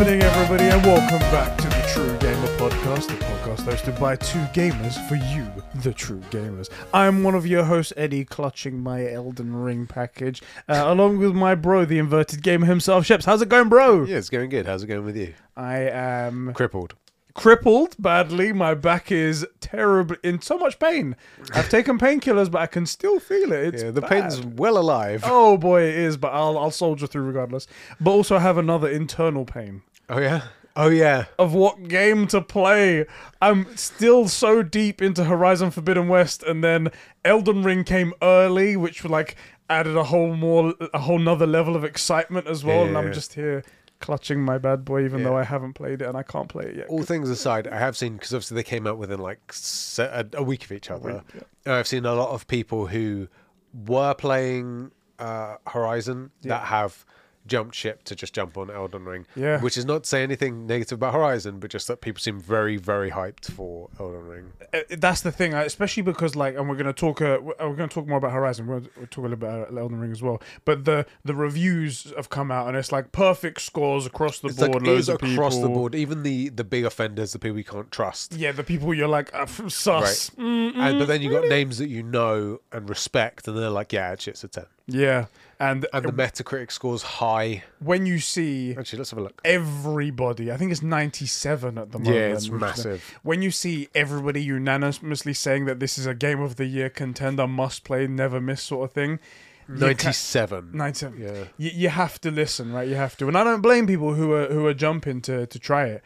Happening, everybody, and welcome back to the True Gamer Podcast, the podcast hosted by two gamers for you, the true gamers. I'm one of your hosts, Eddie, clutching my Elden Ring package, uh, along with my bro, the inverted gamer himself, Sheps. How's it going, bro? Yeah, it's going good. How's it going with you? I am Crippled. crippled badly. My back is terrible, in so much pain. I've taken painkillers, but I can still feel it. It's Yeah, the bad. pain's well alive. Oh boy, it is, but I'll I'll soldier through regardless. But also I have another internal pain Oh yeah. Oh yeah. of what game to play. I'm still so deep into Horizon Forbidden West, and then Elden Ring came early, which like added a whole more a whole nother level of excitement as well. and I'm Yeah. just here clutching my bad boy, even Yeah. though I haven't played it and I can't play it yet. All things aside, I have seen because obviously they came out within like a, week of each other. week, And I've seen a lot of people who were playing uh, Horizon that have jumped ship to just jump on Elden Ring. Yeah. Which is not to say anything negative about Horizon, but just that people seem very, very hyped for Elden Ring. Uh, that's the thing, uh, especially because like, and we're gonna talk. Uh, we're we're gonna talk more about Horizon. We'll, we'll talk a little bit about Elden Ring as well. But the the reviews have come out, and it's like perfect scores across the It's board. like loads it's of across the board. Even the the big offenders, the people you can't trust. Yeah, the people you're like uh, sus. Mm, And but mm, then you got really? names that you know and respect, and they're like, yeah, it's a ten. Yeah, and, And the Metacritic scores high. when you see Actually, let's have a look. everybody, I think it's 97 at the moment. Yeah, it's is- massive. When you see everybody unanimously saying that this is a game of the year contender, must play, never miss sort of thing. you ca- Ninety-seven. 97. Yeah. You, you have to listen, right? You have to, and I don't blame people who are who are jumping to to try it.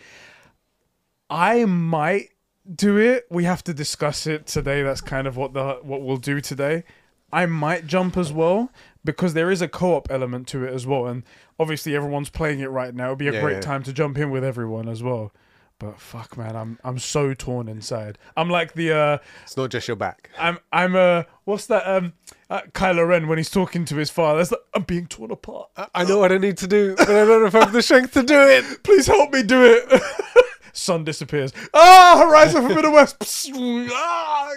I might do it. We have to discuss it today. That's kind of what the what we'll do today. I might jump as well because there is a co-op element to it as well, and obviously everyone's playing it right now. It'd be a Yeah, great yeah. time to jump in with everyone as well. But fuck, man, I'm I'm so torn inside. I'm like the uh, It's not just your back. I'm I'm uh, what's that um, uh, Kylo Ren when he's talking to his father. It's like, I'm being torn apart. I, I know what I need to do, but I don't know if I have the strength to do it. Please help me do it. Sun disappears. Ah, Horizon Forbidden West. Ah.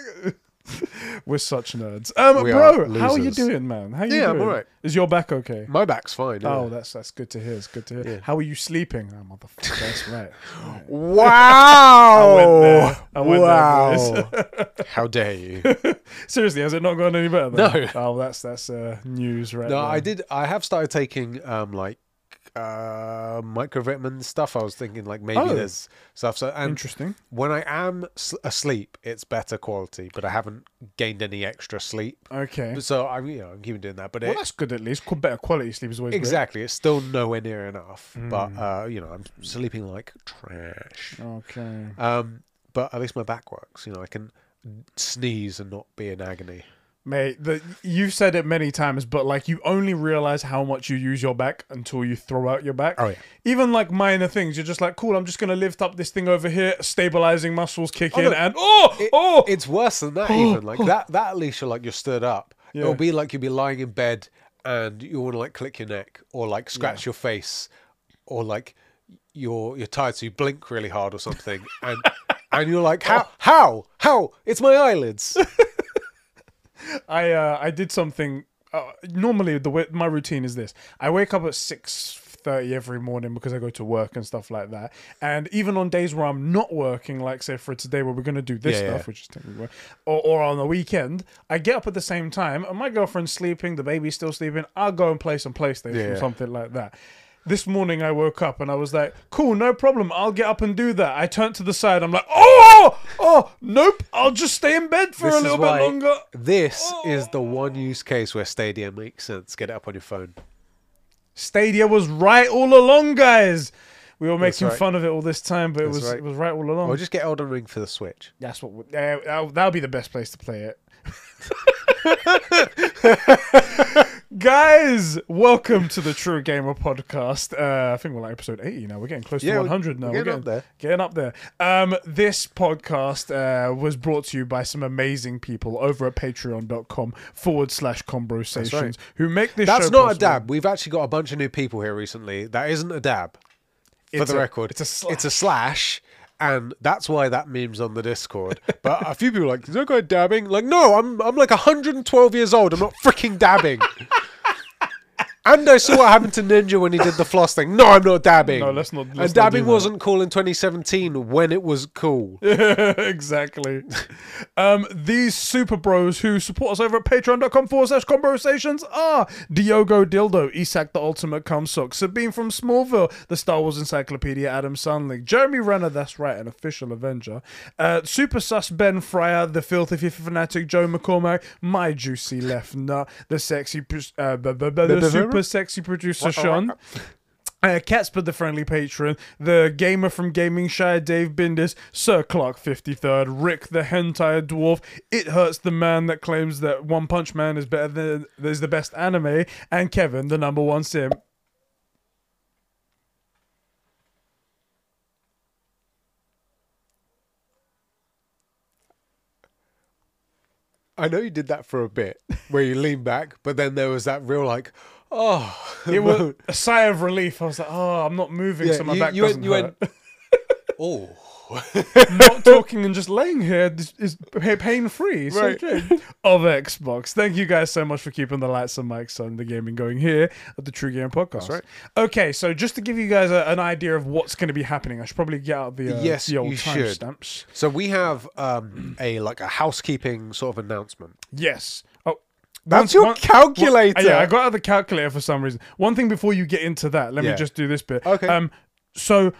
We're such nerds. Um, We bro, are how are you losers. doing, man? How you Yeah, I'm doing? alright. Is your back okay? My back's fine. yeah. Oh, that's that's good to hear. It's good to hear. Yeah. How are you sleeping? Oh, motherfucker, that's right. Right. wow! went there. I went there, wow! How dare you? Seriously, has it not gone any better? Then? No. Oh, that's that's uh, news right No, there. I did. I have started taking um like uh microvitamin stuff. I was thinking like maybe Oh. there's stuff. So and Interesting. when I am asleep, it's better quality, but I haven't gained any extra sleep. Okay. So I'm you know I'm keeping doing that, but Well, it, that's good at least. Better quality sleep is always exactly it's still nowhere near enough. But Mm. uh, you know I'm sleeping like trash. Okay. Um, but at least my back works. You know I can sneeze and not be in agony. Mate, the, you've said it many times, but like you only realize how much you use your back until you throw out your back. Oh, yeah. Even like minor things, you're just like, cool. I'm just gonna lift up this thing over here, stabilizing muscles kick Oh, in, and oh, It- oh, It's worse than that even. Like that that at least you're like you're stood up. Yeah. It'll be like you'll be lying in bed and you want to like click your neck or like scratch your face or like you're you're tired so you blink really hard or something and and you're like how how how it's my eyelids. I uh, I did something. Uh, normally, the way my routine is this: I wake up at six thirty every morning because I go to work and stuff like that. And even on days where I'm not working, like say for today where we're gonna do this Yeah, stuff, yeah. which is technically work, or, or on the weekend, I get up at the same time, and my girlfriend's sleeping, the baby's still sleeping. I'll go and play some PlayStation, Yeah, or something like that. This morning I woke up and I was like, cool, no problem. I'll get up and do that. I turned to the side. I'm like, oh, oh, nope. I'll just stay in bed for This a little bit longer. This is the one use case where Stadia makes sense. Get it up on your phone. Stadia was right all along, guys. We were making right. fun of it all this time, but it was right. it was right all along. Or just get Elden Ring for the Switch. That's what uh, that'll, that'll be the best place to play it. Guys, welcome to the True Gamer podcast. Uh, I think we're like episode 80 now. We're getting close Yeah, to we're- 100 now. we're getting up there. Getting up there. Um, this podcast uh, was brought to you by some amazing people over at patreon.com forward slash conversations who make this That's not a dab. We've actually got a bunch of new people here recently. That isn't a dab. For It's the a- record, it's a slash. It's a slash, and that's why that meme's on the Discord. But a few people are like, "Is that guy dabbing?" Like, no, I'm I'm like 112 years old. I'm not freaking dabbing. And I saw what happened to Ninja when he did the floss thing. No, I'm not dabbing. No, let's not- let's and not dabbing that. wasn't cool in 2017 when it was cool. exactly. Um, these super bros who support us over at patreon.com forward slash conversations are Diogo Dildo, Isak the Ultimate Cumsock, Sabine from Smallville, the Star Wars Encyclopedia, Adam Sunling, Jeremy Renner, that's right, an official Avenger, uh, Super Sus Ben Fryer, the Filthy Fifty Fanatic, Joe McCormack, My Juicy Left Nut, the sexy, uh, the super sexy producer Sean. Uh, the friendly patron, the gamer from Gaming Shire, Dave Bindis, Sir Clark 53rd, Rick the hentai dwarf, It Hurts the man that claims that One Punch Man is better than is the best anime, and Kevin the number one sim. I know you did that for a bit, where you lean back, but then there was that real like, oh, It was a sigh of relief. I was like, oh, I'm not moving, Yeah, so my you- back you doesn't went- you hurt. oh. not talking and just laying here is, is pain free. Right. Of Xbox. Thank you guys so much for keeping the lights and mics on the gaming going here at the True Game Podcast. right. Okay, so just to give you guys a, an idea of what's going to be happening, I should probably get out the uh, Yes, the old timestamps. So we have um, a like a housekeeping sort of announcement. Yes. That's your one- calculator. one- yeah, I got out the calculator for some reason. One thing before you get into that, let Yeah. me just do this bit. Okay. Um, so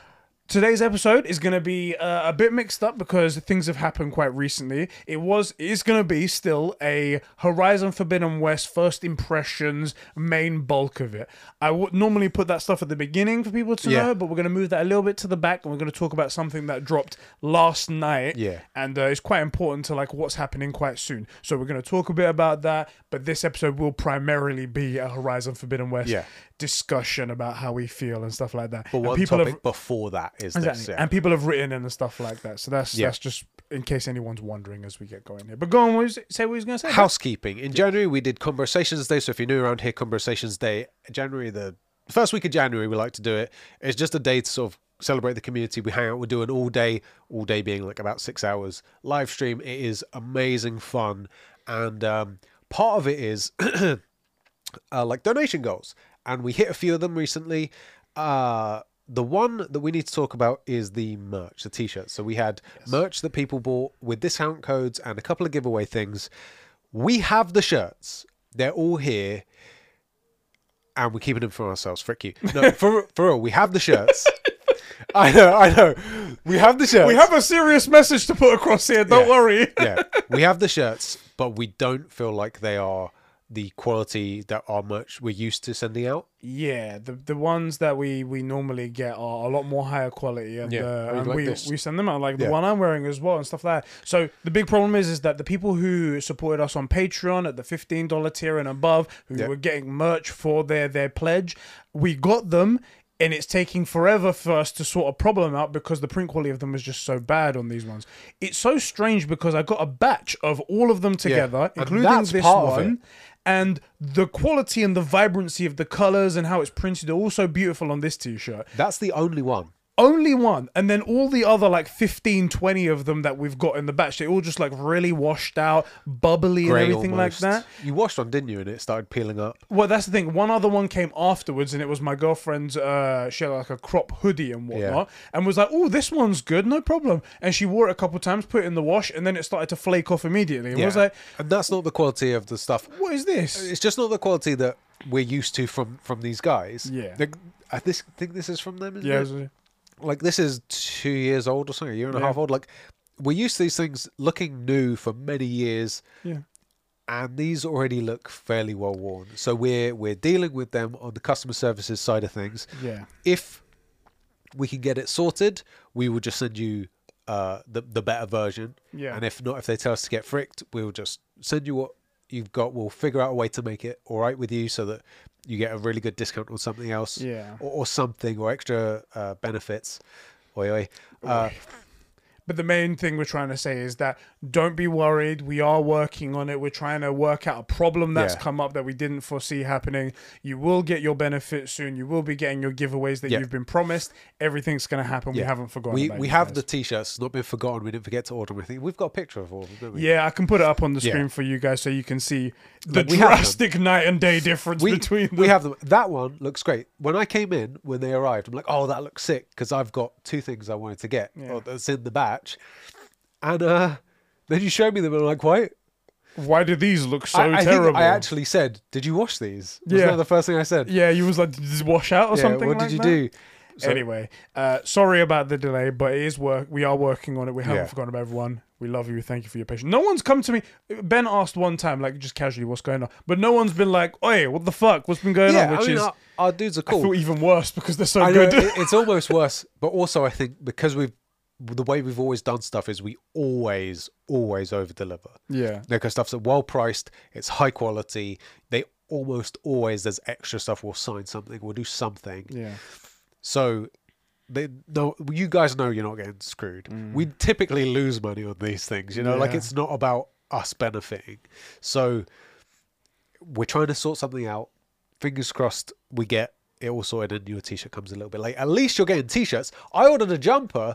today's episode is going to be uh, a bit mixed up because things have happened quite recently. It was it is going to be still a Horizon Forbidden West first impressions main bulk of it. I would normally put that stuff at the beginning for people to Yeah. know, but we're going to move that a little bit to the back and we're going to talk about something that dropped last night. Yeah. And uh, it's quite important to like what's happening quite soon. So we're going to talk a bit about that, but this episode will primarily be a Horizon Forbidden West Yeah. Discussion about how we feel and stuff like that. But one people topic have before that is exactly, this. Yeah. and people have written in and stuff like that. So that's Yeah. that's just in case anyone's wondering as we get going here. But go on, what was say what you was going to say. Housekeeping. In January, we did Conversations Day. So if you're new around here, Conversations Day, January, the first week of January, we like to do it. It's just a day to sort of celebrate the community. We hang out, we do an all day, all day being like about six hours live stream. It is amazing fun. And um, part of it is uh, like donation goals. And we hit a few of them recently. Uh, the one that we need to talk about is the merch, the t-shirts. So we had merch that people bought with discount codes and a couple of giveaway things. We have the shirts. They're all here. And we're keeping them for ourselves. Frick you. No, for, for real, we have the shirts. I know, I know. We have the shirts. We have a serious message to put across here. Don't Yeah. worry. yeah, we have the shirts, but we don't feel like they are the quality that our merch we're used to sending out. Yeah, the the ones that we we normally get are a lot more higher quality, and, Yeah, uh, and like we this. we send them out like the Yeah. one I'm wearing as well and stuff like that. So the big problem is is that the people who supported us on Patreon at the fifteen dollar tier and above, who Yeah. were getting merch for their their pledge, we got them. And it's taking forever for us to sort a problem out because the print quality of them is just so bad on these ones. It's so strange because I got a batch of all of them together, and including this part of it. one and the quality and the vibrancy of the colors and how it's printed are also beautiful on this t-shirt That's the only one. Only one and then all the other like 15 20 of them that we've got in the batch they all just like really washed out bubbly Grey and everything almost. like that You washed one, didn't you? And it started peeling up. well that's the thing one other one came afterwards and it was my girlfriend's uh she had like a crop hoodie and whatnot and was like oh this one's good no problem and she wore it a couple times put it in the wash and then it started to flake off immediately and was like and that's not the quality of the stuff. what is this It's just not the quality that we're used to from from these guys. Yeah. I this, think this is from them. Isn't yeah it? Like this is two years old or something, a year and a half old. Like we're used to these things looking new for many years, yeah and these already look fairly well worn. So we're we're dealing with them on the customer services side of things. yeah If we can get it sorted, we will just send you uh, the the better version. Yeah. And if not, if they tell us to get fricked, we'll just send you what you've got. We'll figure out a way to make it all right with you, so that you get a really good discount on something else, Yeah. or, or something, or extra uh, benefits. Oi, oi. Uh, But the main thing we're trying to say is that don't be worried. We are working on it. We're trying to work out a problem that's Yeah. come up that we didn't foresee happening. You will get your benefits soon. You will be getting your giveaways that Yeah. you've been promised. Everything's going to happen. We haven't forgotten. We we have guys. the t-shirts. Not been forgotten. We didn't forget to order. I we've got a picture of all of them. Don't we? Yeah, I can put it up on the Yeah. screen for you guys so you can see the Look, we have them. drastic night and day difference we, between them. we have them. That one looks great. When I came in, when they arrived, I'm like, oh, that looks sick because I've got two things I wanted to get Yeah. or that's in the And uh, then you showed me them, and I'm like, why? Why do these look so I, I terrible? think I actually said, did you wash these? Was Yeah. that the first thing I said? yeah, you was like, did this wash out or Yeah, something? What like did you that? do? So- anyway, uh, sorry about the delay, but it is work. We are working on it. We haven't Yeah. forgotten about everyone. We love you. Thank you for your patience. No one's come to me. Ben asked one time, like just casually, what's going on, but no one's been like, "Oi, what the fuck? What's been going yeah, on?" Which I mean, is, our, our dudes are I feel cool. even worse because they're so I know, good. it- it's almost worse, but also I think because we've the way we've always done stuff is we always, always over deliver. yeah, Because stuff's well priced, it's high quality. They almost always there's extra stuff. We'll sign something, we'll do something. yeah. So they no, you guys know you're not getting screwed. We typically lose money on these things. You know, like Mm. It's not about us benefiting. So we're trying to sort something out. Fingers crossed, we get it all sorted and your t-shirt comes a little bit late. At least you're getting t-shirts. I ordered a jumper,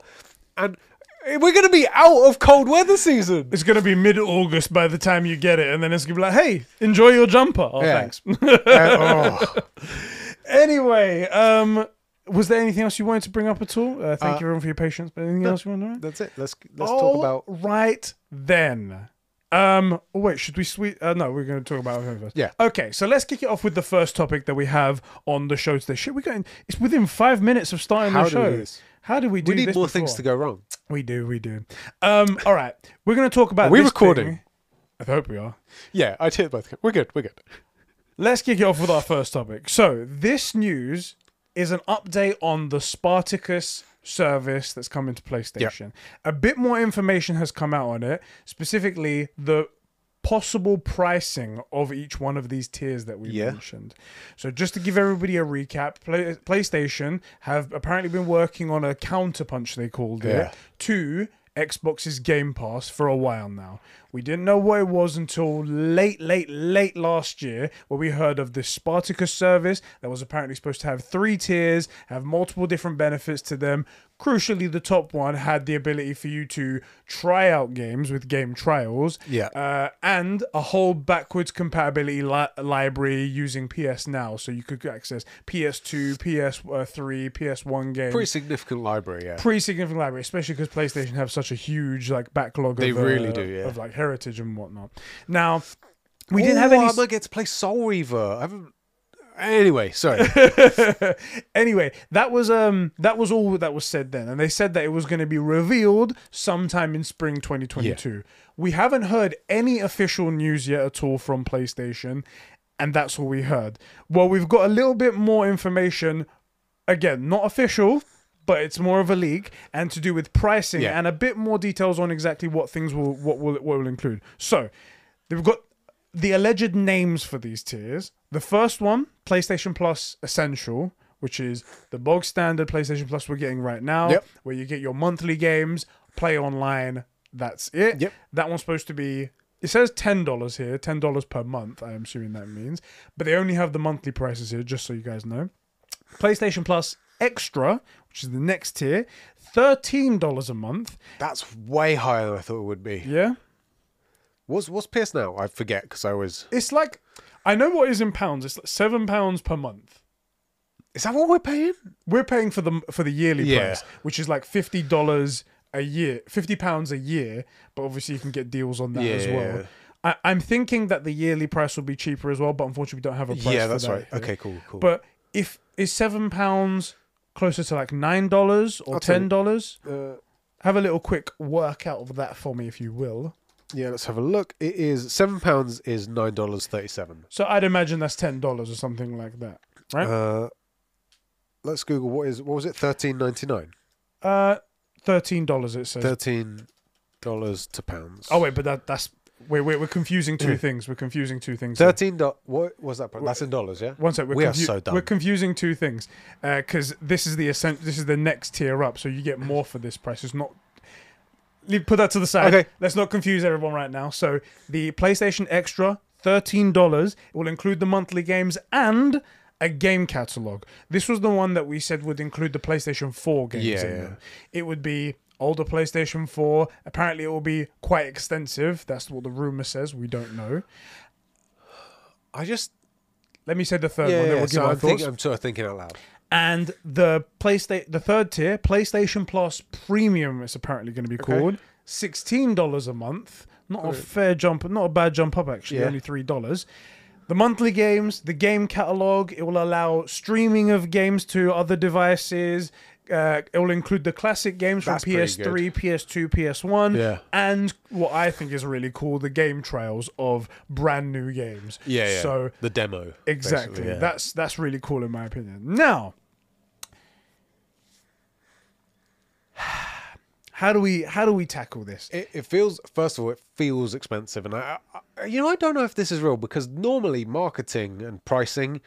and we're going to be out of cold weather season. It's gonna be mid-August by the time you get it, and then it's gonna be like, "Hey, enjoy your jumper." Oh, Yeah. thanks. Uh, oh. anyway, um, was there anything else you wanted to bring up at all? Uh, thank Uh, you everyone for your patience. But anything else you want to know? That's it. Let's let's talk about right then. Um. Oh wait, should we sweet? Uh, no, we're going to talk about first. Yeah. Okay, so let's kick it off with the first topic that we have on the show today. Shit, we're going. It's within five minutes of starting How the we show. How do we do we need this more things to go wrong. We do. We do. Um. All right. We're going to talk about. Are we this recording? thing. I hope we are. Yeah, I hear both. We're good. We're good. Let's kick it off with our first topic. So, this news is an update on the Spartacus service that's coming to PlayStation. A bit more information has come out on it, specifically the possible pricing of each one of these tiers that we Yeah. mentioned. So, just to give everybody a recap, Play- PlayStation have apparently been working on a counterpunch, they called Yeah. it, to Xbox's Game Pass for a while now. We didn't know what it was until late, late, late last year, where we heard of this Spartacus service that was apparently supposed to have three tiers, have multiple different benefits to them. Crucially, the top one had the ability for you to try out games with game trials, Yeah. uh, and a whole backwards compatibility li- library using PS Now, so you could access PS2, PS3, PS1 games Pretty significant library. Yeah. pretty significant library, especially because PlayStation have such a huge like backlog. They of, really uh, do, yeah. of like heritage and whatnot. Now, we didn't have any. I might get to play Soul Reaver. I haven't. Anyway, sorry. anyway, that was um that was all that was said then, and they said that it was going to be revealed sometime in spring 2022. We haven't heard any official news yet at all from PlayStation, and that's all we heard. Well, we've got a little bit more information. Again, not official. But it's more of a leak and to do with pricing Yeah. and a bit more details on exactly what things will what will what will include. So they've got the alleged names for these tiers. The first one, PlayStation Plus Essential, which is the bog standard PlayStation Plus we're getting right now, Yep. where you get your monthly games, play online. That's it. Yep. That one's supposed to be. It says ten dollars here, ten dollars per month. I'm assuming that means, but they only have the monthly prices here, just so you guys know. PlayStation Plus Extra, which is the next tier, thirteen dollars a month. That's way higher than I thought it would be. Yeah, What's what's PS now? I forget because I always. it's like I know what is in pounds. It's like seven pounds per month. Is that what we're paying? We're paying for the for the yearly Yeah. price, which is like fifty dollars a year, fifty pounds a year. But obviously, you can get deals on that as well. I, I'm thinking that the yearly price will be cheaper as well, but unfortunately, we don't have a price. Yeah, for that's that right. here. Okay, cool, cool. But if is seven pounds closer to like nine dollars or I'll ten dollars, uh, have a little quick workout of that for me, if you will. yeah, let's have a look. It is seven pounds is nine dollars thirty seven. So I'd imagine that's ten dollars or something like that. Right. Uh, let's Google what is what was it? Thirteen ninety nine. Uh, thirteen dollars it says. Thirteen dollars to pounds. oh wait, but that that's wait wait we're confusing two Mm. things. We're confusing two things. here. Thirteen do- What was that? That's in dollars, yeah. One sec, we're, We are so dumb. we're confusing two things because this is the ascent. This is the next tier up, so you get more for this price. It's not. leave- put that to the side. Okay. Let's not confuse everyone right now. So the PlayStation Extra, thirteen dollars. It will include the monthly games and a game catalog. This was the one that we said would include the PlayStation Four games. Yeah, in yeah. It would be older PlayStation Four. Apparently, it will be quite extensive. That's what the rumor says. We don't know. I just Let me say the third yeah, one. Yeah, we'll so I'm, thinking, I'm sort of thinking out loud. and the PlayStation, the third tier, PlayStation Plus Premium, it's apparently going to be Okay. called sixteen dollars a month. Not a fair jump, not a bad jump up actually. Yeah. Only three dollars. The monthly games, the game catalog, it will allow streaming of games to other devices. Uh, it will include the classic games That's from PS3, PS2, PS1, Yeah. and what I think is really cool, the game trials of brand new games. Yeah, yeah. So the demo. Exactly. yeah. That's that's really cool in my opinion. Now, how do we how do we tackle this? It, it feels first of all, it feels expensive, and I, I, you know, I don't know if this is real because normally marketing and pricing,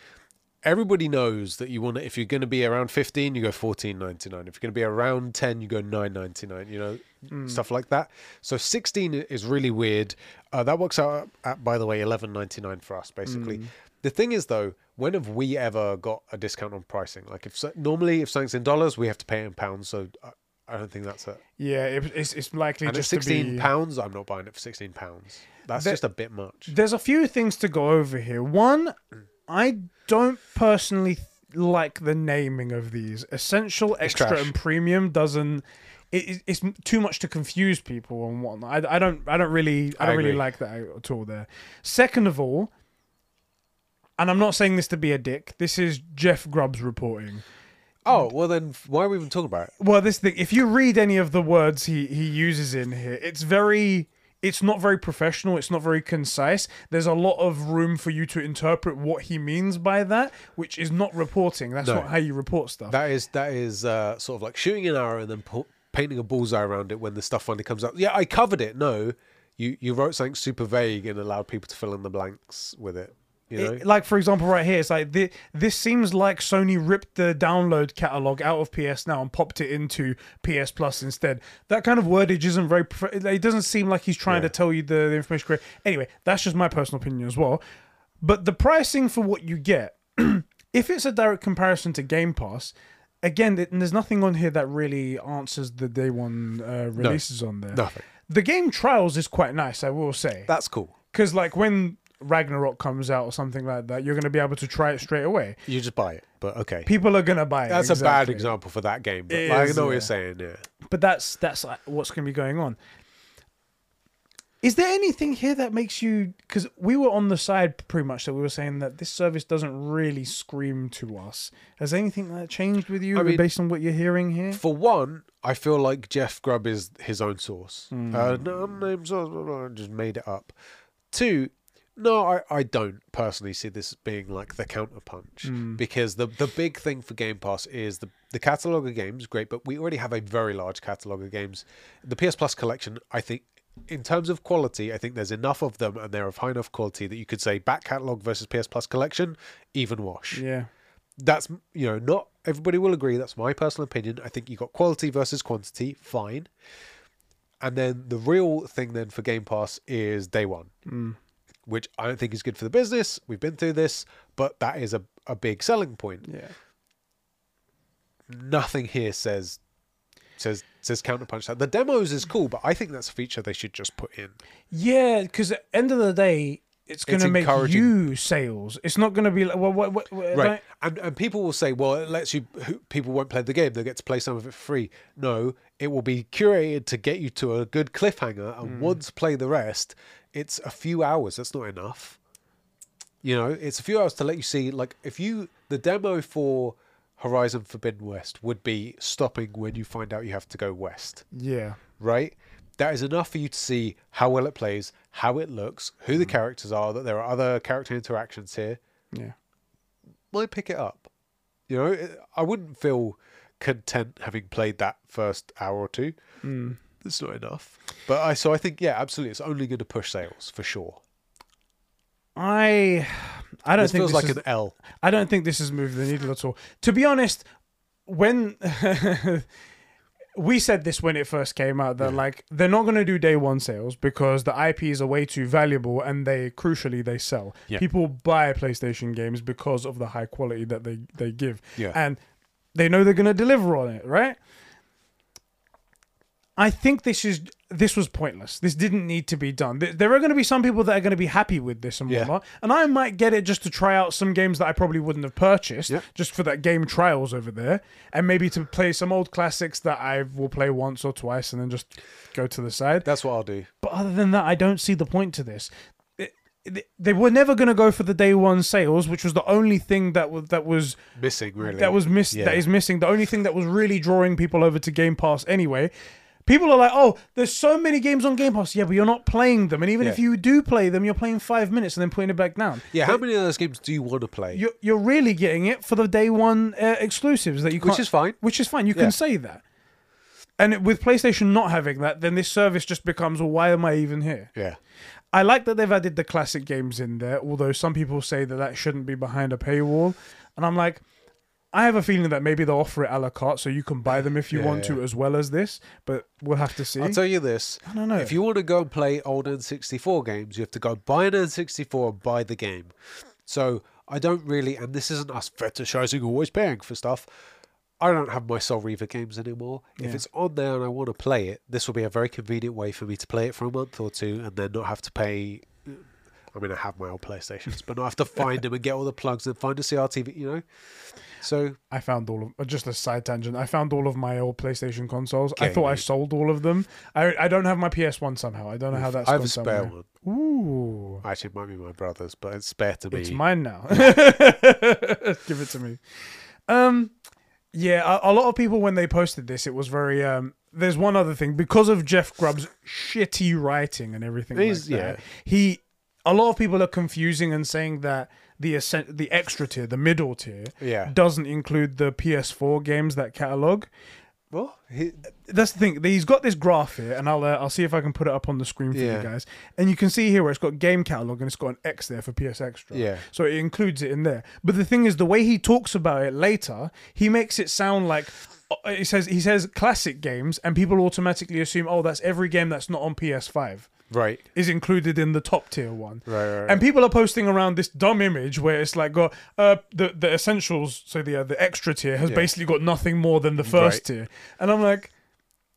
everybody knows that you want to. If you're going to be around fifteen, you go fourteen ninety nine. If you're going to be around ten, you go nine ninety nine. You know, hmm. stuff like that. So sixteen is really weird. Uh, that works out at, by the way, eleven ninety nine for us basically. Hmm. The thing is though, when have we ever got a discount on pricing? Like if normally if something's in dollars, we have to pay it in pounds. So I, I don't think that's it. Yeah, it, it's it's likely And just sixteen be. pounds, I'm not buying it for sixteen pounds. That's There- just a bit much. There's a few things to go over here. One, mm. I don't personally th- like the naming of these. Essential, extra, and premium doesn't. It, it- it's too much to confuse people and whatnot. I, I don't. I don't really. I I don't really like that at all. There. Second of all, and I'm not saying this to be a dick. This is Jeff Grubb's reporting. Oh well, then why are we even talking about it? Well, this thing. If you read any of the words he he uses in here, it's very. It's not very professional. It's not very concise. There's a lot of room for you to interpret what he means by that, which is not reporting. That's No. not how you report stuff. That is that is uh, sort of like shooting an arrow and then pu- painting a bullseye around it when the stuff finally comes out. Yeah, I covered it. No, you you wrote something super vague and allowed people to fill in the blanks with it. You know, It- like for example, right here, it's like thi- this seems like Sony ripped the download catalog out of PS Now and popped it into PS Plus instead. That kind of wordage isn't very. It doesn't seem like he's trying to tell you the, the information correct. Anyway, that's just my personal opinion as well. But the pricing for what you get, if it's a direct comparison to Game Pass, again, th- there's nothing on here that really answers the day one uh, releases on there. nothing. The game trials is quite nice, I will say That's cool. because like when Ragnarok comes out or something like that, you're going to be able to try it straight away. You just buy it, but okay. People are going to buy it. That's a bad example for that game, but It like, I is, know what you're saying. Yeah. But that's that's like, what's going to be going on. Is there anything here that makes you? Because we were on the side pretty much that we were saying that this service doesn't really scream to us. Has anything that changed with you I mean- based on what you're hearing here? For one, I feel like Jeff Grubb is his own source. Hmm. Uh, no, unnamed source, blah, blah, blah, just made it up. Two, no, I, I don't personally see this being like the counterpunch Hmm. because the the big thing for Game Pass is the the catalog of games, great, but we already have a very large catalog of games. The PS Plus collection, I think. In terms of quality, I think there's enough of them, and they're of high enough quality that you could say back catalog versus PS Plus collection, even wash Yeah. that's you know not everybody will agree that's my personal opinion i think you got quality versus quantity fine and then the real thing then for game pass is day one which i don't think is good for the business. We've been through this but that is a, a big selling point. Yeah. nothing here says says says counterpunch that. The demos is cool but i think that's a feature they should just put in. Yeah, because at the end of the day, it's going to make you sales. It's not going to be like, well, what, what, what, right. and and people will say well it lets you people won't play the game. They'll get to play some of it free. No it will be curated to get you to a good cliffhanger and mm. once play the rest it's a few hours that's not enough you know it's a few hours to let you see like if you the demo for horizon forbidden west would be stopping when you find out you have to go west Yeah. right? That is enough for you to see how well it plays, how it looks, who the characters are, that there are other character interactions here. Yeah. Might pick it up. You know, I wouldn't feel content having played that first hour or two. Mm. That's not enough. But I so I think yeah, absolutely, it's only going to push sales for sure. I I don't This think feels this like is, an L. I don't think this has moved the needle at all. To be honest, when we said this when it first came out that like they're not going to do day one sales because the IPs are way too valuable and they crucially they sell. Yeah. People buy PlayStation games because of the high quality that they they give. Yeah. And they know they're going to deliver on it, right? I think this is this was pointless. This didn't need to be done. There- are going to be some people that are going to be happy with this and Yeah. whatnot, and I might get it just to try out some games that I probably wouldn't have purchased, Yep. just for that game trials over there, and maybe to play some old classics that I will play once or twice and then just go to the side. That's what I'll do. But other than that, I don't see the point to this. They were never going to go for the day one sales, which was the only thing that was that was Missing really. that was miss Yeah. that is missing. The only thing that was really drawing people over to Game Pass anyway. People are like, oh, there's so many games on Game Pass. Yeah, but you're not playing them. And even Yeah. if you do play them, you're playing five minutes and then putting it back down. Yeah, how many of those games do you want to play? You're, you're really getting it for the day one uh, exclusives that you. Which is fine. Which is fine. You Yeah. can say that. And with PlayStation not having that, then this service just becomes, well, why am I even here? Yeah. I like that they've added the classic games in there, although some people say that that shouldn't be behind a paywall. And I'm like, I have a feeling that maybe they'll offer it a la carte so you can buy them if you Yeah, want to as well as this, but we'll have to see. I'll tell you this. I don't know. If you want to go and play old N64 games, you have to go buy an N64 and buy the game. So I don't really, and this isn't us fetishizing always paying for stuff. I don't have my Soul Reaver games anymore. If it's on there and I want to play it, this will be a very convenient way for me to play it for a month or two and then not have to pay. I mean, I have my old PlayStations, but not have to find them and get all the plugs and find a CRTV, you know? So, I found all of uh, just a side tangent. I found all of my old PlayStation consoles. I Okay, thought I sold all of them. I I don't have my PS1 somehow. I don't know how that's I have a spare somewhere. one. Ooh, Actually, it might be my brother's, but it's spare to me. it's mine now. Give it to me. Um, yeah, a, a lot of people when they posted this, it was very um. There's one other thing because of Jeff Grubb's shitty writing and everything He's- like that. He, a lot of people are confusing and saying that the ascent, the extra tier, the middle tier, Yeah. doesn't include the PS4 games that catalog. Well, he, That's the thing. He's got this graph here, and I'll uh, I'll see if I can put it up on the screen for Yeah. you guys. And you can see here where it's got game catalog and it's got an X there for PS Extra. Yeah. So it includes it in there. But the thing is, the way he talks about it later, he makes it sound like uh, he says he says classic games, and people automatically assume, oh, that's every game that's not on PS5 right, is included in the top tier one. right, right. right. And people are posting around this dumb image where it's like got uh, the the essentials, so the uh, the extra tier has Yeah. basically got nothing more than the first Right. tier, and I'm like,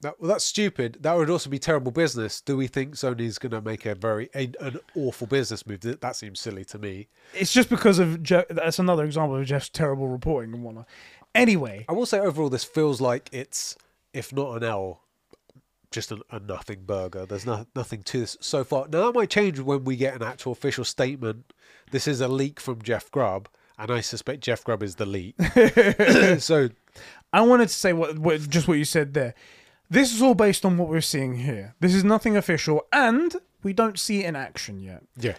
That, well, that's stupid. That would also be terrible business. Do we think Sony's going to make a very a, an awful business move? That, that seems silly to me. it's just because of Jeff. That's another example of Jeff's terrible reporting and whatnot. Anyway, I will say overall, this feels like it's, if not an L, just a, a nothing burger. There's no, nothing to this so far. Now that might change when we get an actual official statement. This is a leak from Jeff Grubb, and I suspect Jeff Grubb is the leak. so I wanted to say what, what just what you said there. This is all based on what we're seeing here. This is nothing official, and we don't see it in action yet. yeah,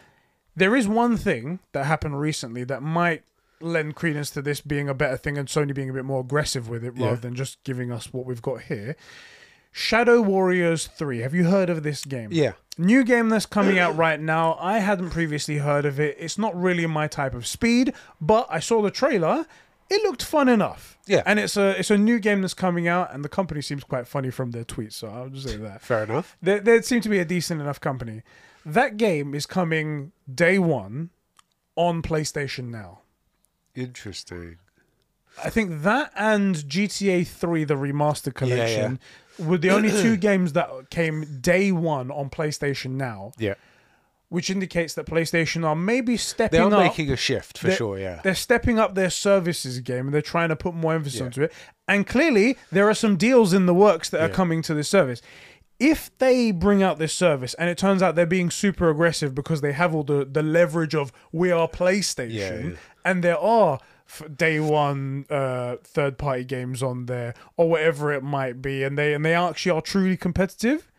There is one thing that happened recently that might lend credence to this being a better thing and Sony being a bit more aggressive with it rather Yeah. than just giving us what we've got here. Shadow Warriors 3. Have you heard of this game? yeah, New game that's coming out right now. I hadn't previously heard of it. It's not really my type of speed, but I saw the trailer. It looked fun enough. Yeah. And it's a it's a new game that's coming out and the company seems quite funny from their tweets, so I'll just say that. fair enough. They, they seem to be a decent enough company. That game is coming day one on PlayStation Now. Interesting. I think that and GTA 3, the remaster yeah. collection, were the only two games that came day one on PlayStation Now, Yeah, which indicates that PlayStation are maybe stepping They're up. making a shift for They're- sure. Yeah, They're stepping up their services game and they're trying to put more emphasis Yeah. onto it. And clearly, there are some deals in the works that are coming to this service. If they bring out this service and it turns out they're being super aggressive because they have all the, the leverage of we are PlayStation Yeah, yeah. and there are day one uh, third party games on there or whatever it might be and they and they actually are truly competitive,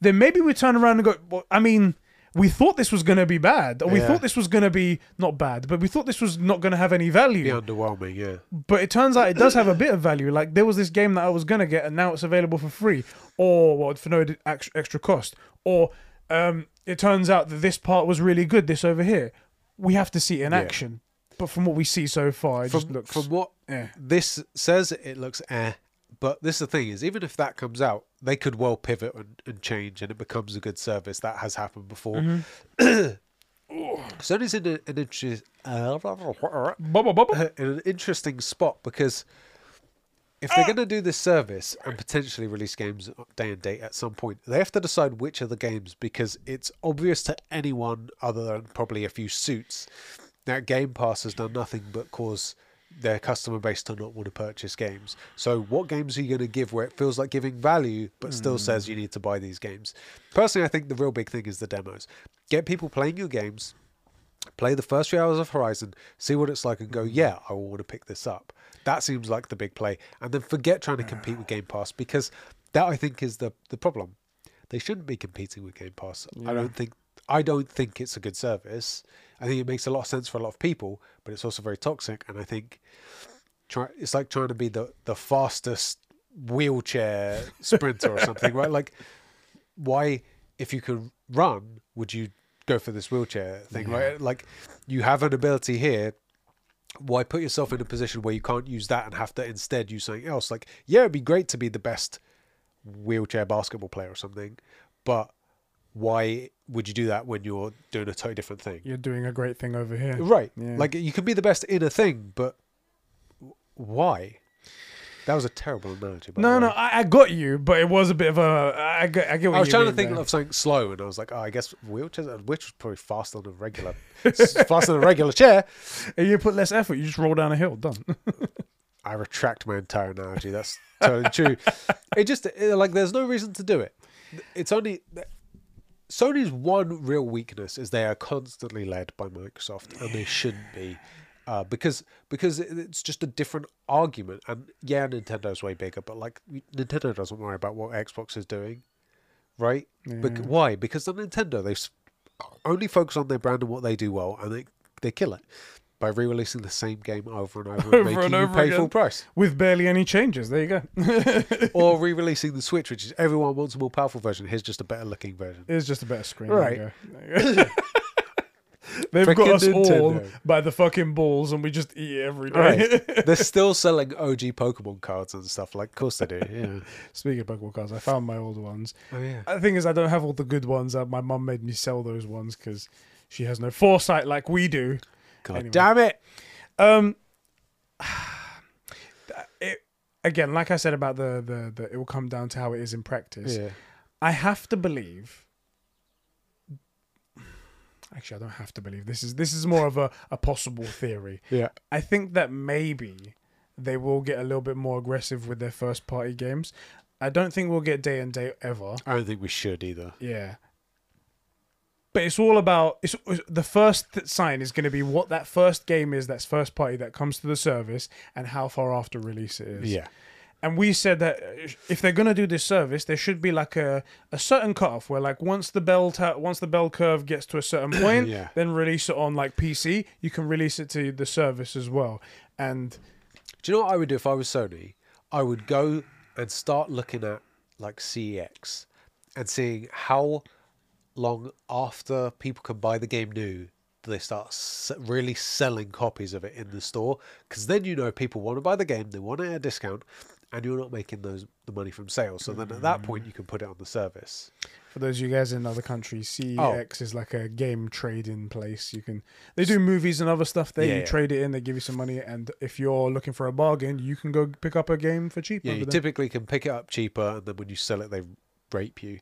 then maybe we turn around and go, well, I mean, we thought this was going to be bad, or we Yeah. thought this was going to be not bad, but we thought this was not going to have any value. be underwhelming. Yeah, But it turns out it does have a bit of value. Like there was this game that I was going to get, and now it's available for free, or what for no extra cost, or um, it turns out that this part was really good. This over here, we have to see it in Yeah. action. But from what we see so far, it from just looks from what eh. this says, it looks eh. but this is the thing is, even if that comes out, they could well pivot and, and change, and it becomes a good service. That has happened before. Sony's in a, an interest, Bubba bubba. in an interesting spot because if they're going to do this service and potentially release games day and date at some point, they have to decide which of the games because it's obvious to anyone other than probably a few suits that Game Pass has done nothing but cause their customer base to not want to purchase games. So, what games are you going to give where it feels like giving value but still says you need to buy these games? Personally, I think the real big thing is the demos. Get people playing your games, play the first few hours of Horizon, see what it's like, and go, yeah, I will want to pick this up. That seems like the big play. And then forget trying to compete with Game Pass because that I think is the the problem. They shouldn't be competing with Game Pass. I don't think I don't think it's a good service. I think it makes a lot of sense for a lot of people, but it's also very toxic. And I think try it's like trying to be the the fastest wheelchair sprinter or something, right? Like why if you could run would you go for this wheelchair thing right like you have an ability here why put yourself in a position where you can't use that and have to instead use something else like yeah it'd be great to be the best wheelchair basketball player or something but why would you do that when you're doing a totally different thing You're doing a great thing over here. right Yeah. like you can be the best in a thing but why that was a terrible analogy by No, no. I, I got you, but it was a bit of a. I get, I get what I was trying to think there. of something slow, and I was like, oh, I guess wheelchairs, uh, which was probably faster than a regular, faster than a regular chair. And you put less effort, you just roll down a hill. Done. I retract my entire analogy. That's totally true. It just it, like there's no reason to do it. It's only Sony's one real weakness is they are constantly led by Microsoft, and they shouldn't be. Uh, because because it's just a different argument, and yeah, Nintendo's way bigger, but like Nintendo doesn't worry about what Xbox is doing, right? Bec- why? Because the Nintendo they only focus on their brand and what they do well, and they they kill it by re-releasing the same game over and over, and Over making and you over pay again. full price, With barely any changes. There you go. or re-releasing the Switch, which is everyone wants a more powerful version. Here's just a better looking version. Here's just a better screen. Right. There you go. There you go. They've got Frickin' us all by the fucking balls, and we just eat every day. Right. They're still selling OG Pokemon cards and stuff. Like, of course they do. Yeah. Speaking of Pokemon cards, I found my old ones. Oh yeah. The thing is, I don't have all the good ones. Uh, my mum made me sell those ones because she has no foresight like we do. God Anyway. damn it. Um, it, again, like I said about the, the the, it will come down to how it is in practice. Yeah. I have to believe. Actually, I don't have to believe this is this is more of a, a possible theory. Yeah. I think that maybe they will get a little bit more aggressive with their first party games. I don't think we'll get day and day ever. I don't think we should either. Yeah. But it's all about it's the first sign is going to be what that first game is that's first party that comes to the service and how far after release it is. Yeah. And we said that if they're going to do this service, there should be like a, a certain cutoff where like once the bell ta- once the bell curve gets to a certain point, Yeah. then release it on like PC. You can release it to the service as well. And Do you know what I would do if I was Sony? I would go and start looking at like CEX and seeing how long after people can buy the game new do they start really selling copies of it in the store because then you know people want to buy the game they want it at a discount and you're not making those the money from sales so then at that point mm. you can put it on the service For those of you guys in other countries, CEX Oh. is like a game trading place. You can they do movies and other stuff there. Yeah, you yeah. trade it in, they give you some money, and if you're looking for a bargain, you can go pick up a game for cheap. yeah you typically can pick it up cheaper and then when you sell it they rape you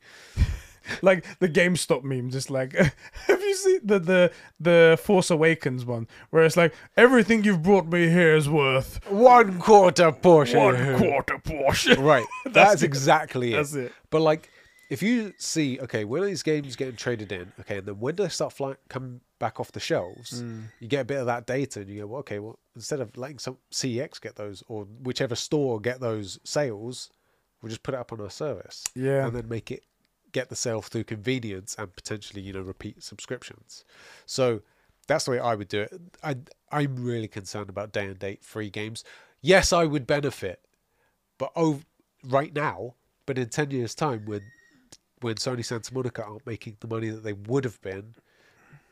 like the GameStop meme, just like have you seen the the the Force Awakens one, where it's like everything you've brought me here is worth one quarter portion one quarter portion. Right. That's That's, it. exactly it. That's it. But like, if you see, okay, when are these games getting traded in? Okay, and then when do they start flying, come back off the shelves? Mm. You get a bit of that data, and you go, well, okay, well, instead of letting some CEX get those or whichever store get those sales, we'll just put it up on our service, Yeah. and then make it get the sale through convenience and potentially, you know, repeat subscriptions. So that's the way I would do it. I I'm really concerned about day and date free games. Yes, I would benefit, but oh, right now, but in ten years' time, when when Sony Santa Monica aren't making the money that they would have been,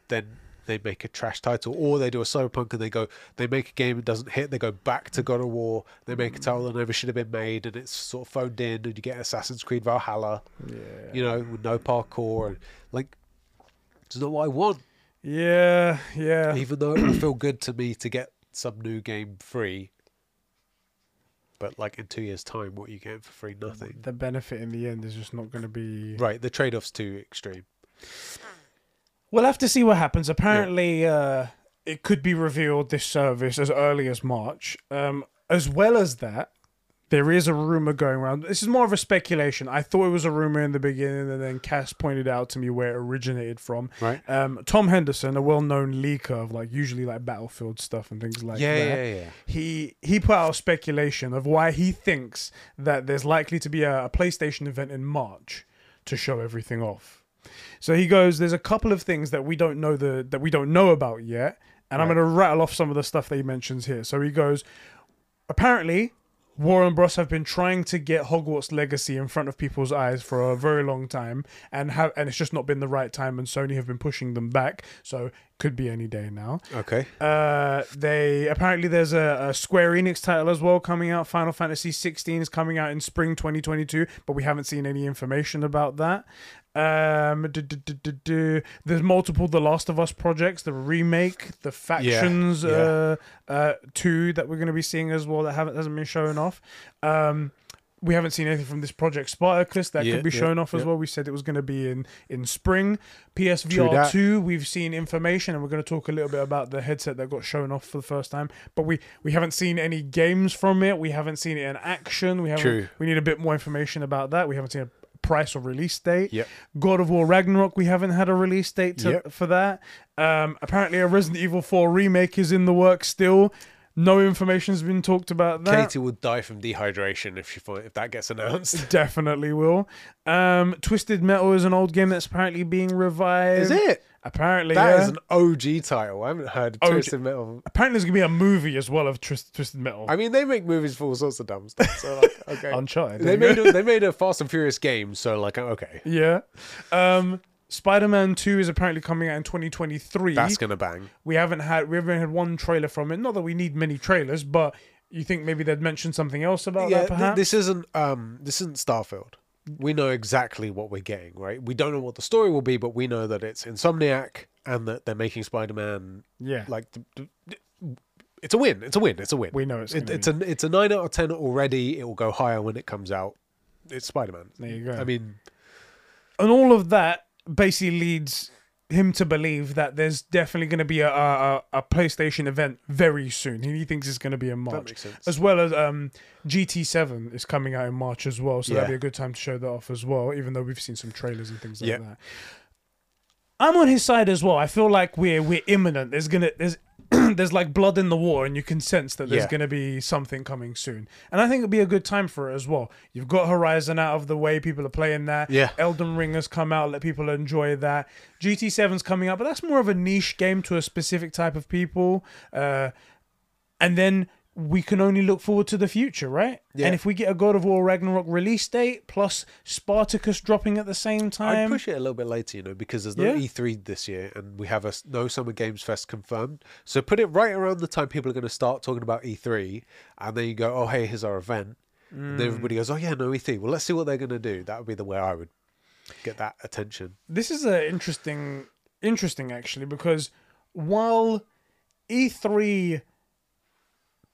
then they make a trash title, or they do a cyberpunk and they go they make a game that doesn't hit, they go back to God of War, they make a title that never should have been made, and it's sort of phoned in, and you get Assassin's Creed Valhalla, Yeah. you know, with no parkour, and like it's not what I want. Yeah, yeah. Even though it will feel good to me to get some new game free. But like in two years' time, what are you getting for free? Nothing. The benefit in the end is just not going to be. Right, the trade off's too extreme. We'll have to see what happens. Apparently, uh, it could be revealed this service as early as March. Um, as well as that, there is a rumor going around. This is more of a speculation. I thought it was a rumor in the beginning, and then Cass pointed out to me where it originated from. Right. Um, Tom Henderson, a well-known leaker of like usually like Battlefield stuff and things like yeah, that. yeah, yeah. he he put out speculation of why he thinks that there's likely to be a, a PlayStation event in March to show everything off. So he goes, "There's a couple of things that we don't know the that we don't know about yet, and I'm going to rattle off some of the stuff that he mentions here." So he goes, apparently. Warner Bros have been trying to get Hogwarts Legacy in front of people's eyes for a very long time, and have and it's just not been the right time. And Sony have been pushing them back, so could be any day now. Okay. Uh, they apparently there's a, a Square Enix title as well coming out. Final Fantasy 16 is coming out in spring 2022, but we haven't seen any information about that. Um, du- du- du. there's multiple The Last of Us projects, the remake, the factions, yeah. Uh, uh, two that we're going to be seeing as well that haven't hasn't been shown off. Um, we haven't seen anything from this project Spartacus that Yeah, could be yeah, shown off as yeah. well. We said it was going to be in in spring. PSVR two, we've seen information, and we're going to talk a little bit about the headset that got shown off for the first time. But we we haven't seen any games from it. We haven't seen it in action. We haven't. True. We need a bit more information about that. We haven't seen a price or release date. Yep. God of War Ragnarok, we haven't had a release date to, Yep. for that. Um, apparently, a Resident Evil 4 remake is in the works still. No information's been talked about that. Katie would die from dehydration if she if that gets announced. Definitely will. Um, Twisted Metal is an old game that's apparently being revived. Is it? Apparently, That yeah. is an OG title. I haven't heard OG. Twisted Metal. apparently there's gonna be a movie as well of Twist, Twisted Metal. I mean, they make movies for all sorts of dumb stuff. So like, okay. Uncharted. they made a, they made a Fast and Furious game. So like, okay, yeah. Um, Spider-Man 2 is apparently coming out in 2023. that's gonna bang. we haven't had we haven't had one trailer from it. Not that we need many trailers, but you think maybe they'd mention something else about yeah, that th- this isn't um this isn't Starfield. We know exactly what we're getting, right? We don't know what the story will be, but we know that it's Insomniac and that they're making Spider-Man yeah. like th- th- it's a win. It's a win. It's a win. we know it's It, it's a it's a nine out of ten already. It will go higher when it comes out. It's Spider-Man. There you go. I mean, and all of that basically leads him to believe that there's definitely going to be a, a a- PlayStation event very soon. He thinks it's going to be in that March, makes sense. as well as um, GT7 is coming out in March as well. So that'd be a good time to show that off as well. Even though we've seen some trailers and things like Yeah. that. I'm on his side as well. I feel like we're we're imminent. There's gonna there's there's like blood in the war, and you can sense that there's Yeah. gonna be something coming soon. And I think it'd be a good time for it as well. You've got Horizon out of the way. People are playing that. Yeah. Elden Ring has come out. Let people enjoy that. GT7's coming out, but that's more of a niche game to a specific type of people. Uh, and then we can only look forward to the future, right? Yeah. And if we get a God of War Ragnarok release date plus Spartacus dropping at the same time, I'd push it a little bit later, you know, because there's no Yeah. E3 this year, and we have a no Summer Games Fest confirmed. So put it right around the time people are going to start talking about E3, and then you go, "Oh, hey, here's our event," and then everybody goes, "Oh yeah, no E3." Well, let's see what they're going to do. That would be the way I would get that attention. this is a interesting interesting actually because while E3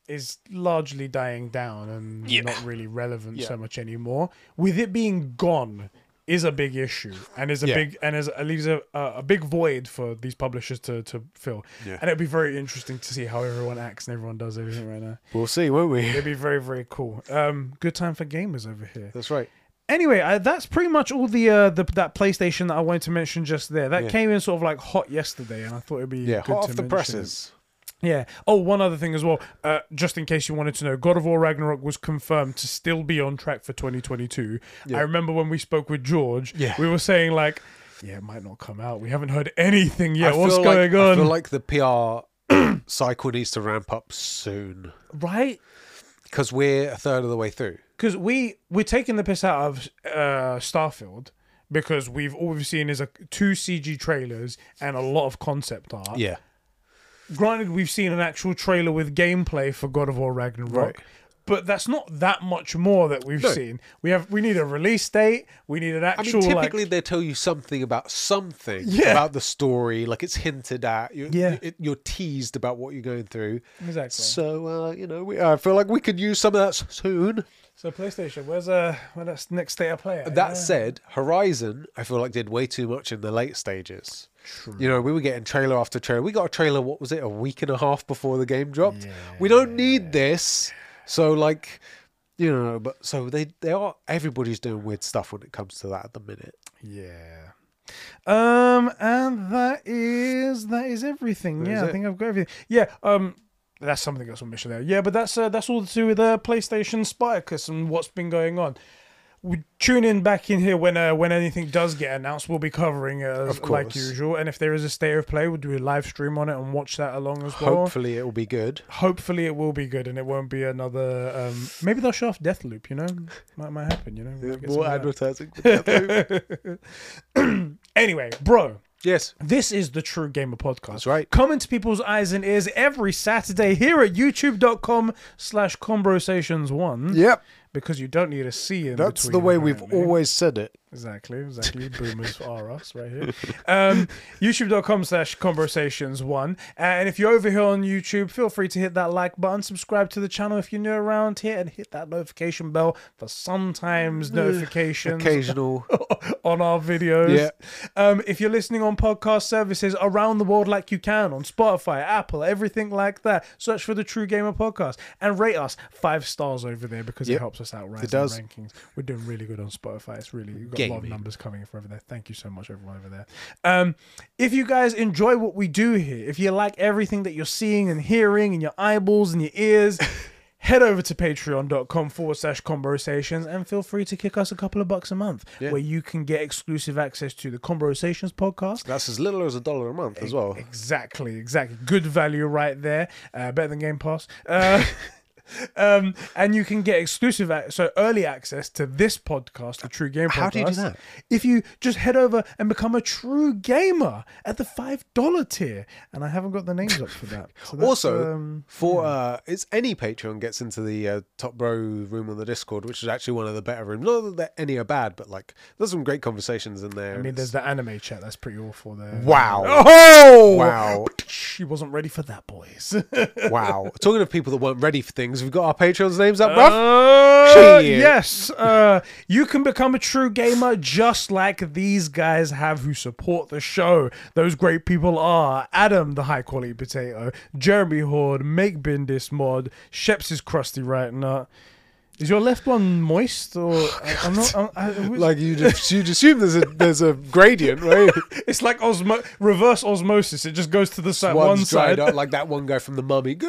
is largely dying down and Yeah. not really relevant Yeah. so much anymore with it being gone is a big issue and is a Yeah. big and is it leaves a, a a big void for these publishers to to fill Yeah. and it'd be very interesting to see how everyone acts and everyone does everything right now We'll see, won't we? it'd be very very cool um good time for gamers over here That's right. Anyway, uh, that's pretty much all the uh the that PlayStation that I wanted to mention just there. That Yeah. came in sort of like hot yesterday, and I thought it'd be Yeah, good hot to off the presses. it. Yeah. Oh, one other thing as well. Uh, just in case you wanted to know, God of War Ragnarok was confirmed to still be on track for 2022. Yeah. I remember when we spoke with George, Yeah. we were saying like, yeah, it might not come out. We haven't heard anything yet. I What's going like, on? I feel like the PR cycle needs to ramp up soon right? because we're a third of the way through. because we we're taking the piss out of uh, Starfield because we've all we've seen is a two CG trailers and a lot of concept art. Yeah. Granted, we've seen an actual trailer with gameplay for God of War Ragnarok. Right. But that's not that much more that we've No. seen. We have we need a release date. We need an I mean, actual typically like they tell you something about something Yeah. about the story, like it's hinted at. You're, Yeah. it, you're teased about what you're going through. exactly. So uh, you know, we, I feel like we could use some of that s- soon. So PlayStation, where's uh next state of play? at? That Yeah. said, Horizon, I feel like did way too much in the late stages. You know, we were getting trailer after trailer. We got a trailer. What was it? A week and a half before the game dropped. We don't need this. So like, you know, but so they they are. Everybody's doing weird stuff when it comes to that at the minute. Yeah. Um, and that is that is everything. That yeah, is I think I've got everything. Yeah. Um, that's something else on mission there. Yeah, but that's uh, that's all to do with uh, PlayStation Spartacus and what's been going on. We tune in back in here when uh, when anything does get announced. We'll be covering it as, Of like usual. And if there is a state of play, we'll do a live stream on it and watch that along as well. Hopefully, it will be good. Hopefully, it will be good and it won't be another. Um, maybe they'll show off Deathloop. You know, might might happen. You know, some More advertising. Anyway, bro, yes, this is the True Gamer Podcast. that's right. Come into people's eyes and ears every Saturday here at youtube.com slash conversations1 Yep, because you don't need a C in the that's the way we've always said it. Exactly, exactly. Boomers are us right here. Um, YouTube.com slash conversations one. And if you're over here on YouTube, feel free to hit that like button, subscribe to the channel if you're new around here, and hit that notification bell for sometimes notifications Occasional. on our videos. Yeah. Um, if you're listening on podcast services around the world like you can on Spotify, Apple, everything like that, search for the True Gamer Podcast and rate us five stars over there because it helps us out right does. rankings. We're doing really good on Spotify. It's really we've got a lot of numbers coming in for over there. Thank you so much, everyone over there. Um, if you guys enjoy what we do here, if you like everything that you're seeing and hearing in your eyeballs and your ears. Head over to patreon.com forward slash conversations and feel free to kick us a couple of bucks a month Yeah. where you can get exclusive access to the Conversations podcast. That's as little as a dollar a month as well. Exactly, exactly. Good value right there. Uh, better than Game Pass. Uh, um, and you can get exclusive, ac- so early access to this podcast, the True Game Podcast. How do you do that? If you just head over and become a true gamer at the five dollar tier, and I haven't got the names up for that. So Also, um, for uh, it's any Patreon gets into the uh, top row room on the Discord, which is actually one of the better rooms. Not that any are bad, but like there's some great conversations in there. I mean, there's the anime chat. That's pretty awful there. wow, Oh wow, She wasn't ready for that, boys. wow. Talking of people that weren't ready for things, we've got our Patreon's names up, bruv. Uh, Shit. yes, uh, you can become a true gamer just like these guys have who support the show. Those great people are Adam, the high quality potato, Jeremy Horde, Make Bindis Mod, Sheps is crusty right nut. Is your left one moist or I- I'm not? I, I, Like you just you'd assume there's a there's a gradient, right? it's like osmo- reverse osmosis. It just goes to the side, one One's side. up, like that one guy from the Mummy.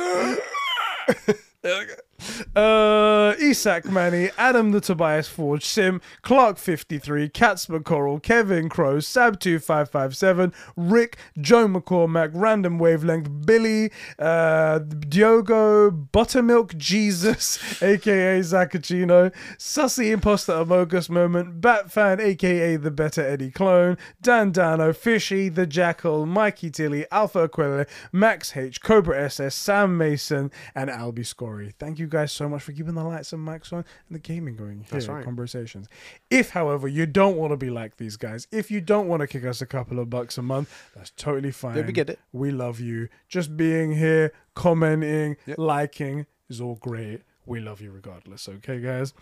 Okay. Uh, Isak Manny, Adam the Tobias Forge, Sim, Clark53, Cats McCorrell, Kevin Crow, Sab2557, Rick, Joe McCormack, Random Wavelength, Billy, uh, Diogo, Buttermilk Jesus, aka Zacchino, Sussy Imposter Amogus Moment, Batfan, aka the Better Eddie Clone, Dan Dano, Fishy, The Jackal, Mikey Tilly, Alpha Aquila, Max H, Cobra SS, Sam Mason, and Albie Scory. Thank you guys so much for keeping the lights and mics on and the gaming going here That's right. Conversations. If, however, you don't want to be like these guys, if you don't want to kick us a couple of bucks a month, that's totally fine. Yeah, we get it. We love you. Just being here, commenting, Yep. liking is all great. We love you regardless. Okay, guys.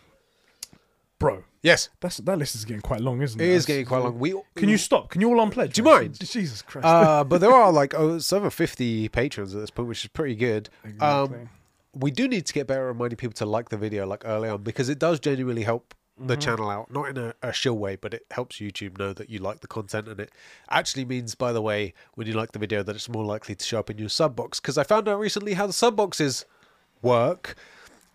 Bro, Yes, that's that list is getting quite long, isn't it? it is getting quite long. We Can you stop? Can you all unpledge? Do you mind? Jesus Christ. Uh, but there are like oh, over fifty patrons at this point, which is pretty good. Exactly. Um, we do need to get better at reminding people to like the video like early on because it does genuinely help the Mm-hmm. channel out, not in a, a shill way, but it helps YouTube know that you like the content, and it actually means, by the way, when you like the video, that it's more likely to show up in your sub box. Because I found out recently how the sub boxes work,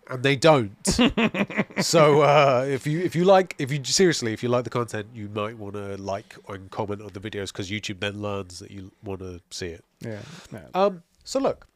and they don't. so uh, if you if you like if you seriously if you like the content, you might want to like and comment on the videos because YouTube then learns that you want to see it. yeah. yeah. Um, so look,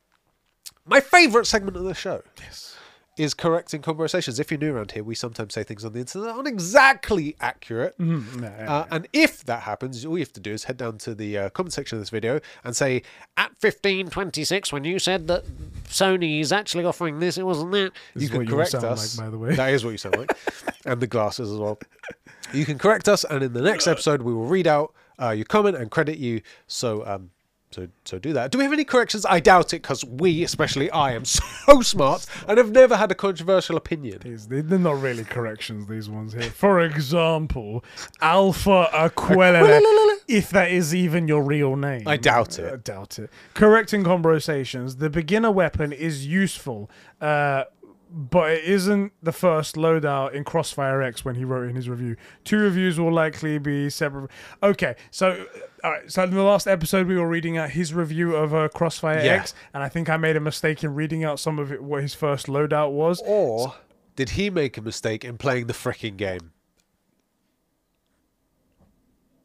my favourite segment of the show yes. is correcting conversations. If you're new around here, we sometimes say things on the internet that aren't exactly accurate. Mm, yeah. Uh, and if that happens, all you have to do is head down to the uh, comment section of this video and say, at 1526, when you said that Sony is actually offering this, it wasn't that. This you can you correct sound us. like, by the way. That is what you sound like. and the glasses as well. You can correct us, and in the next episode, we will read out uh, your comment and credit you. So, um, so, so do that. Do we have any corrections? I doubt it, because we, especially I, am so smart and have never had a controversial opinion. These- They're not really corrections, these ones here. For example, Alpha Aquila, if that is even your real name. I doubt it. I doubt it. Correcting conversations. The beginner weapon is useful, uh, but it isn't the first loadout in Crossfire X when he wrote in his review. Two reviews will likely be separate. Okay, so. All right, so in the last episode, we were reading out his review of uh, Crossfire Yeah. X, and I think I made a mistake in reading out some of it, what his first loadout was. Or did he make a mistake in playing the fricking game?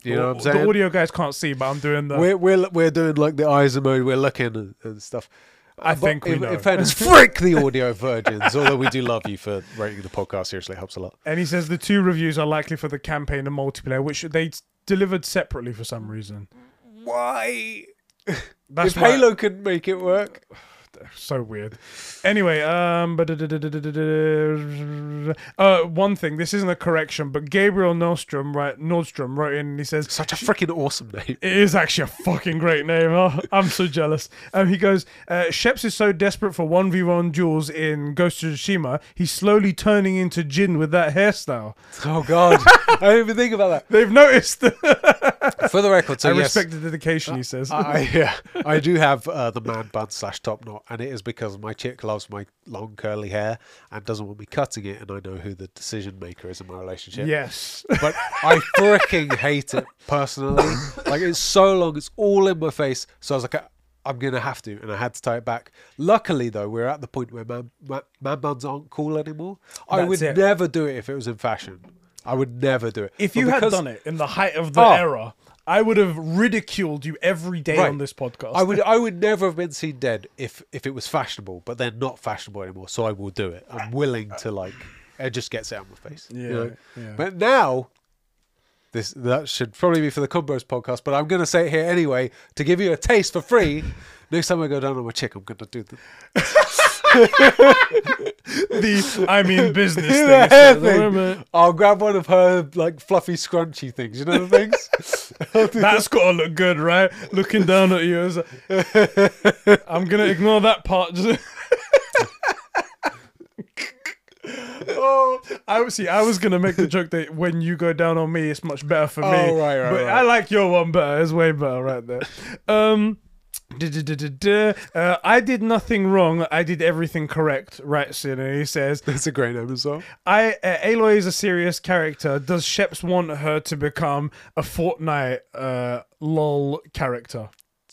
You know what I'm saying? The audio guys can't see, but I'm doing the. We're, we're we're doing like the eyes emoji. We're looking and, stuff. I But think we in, know. in fairness, frick the audio virgins. although we do love you for rating the podcast. Seriously, it helps a lot. and he says the two reviews are likely for the campaign and multiplayer, which they delivered separately for some reason. Why? That's if why- Halo couldn't make it work, so weird. Anyway, um, uh, one thing. This isn't a correction, but Gabriel Nordstrom, right? Nordstrom wrote in. and He says such a freaking awesome name. It is actually a fucking great name. Oh, I'm so jealous. Um, he goes, uh, Sheps is so desperate for 1v1 duels in Ghost of Tsushima, he's slowly turning into Jin with that hairstyle. Oh God, I didn't even think about that. They've noticed. For the record, so I yes, respect the dedication, he says. I, yeah, I do have uh, the man bun slash top knot, and it is because my chick loves my long curly hair and doesn't want me cutting it, and I know who the decision maker is in my relationship. yes. But I freaking hate it personally. Like it's so long, it's all in my face. So I was like, I'm gonna have to, and I had to tie it back. Luckily, though, we're at the point where man, man, man buns aren't cool anymore. I would it. never do it if it was in fashion. I would never do it. If But you had done it in the height of the Oh. era, I would have ridiculed you every day Right. on this podcast. I would I would never have been seen dead if if it was fashionable, but they're not fashionable anymore. So I will do it. I'm willing to like. It just gets it out of my face. you Yeah, know? yeah. But now, this that should probably be for the Combos podcast. But I'm going to say it here anyway to give you a taste for free. Next time I go down on my chick, I'm going to do the, the I mean business thing. the hair so- thing. I'll grab one of her like fluffy scrunchy things. You know the things. That's got to look good, right? Looking down at you. As a, I'm gonna ignore that part. Oh, I was see. I was gonna make the joke that when you go down on me, it's much better for me. Oh, right, right, But right. I like your one better. It's way better right there. Um. Uh, I did nothing wrong. I did everything correct. Right, Sinner. He says, That's a great well. I uh, Aloy is a serious character. Does Sheps want her to become a Fortnite uh, lol character?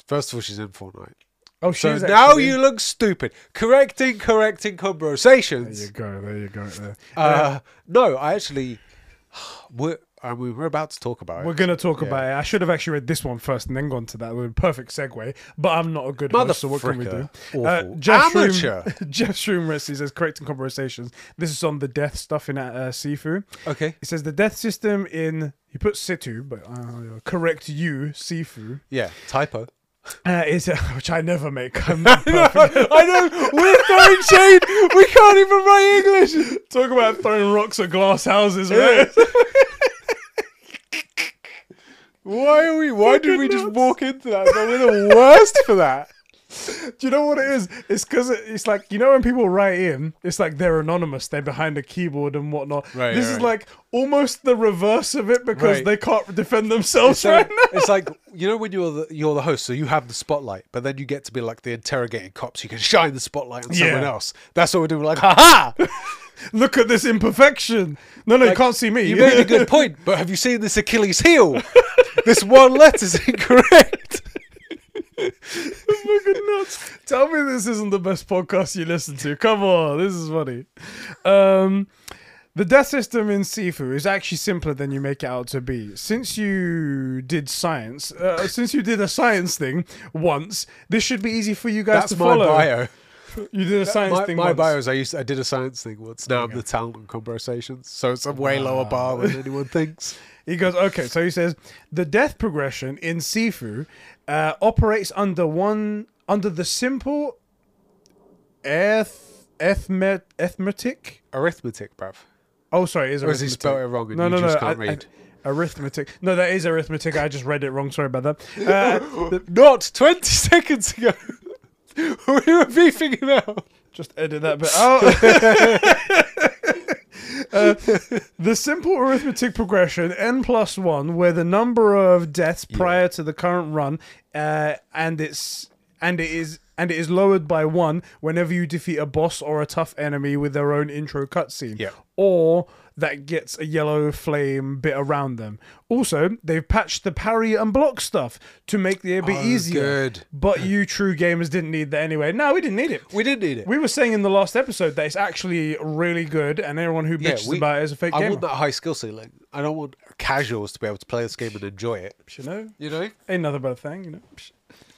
First of all, she's in Fortnite. Oh, So she's now actually- you look stupid. Correcting, correcting conversations. There you go. There you go. There. Uh, no, I actually, we're, I mean, we're about to talk about it. We're gonna talk Yeah. about it. I should have actually read this one first and then gone to that. With a perfect segue, but I'm not a good host, so what can we do? Uh, Jeff Amateur. Shroom, Jeff Shroom he says correcting conversations. This is on the death stuff in uh, Sifu. Okay. He says the death system in he put Situ, but uh, correct you Sifu Yeah. Typo. uh, is which I never make. I'm I know. We're throwing shade. We can't even write English. Talk about throwing rocks at glass houses, right? Why are we? Why did we just walk into that? We're the worst for that. Do you know what it is? It's because it's like you know when people write in, it's like they're anonymous, they're behind a keyboard and whatnot. Right, this right, is like almost the reverse of it because Right. they can't defend themselves So right now. it's like you know when you're the you're the host, so you have the spotlight, but then you get to be like the interrogating cops. You can shine the spotlight on someone Yeah. else. That's what we're doing. We're like, ha ha! Look at this imperfection. No, no, you can't see me. You made a good point, but have you seen this Achilles heel? this one letter's incorrect. fucking nuts. Tell me this isn't the best podcast you listen to. Come on, this is funny. Um, the death system in Sifu is actually simpler than you make it out to be. Since you did science, uh, since you did a science thing once, this should be easy for you guys That's to my follow. bio. You did a science my, thing. my once. bios, I used I did a science thing once. Now I'm the talent on conversations, so it's a way lower bar than anyone thinks. He goes, okay, so he says the death progression in Sifu uh, operates under one under the simple eth ethmet ethmetic. Arithmetic, bruv. Oh, sorry, is Or has he spelled it wrong and No, you no, just no. can't I- I- arithmetic. No, that is arithmetic. I just read it wrong. Sorry about that. Uh, Not 20 seconds ago. We were beefing him out. just edit that bit out. Uh, the simple arithmetic progression n plus one, where the number of deaths prior to the current run, uh, and it's and it is and it is lowered by one whenever you defeat a boss or a tough enemy with their own intro cutscene, Yeah. or that gets a yellow flame bit around them. Also, they've patched the parry and block stuff to make the a bit Oh, easier. good. But you true gamers didn't need that anyway. No, we didn't need it. We didn't need it. We were saying in the last episode that it's actually really good, and everyone who Yeah, we- about it is a fake I gamer. want that high skill ceiling. I don't want casuals to be able to play this game and enjoy it. You know, You know? ain't nothing but a thing. You know,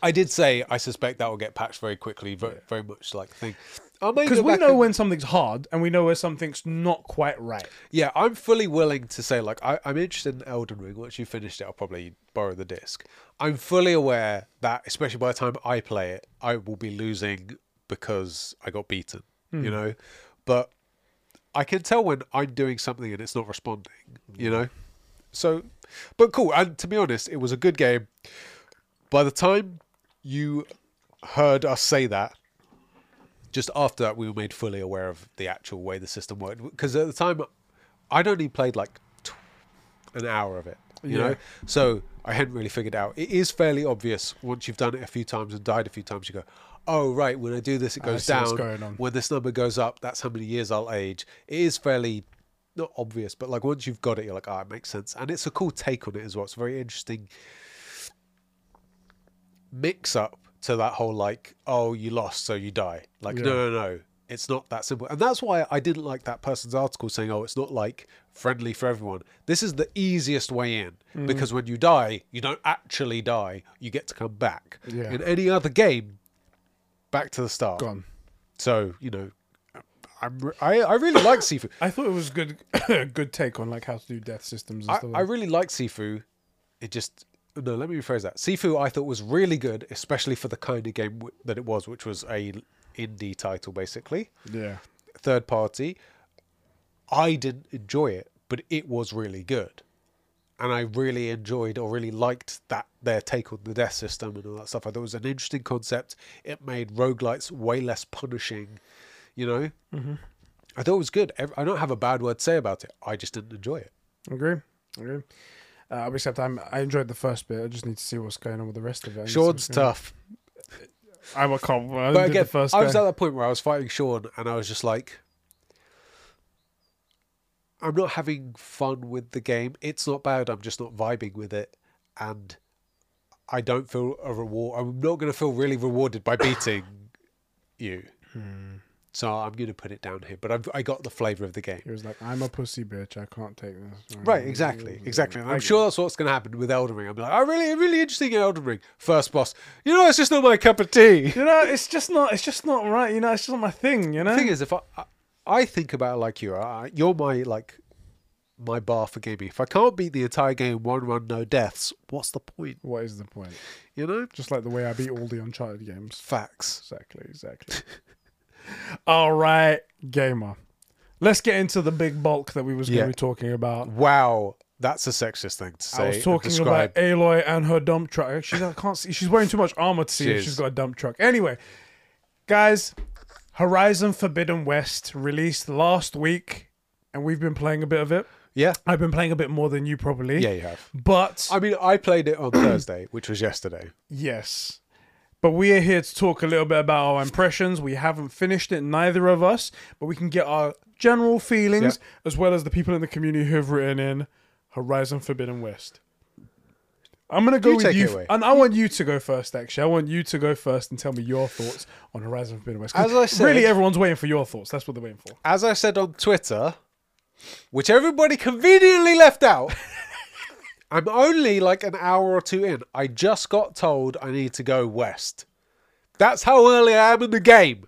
I did say I suspect that will get patched very quickly, very, very much like thing. I may because go we back know and- when something's hard, and we know where something's not quite right. Yeah, I'm fully willing to say, like, I, I'm interested in Elden Ring. Once you finish it, I'll probably borrow the disc. I'm fully aware that, especially by the time I play it, I will be losing because I got beaten, you hmm. know? But I can tell when I'm doing something and it's not responding, you know? So, but cool. And to be honest, it was a good game. By the time you heard us say that, just after that, we were made fully aware of the actual way the system worked. Because at the time, I'd only played like tw- an hour of it, you Yeah. know? So I hadn't really figured out. It is fairly obvious once you've done it a few times and died a few times, you go, oh, right, when I do this, it goes down. When this number goes up, that's how many years I'll age. It is fairly. Not obvious, but like once you've got it, you're like, ah, it makes sense, and it's a cool take on it as well. It's a very interesting mix up to that whole like, oh, you lost, so you die. Like, Yeah. no, no, no, it's not that simple. And that's why I didn't like that person's article saying, oh, it's not like friendly for everyone. This is the easiest way in Mm. because when you die, you don't actually die. You get to come back. Yeah. In any other game, back to the start. Gone. So you know, I I really like Sifu. I thought it was good, good take on like how to do death systems and I, stuff. I really like Sifu. It just no. Let me rephrase that. Sifu I thought was really good, especially for the kind of game w- that it was, which was a indie title basically, yeah, third party. I didn't enjoy it, but it was really good. And I really enjoyed or really liked that their take on the death system and all that stuff. I thought it was an interesting concept. It made roguelites way less punishing, you know? Mm-hmm. I thought it was good. I don't have a bad word to say about it. I just didn't enjoy it. agree, agree. Uh, except I'm, I enjoyed the first bit. I just need to see what's going on with the rest of it. I need to see Sean's tough. I can't. I But again, the first I was at that point where I was fighting Sean and I was just like, I'm not having fun with the game. It's not bad. I'm just not vibing with it. And I don't feel a reward. I'm not going to feel really rewarded by beating you. Hmm. So I'm going to put it down here. But I've, I got the flavour of the game. He was like, "I'm a pussy bitch. I can't take this." Right, exactly, exactly. And I'm sure that's what's going to happen with Elden Ring. I'm like, I really, really interesting in Elden Ring. First boss, you know, it's just not my cup of tea. You know, it's just not. It's just not right. You know, it's just not my thing. You know. The thing is, if I, I, I think about it like you, I, you're my like my bar for gaming. If I can't beat the entire game one run, no deaths, what's the point? what is the point? You know, Just like the way I beat all the Uncharted games. facts. Exactly. Exactly. all right, gamer. Let's get into the big bulk that we was going Yeah. to be talking about. Wow, that's a sexist thing to say. I was talking about Aloy and her dump truck. Actually, I can't see. She's wearing too much armor to see She if she's got a dump truck. Anyway, guys, Horizon Forbidden West released last week, and we've been playing a bit of it. Yeah, I've been playing a bit more than you probably. yeah, you have. But I mean, I played it on Thursday, which was yesterday. yes. But we are here to talk a little bit about our impressions. We haven't finished it, neither of us, but we can get our general feelings as well as the people in the community who have written in Horizon Forbidden West. I'm gonna go You with take you, and I want you to go first. Actually, I want you to go first and tell me your thoughts on Horizon Forbidden West. As I said- really, everyone's waiting for your thoughts. That's what they're waiting for. As I said on Twitter, which everybody conveniently left out. I'm only like an hour or two in. I just got told I need to go west. That's how early I am in the game.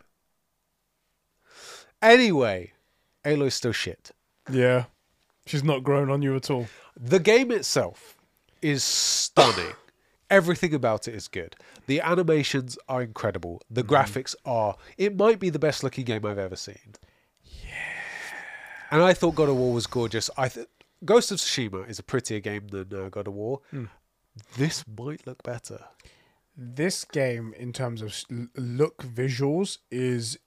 Anyway, Aloy's still shit. Yeah. She's not grown on you at all. The game itself is stunning. Everything about it is good. The animations are incredible. The mm-hmm. graphics are. It might be the best looking game I've ever seen. Yeah. And I thought God of War was gorgeous. I th- Ghost of Tsushima is a prettier game than uh, God of War. This might look better. This game, in terms of look visuals, is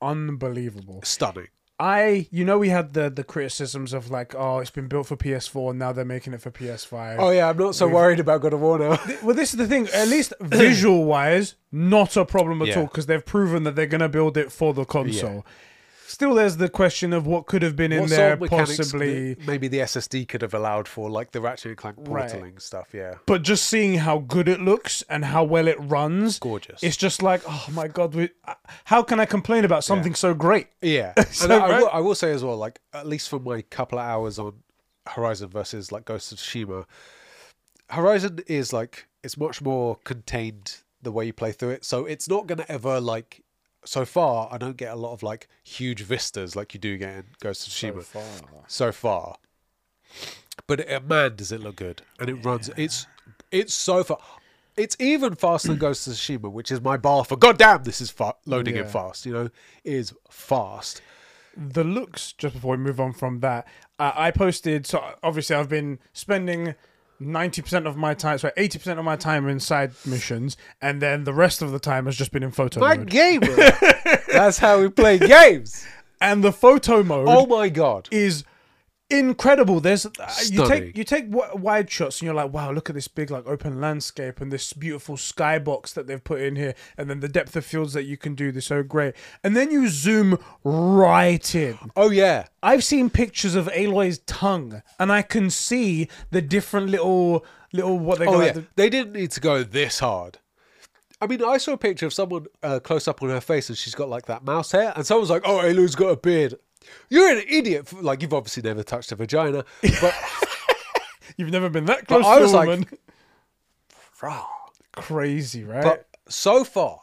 unbelievable. Stunning. I, you know, we had the the criticisms of like, oh, it's been built for PS4 and now they're making it for PS5. Oh yeah, I'm not so worried about God of War now. Well, this is the thing. At least visual wise, not a problem at Yeah. all because they've proven that they're gonna build it for the console. Still, there's the question of what could have been in What there, sort of possibly. maybe the SSD could have allowed for, like the Ratchet and Clank Right. portaling stuff. Yeah, But just seeing how good it looks and how well it runs, gorgeous. it's just like, oh my god, we, how can I complain about something so great? Yeah, So, and I, I will, I will say as well, like at least for my couple of hours on Horizon versus like Ghost of Tsushima, Horizon is like it's much more contained the way you play through it, so it's not gonna ever like. So far, I don't get a lot of like huge vistas like you do get in Ghost of Tsushima. So far, but uh, man, does it look good, and it runs. It's it's so far. It's even faster than Ghost of Tsushima, which is my bar for. God damn, this is fa- loading in Yeah. fast. You know, is fast. the looks just before we move on from that uh, i posted so obviously i've been spending 90% of my time sorry 80% of my time in side missions and then the rest of the time has just been in photo My mode gamer. That's how we play games. and the photo mode Oh my god. is incredible there's uh, you take you take wide shots and you're like wow look at this big like open landscape and this beautiful skybox that they've put in here and then the depth of fields that you can do they're so great and then you zoom right in Oh yeah. I've seen pictures of Aloy's tongue, and I can see the different little little what they Oh yeah. the- They didn't need to go this hard. I mean, I saw a picture of someone uh, close up on her face, and she's got like that mouse hair, and someone's like, "Oh, Aloy's got a beard." You're an idiot. for- Like you've obviously never touched a vagina, but You've never been that close I to was a like- woman. Rah. Crazy, right? but so far,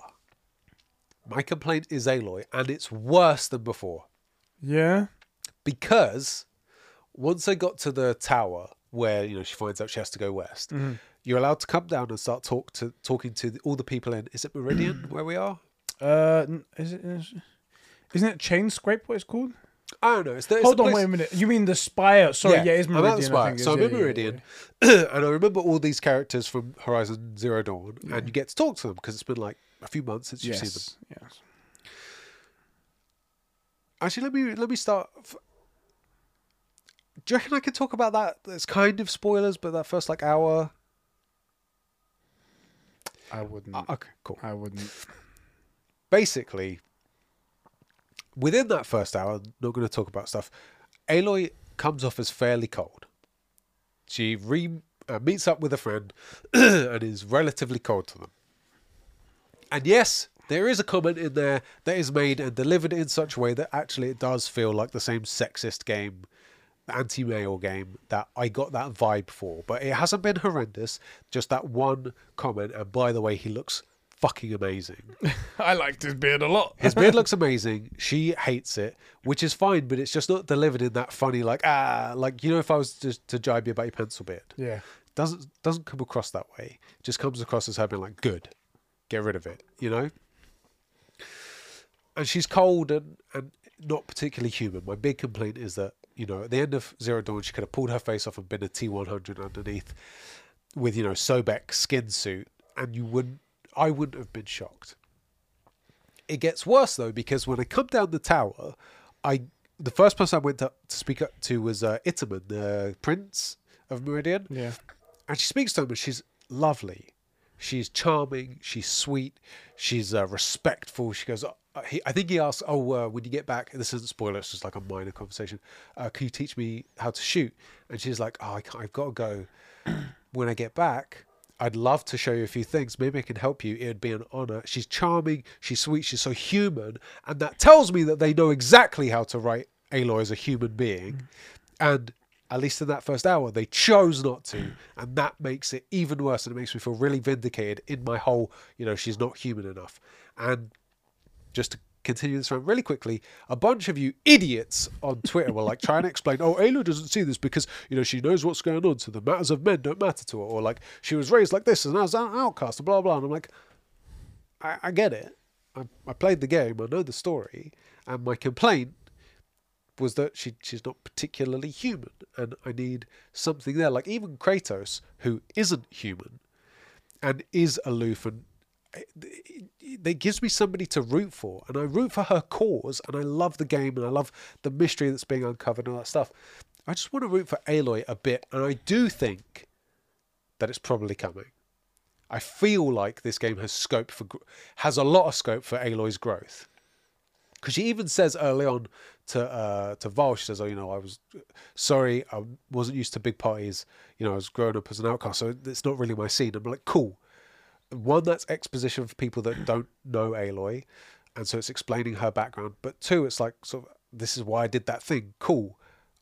my complaint is Aloy, and it's worse than before. yeah, because once they got to the tower where you know she finds out she has to go west, Mm-hmm. you're allowed to come down and start talk to talking to all the people in. Is it Meridian where we are? uh, n- is it? Is, isn't it Chainscrape? What it's called? I don't know. It's the, it's Hold on, place- wait a minute. You mean the spire? Sorry, yeah, it's I'm Meridian. at the spire. So. I'm Yeah, in yeah, yeah, Meridian, and I remember all these characters from Horizon Zero Dawn, and you get to talk to them because it's been like a few months since yeah. you've seen them. Yes, yes. Actually, let me let me start. Do you reckon I could talk about that? It's kind of spoilers, but that first like hour. I wouldn't. Uh, okay, cool. I wouldn't. basically, within that first hour, I'm not going to talk about stuff. Aloy comes off as fairly cold. She re uh, meets up with a friend and is relatively cold to them. And yes, there is a comment in there that is made and delivered in such a way that actually it does feel like the same sexist game, anti-male game that I got that vibe for. But it hasn't been horrendous. Just that one comment. And by the way, he looks fucking amazing. I liked his beard a lot. His beard looks amazing. She hates it, which is fine, but it's just not delivered in that funny, like ah, like you know, if I was just to jibe you about your pencil beard, yeah. doesn't doesn't come across that way. Just comes across as her being like, good, get rid of it, you know. And she's cold and and not particularly human. My big complaint is that you know at the end of Zero Dawn, she could have pulled her face off and been a T one hundred underneath, with you know Sobeck skin suit, and you wouldn't. I wouldn't have been shocked. It gets worse though because when I come down the tower, I the first person I went to, to speak up to was uh, Itamen, the prince of Meridian, Yeah. and she speaks to him, and she's lovely. She's charming. She's sweet. She's uh, respectful. She goes. Uh, he, I think he asks, "Oh, uh, when you get back, this isn't spoiler. It's just like a minor conversation. Uh, can you teach me how to shoot?" And she's like, "Oh, I can't, I've got to go. when I get back, I'd love to show you a few things. Maybe I can help you. It would be an honor." She's charming. She's sweet. She's so human, and that tells me that they know exactly how to write Aloy as a human being, and at least in that first hour, they chose not to, and that makes it even worse. And it makes me feel really vindicated in my whole, you know, she's not human enough. And just to continue this around really quickly. A bunch of you idiots on Twitter were like trying to explain, oh, Aloy doesn't see this because, you know, she knows what's going on, so the matters of men don't matter to her. Or like, she was raised like this and I was an outcast, blah, blah. And I'm like, I, I get it. I, I played the game, I know the story, and my complaint was that she she's not particularly human, and I need something there. Like even Kratos, who isn't human, and is aloof and it gives me somebody to root for and i root for her cause and i love the game and i love the mystery that's being uncovered and all that stuff i just want to root for aloy a bit and i do think that it's probably coming i feel like this game has scope for has a lot of scope for aloy's growth because she even says early on to uh, to Varl, she says, "Oh, you know, I was sorry, I wasn't used to big parties. You know, I was growing up as an outcast, so it's not really my scene." I'm like, "Cool." One that's exposition for people that don't know Aloy, and so it's explaining her background. But two, it's like sort of this is why I did that thing. Cool.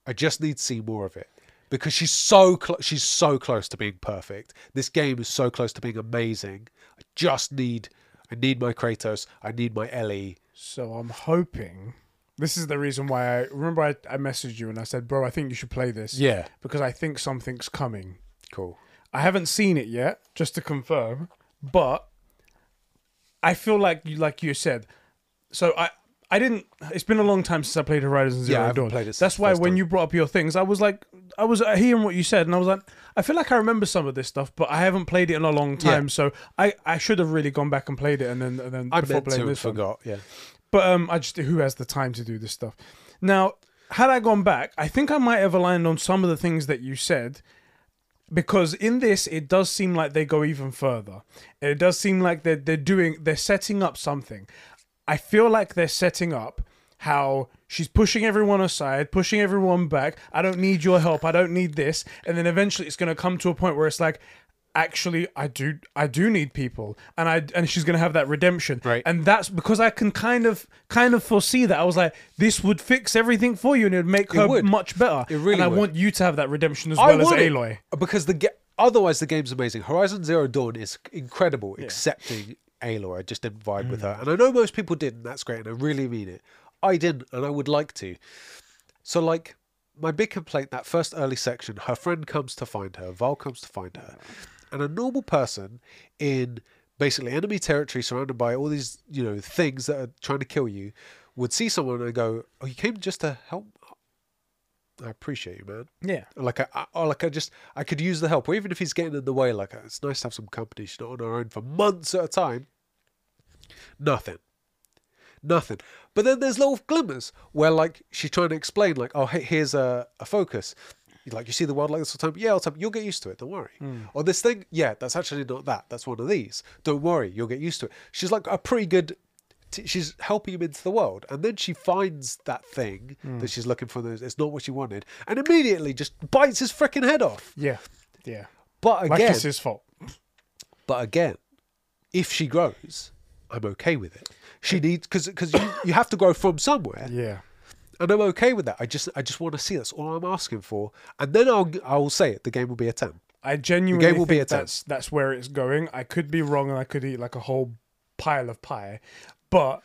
I just need to see more of it because she's so cl- she's so close to being perfect. This game is so close to being amazing. I just need I need my Kratos. I need my Ellie. So I'm hoping. This is the reason why I remember I, I messaged you and I said, "Bro, I think you should play this." Yeah, because I think something's coming. Cool. I haven't seen it yet, just to confirm. But I feel like you like you said. So I I didn't. It's been a long time since I played Horizon Zero yeah, I Dawn. Played it That's why when time. you brought up your things, I was like, I was hearing what you said, and I was like, I feel like I remember some of this stuff, but I haven't played it in a long time. Yeah. So I, I should have really gone back and played it, and then and then I before playing to this forgot. One. Yeah, but um, I just who has the time to do this stuff? Now, had I gone back, I think I might have aligned on some of the things that you said because in this it does seem like they go even further. It does seem like they're, they're doing they're setting up something. I feel like they're setting up how she's pushing everyone aside pushing everyone back. I don't need your help. I don't need this. And then eventually it's going to come to a point where it's like actually I do I do need people. And I and she's gonna have that redemption. Right. And that's because I can kind of kind of foresee that. I was like this would fix everything for you and it would make it her would. much better. It really and I would. want you to have that redemption as I well as Aloy. because the ge- otherwise the game's amazing. Horizon Zero Dawn is incredible yeah. accepting Aloy. I just didn't vibe mm. with her. And I know most people didn't. That's great and I really mean it. I didn't and I would like to. So like my big complaint that first early section her friend comes to find her Varl comes to find her and a normal person in basically enemy territory surrounded by all these, you know, things that are trying to kill you would see someone and go, "Oh, you came just to help." I appreciate you, man. Yeah. Like I, I, like I just, I could use the help, or even if he's getting in the way. Like it's nice to have some company. She's not on her own for months at a time. Nothing. Nothing. But then there's little glimmers where, like, she's trying to explain, like, oh, hey, here's a, a focus like you see the world like this all the time. Yeah, all the time. You'll get used to it. Don't worry. Mm. Or this thing. Yeah, that's actually not that. That's one of these. Don't worry. You'll get used to it. She's like a pretty good. T- she's helping him into the world, and then she finds that thing mm. that she's looking for. It's not what she wanted, and immediately just bites his freaking head off. Yeah, yeah. But again, like it's his fault. But again, if she grows, I'm okay with it. She needs because because you, you have to grow from somewhere. Yeah and I'm okay with that. I just I just want to see that's all I'm asking for, and then I'll I'll say it. The game will be a ten. I genuinely the game will think be a 10. that's that's where it's going. I could be wrong, and I could eat like a whole pile of pie, but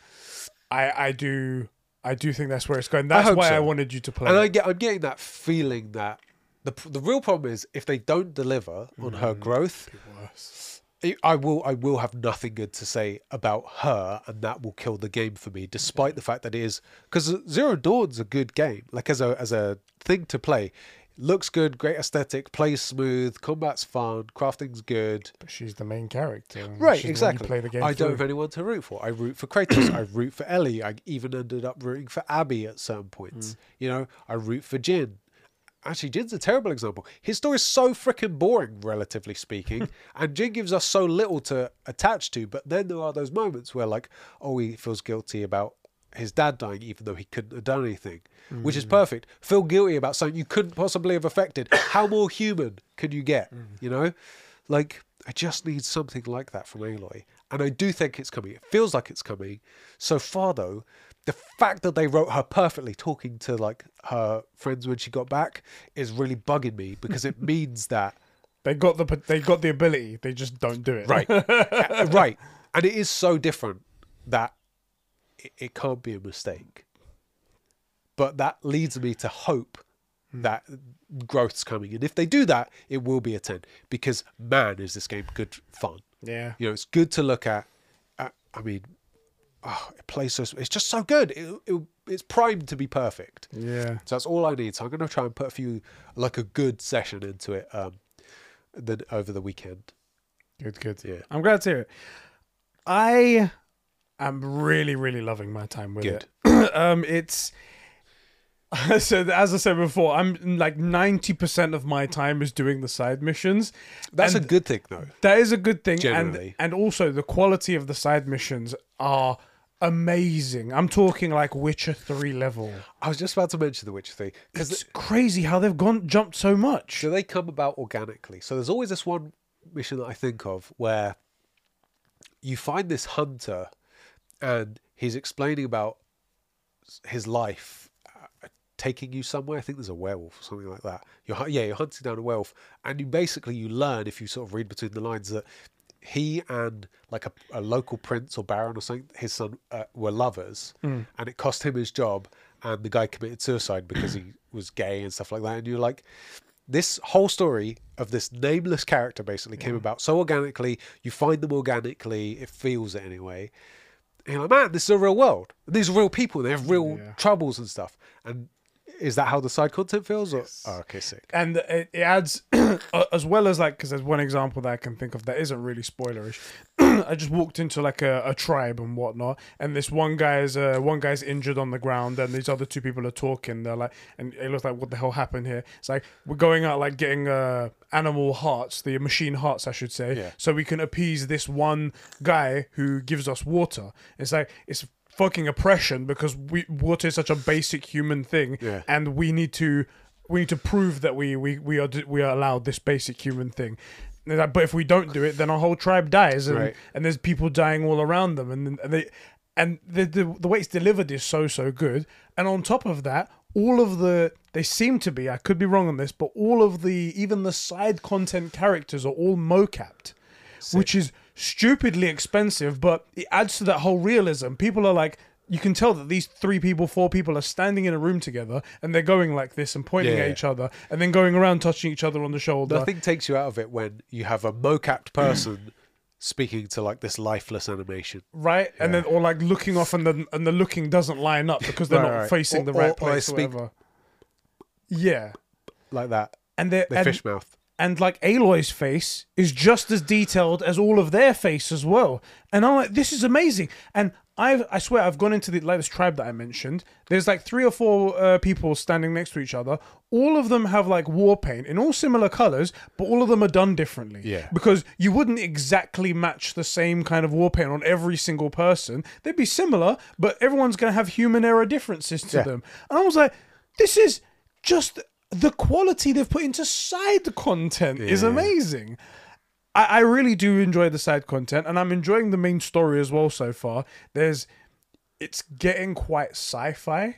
I I do I do think that's where it's going. That's I why so. I wanted you to play. And I get I'm getting that feeling that the the real problem is if they don't deliver on mm, her growth. I will I will have nothing good to say about her, and that will kill the game for me. Despite the fact that it is because Zero Dawn's a good game, like as a as a thing to play, looks good, great aesthetic, plays smooth, combat's fun, crafting's good. But she's the main character, right? Exactly. play the game I through. don't have anyone to root for. I root for Kratos. I root for Ellie. I even ended up rooting for Abby at certain points. Mm. You know, I root for Jin actually Jin's a terrible example. His story is so freaking boring, relatively speaking, and Jin gives us so little to attach to. But then there are those moments where, like, oh, he feels guilty about his dad dying, even though he couldn't have done anything, mm. which is mm. perfect. Feel guilty about something you couldn't possibly have affected. How more human can you get? Mm. You know, like I just need something like that from Aloy, and I do think it's coming. It feels like it's coming. So far, though, the fact that they wrote her perfectly talking to like her friends when she got back is really bugging me because it means that they got the they got the ability they just don't do it right right and it is so different that it, it can't be a mistake. But that leads me to hope hmm. that growth's coming, and if they do that, it will be a ten. Because man, is this game good fun? Yeah. You know, it's good to look at. I mean, oh, it plays so. It's just so good. It, it, it's primed to be perfect. Yeah. So that's all I need. So I'm going to try and put a few, like a good session into it, um, then over the weekend. Good, good. Yeah. I'm glad to hear it. I am really, really loving my time with Good. it. um, it's so as I said before, I'm like 90% of my time is doing the side missions. That's And a good thing, though. That is a good thing, Generally. and and also the quality of the side missions are amazing. I'm talking like Witcher three level. I was just about to mention the Witcher 3 because It's crazy how they've gone jumped so much. so they come about organically. So there's always this one mission that I think of where you find this hunter, and he's explaining about his life uh, taking you somewhere. I think there's a werewolf or something like that. You're yeah, you're hunting down a werewolf, and you basically you learn if you sort of read between the lines that he and like a, a local prince or baron or something, his son uh, were lovers, and it cost him his job, and the guy committed suicide because he was gay and stuff like that. And you're like, this whole story of this nameless character basically came about so organically. You find them organically. It feels it anyway. And you're like, man, this is a real world. These are real people. They have real Yeah. troubles and stuff. And is that how the side content feels? Or oh, okay, sick. and it, it adds as well as like because there's one example that I can think of that isn't really spoilerish. I just walked into like a, a tribe and whatnot, and this one guy is uh, one guy's injured on the ground, and these other two people are talking. They're like, and it looks like what the hell happened here? It's like we're going out like getting uh, animal hearts, the machine hearts, I should say, Yeah. so we can appease this one guy who gives us water. It's like it's fucking oppression because we water is such a basic human thing, Yeah. and we need to we need to prove that we we we are we are allowed this basic human thing. Like, But if we don't do it, then our whole tribe dies, and, Right. and there's people dying all around them, and, and they and the, the the way it's delivered is so so good. And on top of that, all of the they seem to be I could be wrong on this, but all of the even the side content characters are all mocapped, which is stupidly expensive, but it adds to that whole realism. People are like. You can tell that these three people, four people are standing in a room together and they're going like this and pointing Yeah. at each other and then going around touching each other on the shoulder. Nothing takes you out of it when you have a mocapped person speaking to like this lifeless animation. right? And then or like looking off and the and the looking doesn't line up because they're Right, not right. facing Or- the right or- or place or speak- whatever. Yeah. Like that. And they The fish mouth. And like Aloy's face is just as detailed as all of their face as well. And I'm like, this is amazing. And I I swear I've gone into the like this tribe that I mentioned. There's like three or four uh, people standing next to each other. All of them have like war paint in all similar colors, but all of them are done differently. Yeah. Because you wouldn't exactly match the same kind of war paint on every single person. They'd be similar, but everyone's gonna have human error differences to Yeah. them. And I was like, this is just the quality they've put into side content is amazing. I, I really do enjoy the side content, and I'm enjoying the main story as well so far. There's, it's getting quite sci-fi,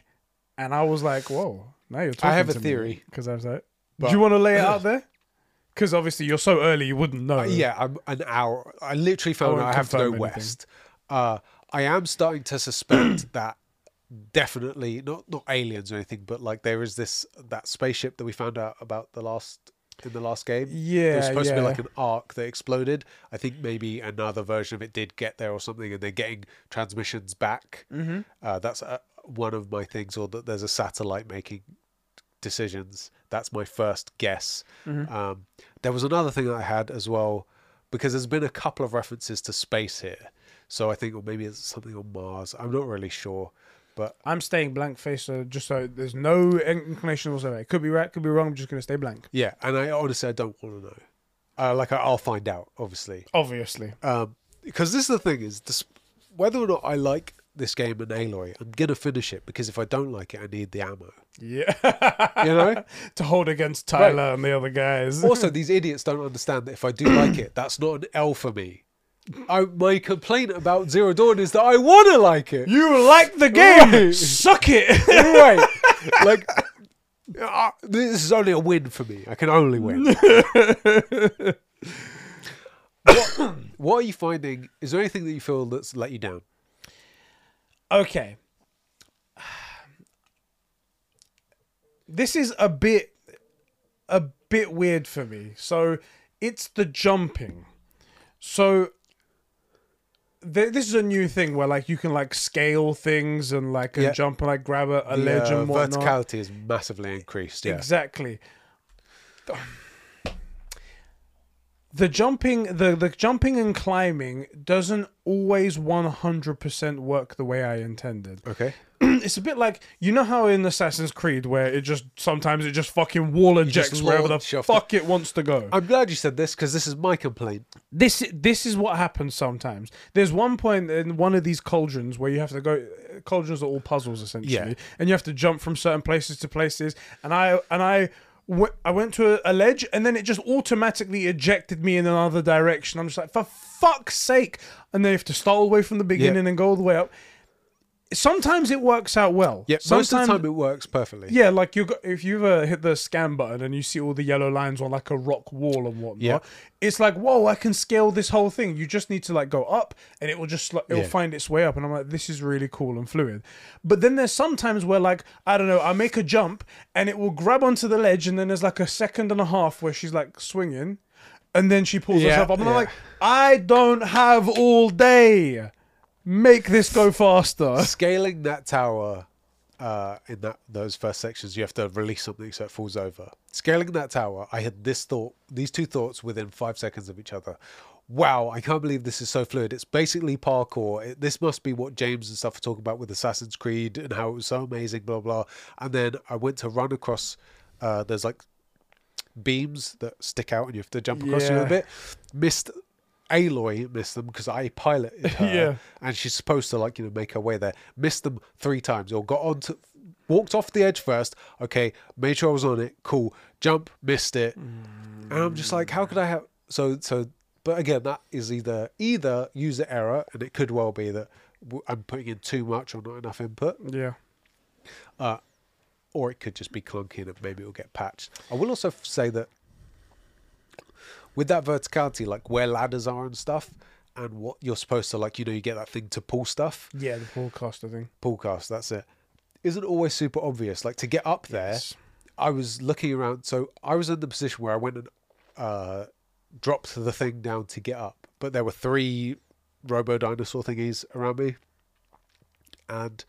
and I was like, whoa, now you're talking. I have a theory. because I was like, But- do you want to lay it out there? Because obviously you're so early, you wouldn't know. Uh, yeah, I'm an hour. I literally found won't out I have to go anything. west. Uh, I am starting to suspect that definitely not not aliens or anything, but like there is this that spaceship that we found out about the last in the last game. Yeah, It was supposed yeah. to be like an arc that exploded. I think maybe another version of it did get there or something, and they're getting transmissions back. mm-hmm. Uh, that's uh, one of my things, or that there's a satellite making decisions. That's my first guess. Mhm. Um, there was another thing that I had as well, because there's been a couple of references to space here. So I think, or maybe it's something on Mars. I'm not really sure, but I'm staying blank face, so just so there's no inclination whatsoever. It could be right, could be wrong. I'm just gonna stay blank. yeah. And I honestly, I don't want to know. Uh, like I, I'll find out, obviously. Obviously, Um, because this is the thing is, this, whether or not I like this game and Aloy, I'm gonna finish it because if I don't like it, I need the ammo. yeah. You know. to hold against Tyler and the other guys. also, these idiots don't understand that if I do like it, that's not an L for me. I, my complaint about Zero Dawn is that I want to like it. You like the game? Right. Suck it. right. Like, uh, this is only a win for me. I can only win. what, what are you finding? Is there anything that you feel that's let you down? Okay. This is a bit a bit weird for me. So it's the jumping. So th- this is a new thing where like you can like scale things and like and Yeah. jump and like grab a, a ledge uh, and whatnot. verticality is massively increased. Yeah. Exactly. The jumping the, the jumping and climbing doesn't always 100% work the way I intended. Okay. It's a bit like you know how in Assassin's Creed where it just sometimes it just fucking wall ejects wherever the fuck it wants to go. I'm glad you said this because this is my complaint. This this is what happens sometimes. There's one point in one of these cauldrons where you have to go. Cauldrons are all puzzles essentially, Yeah. and you have to jump from certain places to places. And I and I. I went to a, a ledge and then it just automatically ejected me in another direction. I'm just like, for fuck's sake! And then you have to start all the way from the beginning and go all the way up. Sometimes it works out well. Yeah. Most of the time it works perfectly. yeah, like you got if you ever uh, hit the scan button and you see all the yellow lines on like a rock wall and whatnot, Yeah. it's like whoa, I can scale this whole thing. You just need to like go up and it will just like, it will Yeah. find its way up, and I'm like, this is really cool and fluid. But then there's sometimes where like I don't know, I make a jump and it will grab onto the ledge, and then there's like a second and a half where she's like swinging, and then she pulls Yeah, herself up, and I'm like, I don't have all day. Make this go faster. Scaling that tower uh, in that those first sections, you have to release something so it falls over. Scaling that tower, I had this thought, these two thoughts within five seconds of each other. Wow, I can't believe this is so fluid. It's basically parkour. It, this must be what James and stuff are talking about with Assassin's Creed and how it was so amazing, blah blah. And then I went to run across. Uh, there's like beams that stick out, and you have to jump across Yeah. a bit. Missed Aloy missed them because I piloted her, Yeah. and she's supposed to like you know make her way there. Missed them three times, or got onto, walked off the edge first. Okay, made sure I was on it. Cool, jump, missed it, and I'm just like, how could I have? So so, but again, that is either either user error, and it could well be that I'm putting in too much or not enough input, Yeah. Uh, or it could just be clunky and maybe it'll get patched. I will also say that with that verticality, like where ladders are and stuff, and what you're supposed to like, you know, you get that thing to pull stuff, Yeah, the broadcaster thing. pull cast, that's it. Isn't always super obvious. Like to get up there, Yes. I was looking around. So I was in the position where I went and uh, dropped the thing down to get up, but there were three robo dinosaur thingies around me, and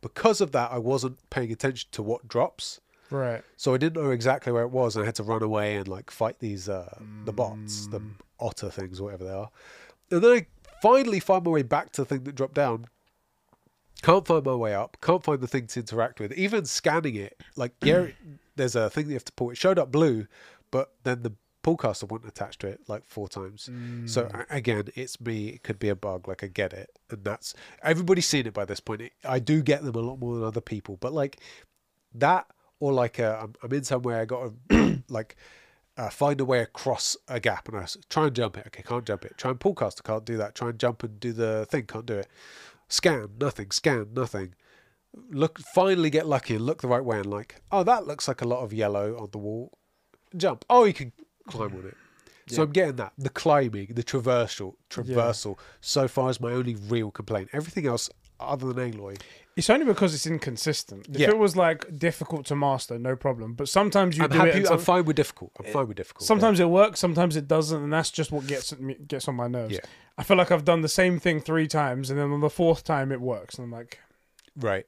because of that, I wasn't paying attention to what drops. Right. So I didn't know exactly where it was, and I had to run away and like fight these uh, the bots, the otter things, or whatever they are. And then I finally find my way back to the thing that dropped down. Can't find my way up. Can't find the thing to interact with. Even scanning it, like yeah, there's a thing that you have to pull. It showed up blue, but then the pullcaster wasn't attached to it like four times. So again, it's me. It could be a bug. Like I get it, and that's everybody's seen it by this point. It, I do get them a lot more than other people, but like that or like uh, I'm, I'm in somewhere I got to like uh, find a way across a gap and I try and jump it. Okay, can't jump it. Try and pull caster, can't do that. Try and jump and do the thing, can't do it. Scan, nothing. Scan, nothing. Look, finally get lucky and look the right way and like, oh, that looks like a lot of yellow on the wall. Jump. Oh, you can climb on it. So I'm getting that. The climbing, the traversal, traversal, so far is my only real complaint. Everything else, other than Aloy, It's only because it's inconsistent. If Yeah. it was like difficult to master, no problem. But sometimes you I'm do it. happy. and I'm some- fine with difficult. I'm fine with difficult. yeah. sometimes it works, sometimes it doesn't, and that's just what gets me- gets on my nerves. Yeah. I feel like I've done the same thing three times, and then on the fourth time it works, and I'm like, Right.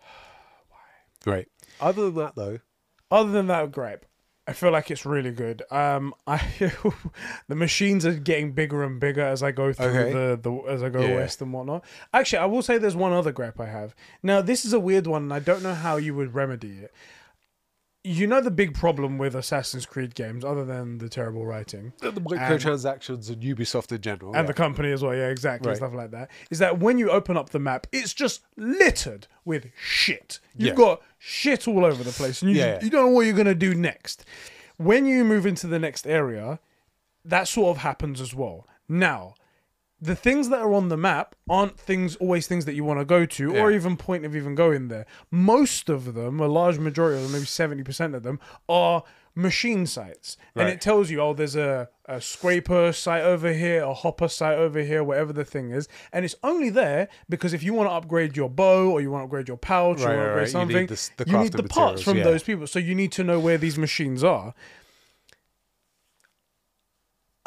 Right. Other than that, though, other than that, gripe. I feel like it's really good. Um, I the machines are getting bigger and bigger as I go through Okay. the, the as I go Yeah. west and whatnot. Actually, I will say there's one other gripe I have. Now, this is a weird one, and I don't know how you would remedy it. You know the big problem with Assassin's Creed games, other than the terrible writing the microtransactions and Ubisoft in general, and yeah. the company as well, yeah, exactly, Right. stuff like that, is that when you open up the map, it's just littered with shit. You've Yeah. got shit all over the place, and you, Yeah. you don't know what you're gonna do next. When you move into the next area, that sort of happens as well. Now, the things that are on the map aren't things always things that you want to go to or even point of even going there. Most of them, a large majority of them, maybe 70% of them, are machine sites, and it tells you, oh, there's a, a scraper site over here, a hopper site over here, whatever the thing is, and it's only there because if you want to upgrade your bow or you want to upgrade your pouch Right, or right, upgrade right. You need something, the you need the parts from yeah. those people. So you need to know where these machines are.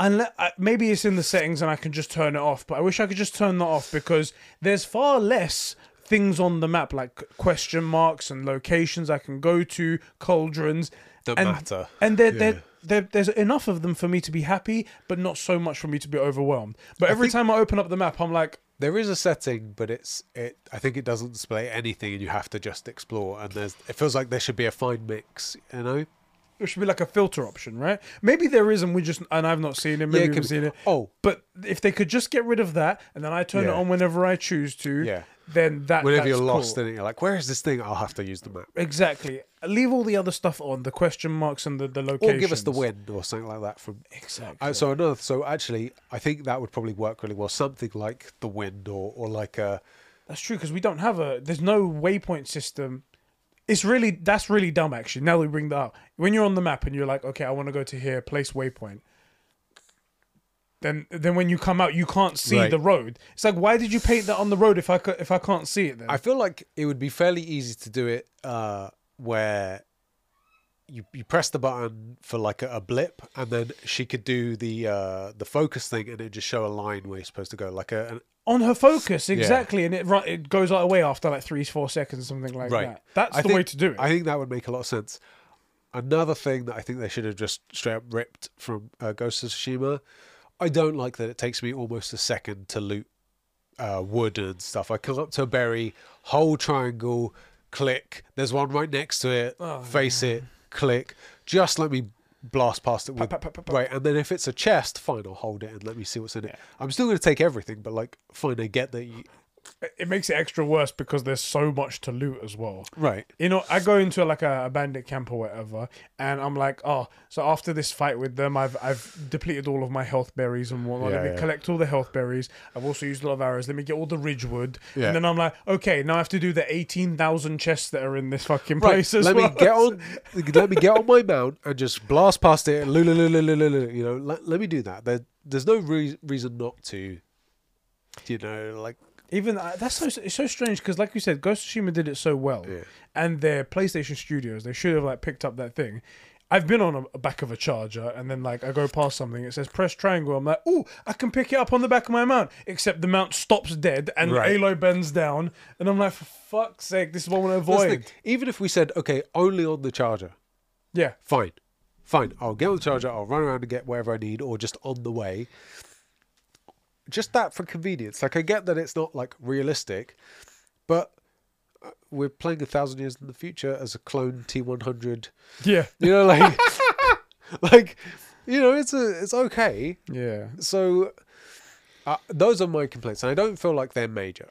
Unless, uh, maybe it's in the settings and I can just turn it off, but I wish I could just turn that off because there's far less things on the map like question marks and locations I can go to, cauldrons. Don't and, matter. And there, Yeah. there, there, there's enough of them for me to be happy, but not so much for me to be overwhelmed. But every time I open up the map, I'm like, There is a setting, but it's it. I think it doesn't display anything, and you have to just explore. And there's it feels like there should be a fine mix. You know? There should be like a filter option, right? Maybe there is, and we just and I've not seen it. Maybe it we've seen it. Oh, But if they could just get rid of that, and then I turn it on whenever I choose to, Yeah. then that whenever that's you're lost cool. in it, you're like, where is this thing? I'll have to use the map. exactly. Leave all the other stuff on, the question marks and the the Or give us the wind or something like that from Exactly. Uh, so another, so actually, I think that would probably work really well. Something like the wind, or or like a That's true because we don't have a. There's no waypoint system. It's really that's really dumb actually. Now that we bring that up, when you're on the map and you're like, okay, I want to go to here, place waypoint. Then then when you come out, you can't see Right. the road. It's like, why did you paint that on the road if I if I can't see it? Then I feel like it would be fairly easy to do it uh, where you you press the button for like a, a blip, and then she could do the uh, the focus thing, and it just show a line where you're supposed to go, like a an, on her focus exactly, and it ru- it goes right away after like three four seconds, something like Right. that. That's I the think- way to do it. I think that would make a lot of sense. Another thing that I think they should have just straight up ripped from uh, Ghost of Tsushima, I don't like that it takes me almost a second to loot uh, wood and stuff. I come up to a berry, whole triangle, click. There's one right next to it. Oh, face it, click. Just let me blast past it with right. And then if it's a chest, fine, I'll hold it and let me see what's in it. I'm still going to take everything, but like, fine, I get that. You, it makes it extra worse because there's so much to loot as well. right. You know, I go into like a, a bandit camp or whatever, and I'm like, oh, so after this fight with them, I've I've depleted all of my health berries and whatnot. Let me yeah. collect all the health berries. I've also used a lot of arrows. Let me get all the ridgewood, Yeah. and then I'm like, okay, now I have to do the eighteen thousand chests that are in this fucking Right, place as let well. me get on. let me get on my mount and just blast past it. lu, You know, let, let me do that. There, there's no re- reason not to. You know, like Even uh, that's so it's so strange because, like you said, Ghost of Tsushima did it so well, Yeah. and their PlayStation Studios they should have like picked up that thing. I've been on a, back of a charger, and then like I go past something, it says press triangle. I'm like, oh, I can pick it up on the back of my mount. Except the mount stops dead, and Right. Aloy bends down, and I'm like, for fuck's sake, this is what I want to avoid. Even if we said, okay, only on the charger, Yeah, fine, fine. I'll get on the charger. I'll run around and get wherever I need, or just on the way. Just that for convenience. Like I get that it's not like realistic, but uh, we're playing a thousand years in the future as a clone T100 yeah, You know, like, like, you know, it's a, it's okay. yeah. So, uh, those are my complaints, and I don't feel like they're major.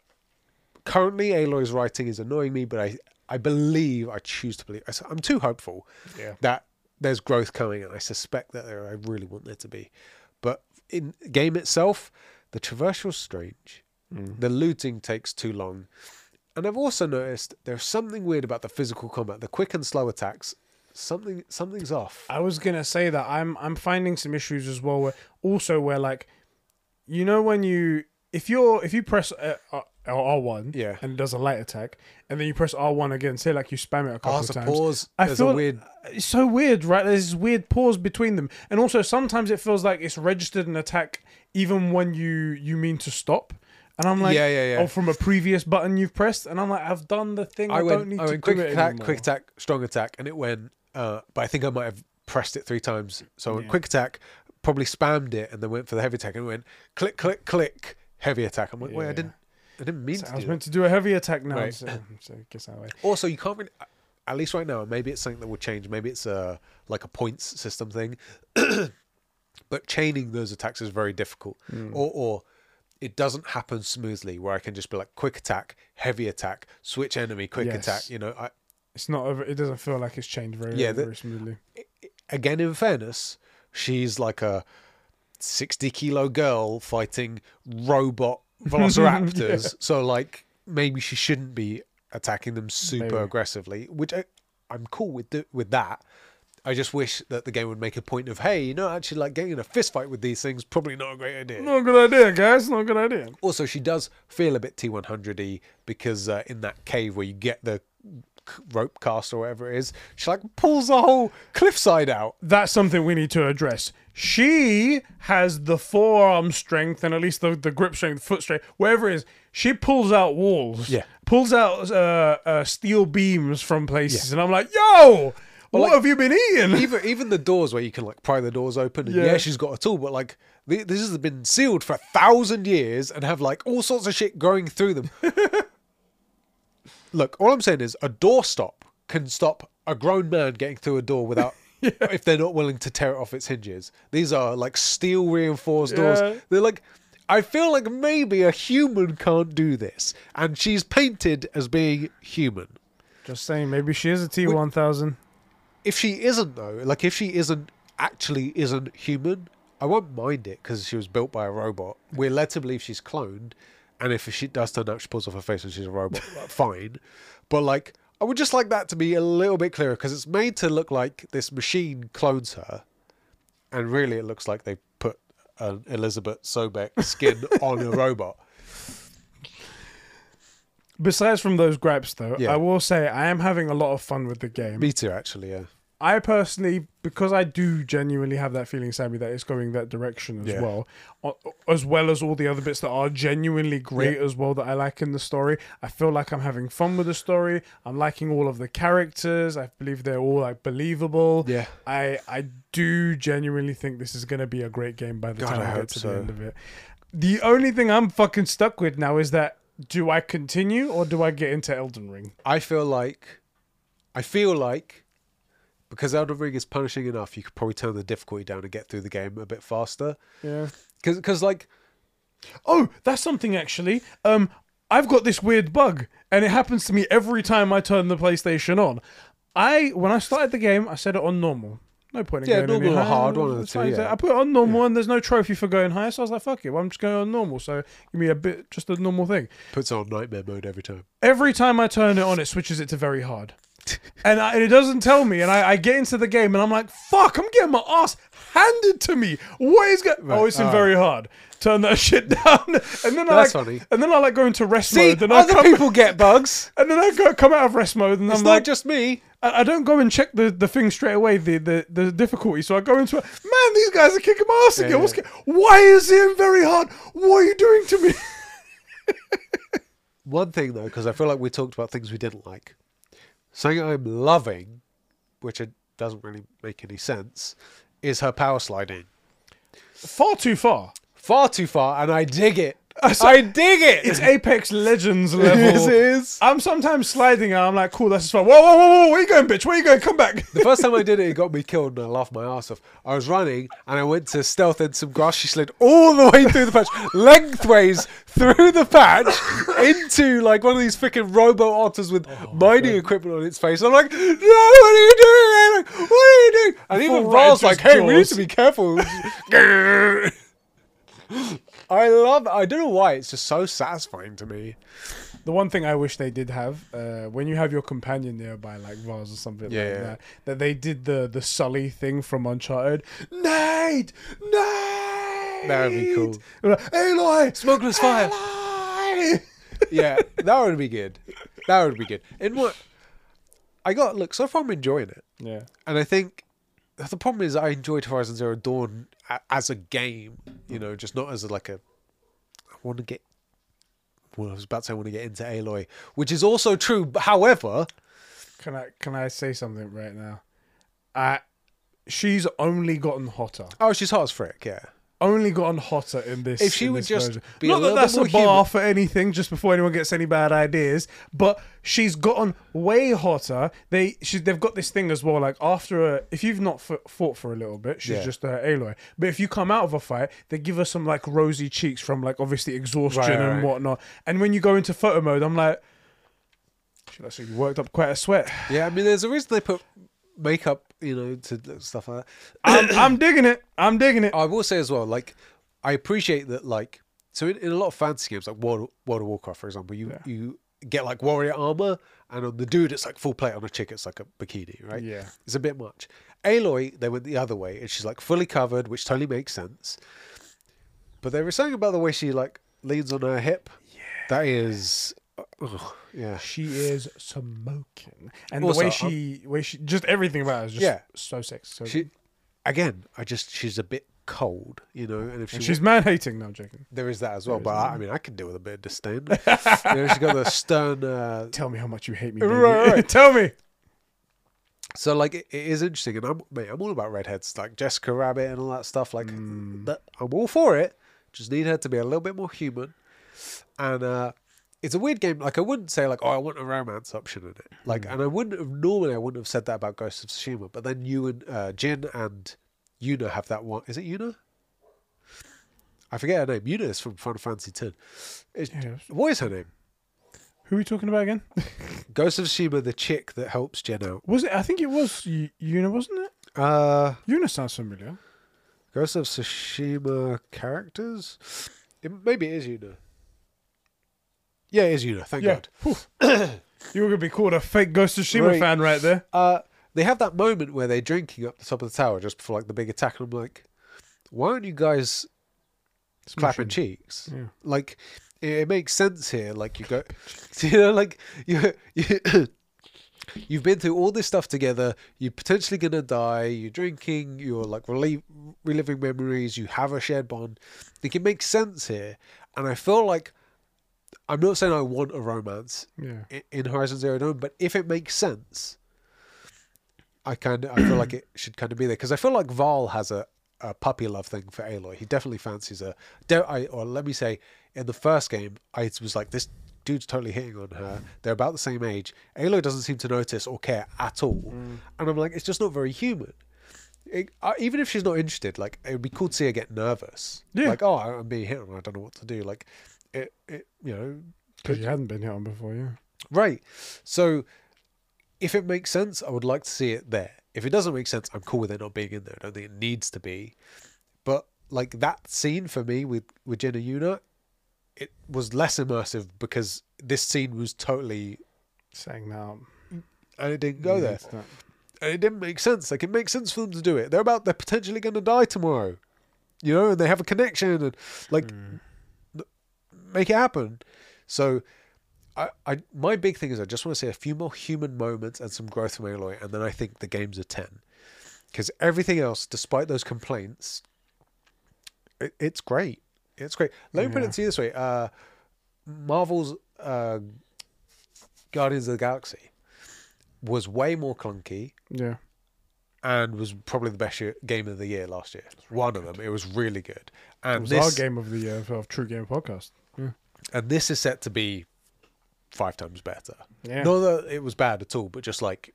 Currently, Aloy's writing is annoying me, but I, I believe, I choose to believe, I'm too hopeful Yeah. that there's growth coming, and I suspect that there, I really want there to be. But in game itself, the traversal's strange. The looting takes too long. And I've also noticed there's something weird about the physical combat. The quick and slow attacks, something something's off. I was gonna say that I'm I'm finding some issues as well. Where also where like, you know when you if you're if you press uh, uh, R one Yeah. and it does a light attack and then you press R one again, say like you spam it a couple Oh, of times. pause. I There's feel a weird. it's so weird, right? There's this weird pause between them, and also sometimes it feels like it's registered an attack even when you you mean to stop. And I'm like, Yeah, yeah, yeah. Or from a previous button you've pressed, and I'm like, I've done the thing. I, I don't need I to went do quick it attack, anymore. quick attack, strong attack, and it went. Uh, but I think I might have pressed it three times. So I went Yeah. quick attack, probably spammed it, and then went for the heavy attack, and it went click, click, click, heavy attack. I'm like, wait, I didn't, I didn't mean So to I was do meant that. to do a heavy attack now, Right. so, so I guess that way. Also, you can't really. At least right now, maybe it's something that will change. Maybe it's a like a points system thing. but chaining those attacks is very difficult, mm. or or it doesn't happen smoothly. Where I can just be like quick attack, heavy attack, switch enemy, quick Yes. attack. You know, I, It's not. Over, it doesn't feel like it's changed very, Yeah, very the- smoothly. again, in fairness, she's like a 60 kilo girl fighting robot velociraptors. So, like, maybe she shouldn't be attacking them super Maybe. aggressively, which I, I'm cool with, do, with that. I just wish that the game would make a point of, hey, you know, actually, like getting in a fist fight with these things probably not a great idea. Not a good idea, guys. Not a good idea. Also, she does feel a bit T100y because uh, in that cave where you get the rope cast or whatever it is, she like pulls the whole cliffside out. That's something we need to address. She has the forearm strength and at least the, the grip strength, foot strength, whatever it is. She pulls out walls. Yeah. Pulls out uh, uh, steel beams from places. And I'm like, yo, what like- have you been eating? Even even the doors where you can like pry the doors open. And Yeah. yeah. she's got a tool, but like th- this has been sealed for a thousand years and have like all sorts of shit going through them. Look, all I'm saying is a door stop can stop a grown man getting through a door without. If they're not willing to tear it off its hinges, these are like steel reinforced Yeah. doors. They're like, I feel like maybe a human can't do this, and she's painted as being human. Just saying, maybe she is a T1000. If she isn't though, like if she isn't actually isn't human, I won't mind it because she was built by a robot. We're led to believe she's cloned, and if she does turn out she pulls off her face and she's a robot, fine. But like, I would just like that to be a little bit clearer because it's made to look like this machine clones her, and really it looks like they put an Elizabeth Sobeck skin on a robot. Besides from those gripes, though, Yeah. I will say I am having a lot of fun with the game. Me too, actually. Yeah. I personally, because I do genuinely have that feeling, Sammy, that it's going that direction as Yeah. well, o- as well as all the other bits that are genuinely great as well that I like in the story. I feel like I'm having fun with the story. I'm liking all of the characters. I believe they're all like believable. Yeah. I I do genuinely think this is going to be a great game by the God, time I I, hope get to so. the end of it. The only thing I'm fucking stuck with now is that do I continue or do I get into Elden Ring? I feel like, I feel like, because Elden Ring is punishing enough, you could probably turn the difficulty down and get through the game a bit faster. Yeah. Because, because like, Oh, that's something actually. Um, I've got this weird bug, and it happens to me every time I turn the PlayStation on. I when I started the game, I set it on normal. No point in Yeah, going any normal or higher. hard, one of the two, yeah. I put on normal, and there's no trophy for going higher, so I was like, "Fuck it, well, I'm just going on normal." So give me a bit, just a normal thing. puts on nightmare mode every time. Every time I turn it on, it switches it to very hard. and, I, and it doesn't tell me, and I, I get into the game, and I'm like, "Fuck! I'm getting my ass handed to me. What is going? Oh, it's in ah. very hard. Turn that shit down." And then I like, funny. and then I like go into rest See, mode, and I other come, people get bugs. and then I go come out of rest mode, and It's I'm not like, just me. I, I don't go and check the, the thing straight away, the, the the difficulty. So I go into it. Man, these guys are kicking my ass again. Yeah, What's yeah. Why is it very hard? What are you doing to me? One thing, though, because I feel like we talked about things we didn't like. Something I'm loving, which it doesn't really make any sense, is her power sliding. Far too far. Far too far, and I dig it. so- I dig it. It's Apex Legends level. Yes, it is. I'm sometimes sliding and I'm like, cool, that's fun. Whoa, whoa, whoa, whoa, where you going, bitch? Where you going? Come back. The first time I did it, it got me killed, and I laughed my ass off. I was running, and I went to stealth in some grass. She slid all the way through the patch, lengthways through the patch, into like one of these freaking robo otters with oh mining equipment on its face. I'm like, no, what are you doing? Like, what are you doing? And even Varl's like, hey, we need to be careful. I love. I don't know why. It's just so satisfying to me. The one thing I wish they did have, uh, when you have your companion nearby, like Varl or something Yeah, like yeah. that, that they did the the Sully thing from Uncharted. Nate, Nate. That would be cool. Like, Aloy, Smokeless fire. Yeah, that would be good. That would be good. And what I got, look, so far I'm enjoying it, yeah, and I think the problem is I enjoyed Horizon Zero Dawn as a game. You know, just not as a, like a. I want to get. Well, I was about to say I want to get into Aloy, which is also true. However, can I can I say something right now? Uh, she's only gotten hotter. oh, she's hot as frick. Yeah, Only gotten hotter in this. If she would just version. be a not that that's a bar human. for anything, just before anyone gets any bad ideas. But she's gotten way hotter. They she, they've got this thing as well. Like after a, if you've not f- fought for a little bit, she's Yeah. just a Aloy. But if you come out of a fight, they give her some like rosy cheeks from like obviously exhaustion Right, and right. whatnot. And when you go into photo mode, I'm like. She actually worked up quite a sweat. yeah. I mean, there's a reason they put makeup, you know, to stuff like that. I'm, I'm digging it. I'm digging it. I will say as well, like I appreciate that. Like so, in, in a lot of fantasy games, like World World of Warcraft, for example, you Yeah. you get like warrior armor, and on the dude it's like full plate. On a chick it's like a bikini, right? Yeah. it's a bit much. Aloy, they went the other way, and she's like fully covered, which totally makes sense. But they were saying about the way she like leans on her hip. Yeah, that is, ugh, yeah. She is smoking, and Also, the way she, way she, just everything about her is just Yeah. so sexy. So She, again, I just she's a bit cold, you know. And if she and she's man hating. No, I'm joking. There is that as well, but I, I mean, I can deal with a bit of disdain. you know, she's got the stern. Uh, Tell me how much you hate me. Baby. Right, right. Tell me. so, like, it, it is interesting, and I'm, mate, I'm all about redheads, like Jessica Rabbit and all that stuff. Like, that, I'm all for it. Just need her to be a little bit more human, and uh, it's a weird game. Like, I wouldn't say like, oh, I want a romance option in it. Like, and I wouldn't have normally, I wouldn't have said that about Ghost of Tsushima, but then you and uh, Jin and Yuna have that one. Is it Yuna? I forget her name. Yuna is from Final Fantasy X. Yes. What is her name? Who are we talking about again? Ghost of Tsushima, the chick that helps Jin out. Was it? I think it was Y- Yuna, wasn't it? Uh, Yuna sounds familiar. Ghost of Tsushima characters? It, maybe it is Yuna. Yeah, it is Yuna. Thank Yeah. God. You were gonna be called a fake Ghost of Shima Right. fan right there. Uh, they have that moment where they're drinking up the top of the tower just before like the big attack, and I'm like, why aren't you guys clapping cheeks? Yeah. Like, it, it makes sense here. Like you go, you know, like you you. You've been through all this stuff together. You're potentially gonna die. You're drinking. You're like relive, reliving memories. You have a shared bond. Like it makes sense here, and I feel like I'm not saying I want a romance Yeah. in Horizon Zero Dawn, but if it makes sense, I kind of I feel like it should kind of be there because I feel like Varl has a, a puppy love thing for Aloy. He definitely fancies her. Don't I? Or let me say, in the first game, I was like, this dude's totally hitting on her. They're about the same age. Aloy doesn't seem to notice or care at all, and I'm like, it's just not very human. It, uh, even if she's not interested, like it would be cool to see her get nervous. Yeah. Like, oh, I'm being hit on. I don't know what to do. Like, it, it you know, Because you hadn't been hit on before, yeah. Right. So if it makes sense, I would like to see it there. If it doesn't make sense, I'm cool with it not being in there. I don't think it needs to be. But like that scene for me with with Jin and Yuna, it was less immersive because this scene was totally Saying that. and it didn't go there. That. And it didn't make sense. Like it makes sense for them to do it. They're about they're potentially going to die tomorrow, you know, and they have a connection and like Mm. Make it happen. So, I, I my big thing is I just want to see a few more human moments and some growth from Aloy, and then I think the game's a ten. Because everything else, despite those complaints, it, it's great. It's great. Let me put it to you this way: uh, Marvel's uh, Guardians of the Galaxy was way more clunky Yeah. and was probably the best year, game of the year last year. One of them. It was really good. And It was this our game of the year of True Game Podcast. And this is set to be five times better. Yeah. Not that it was bad at all, but just like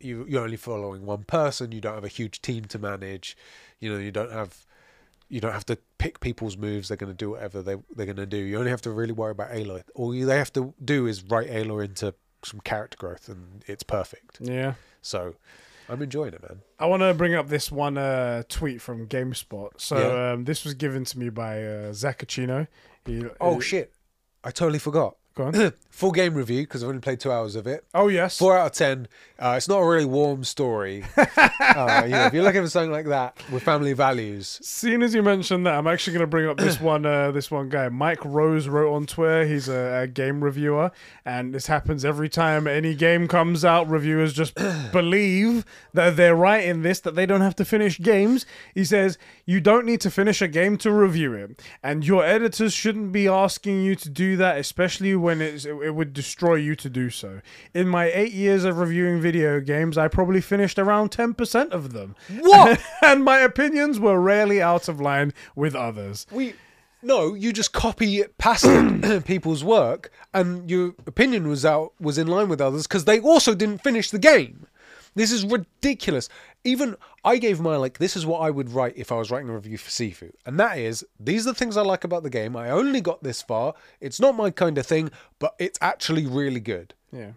you you're only following one person, you don't have a huge team to manage, you know, you don't have you don't have to pick people's moves, they're gonna do whatever they they're gonna do. You only have to really worry about Aloy. All you, they have to do is write Aloy into some character growth and it's perfect. Yeah. So I'm enjoying it, man. I want to bring up this one uh, tweet from GameSpot. So Yeah. um, this was given to me by uh, Zacchino. He, Oh he- shit. I totally forgot. Go on. Full game review because I've only played two hours of it. oh yes. Four out of ten. Uh, it's not a really warm story. uh, you know, if you're looking for something like that with family values, Seeing as you mentioned that, I'm actually going to bring up this one. Uh, this one guy, Mike Rose, wrote on Twitter. He's a, a game reviewer, and this happens every time any game comes out. Reviewers just believe that they're right in this, that they don't have to finish games. He says you don't need to finish a game to review it, and your editors shouldn't be asking you to do that, especially when it's, it, it would destroy you to do so. In my eight years of reviewing video games, I probably finished around ten percent of them. What? and my opinions were rarely out of line with others. we no, you just copy past people's work, and your opinion was out was in line with others because they also didn't finish the game. This is ridiculous. Even I gave my like, this is what I would write if I was writing a review for Sifu, and that is these are the things I like about the game. I only got this far. It's not my kind of thing, but it's actually really good. Yeah.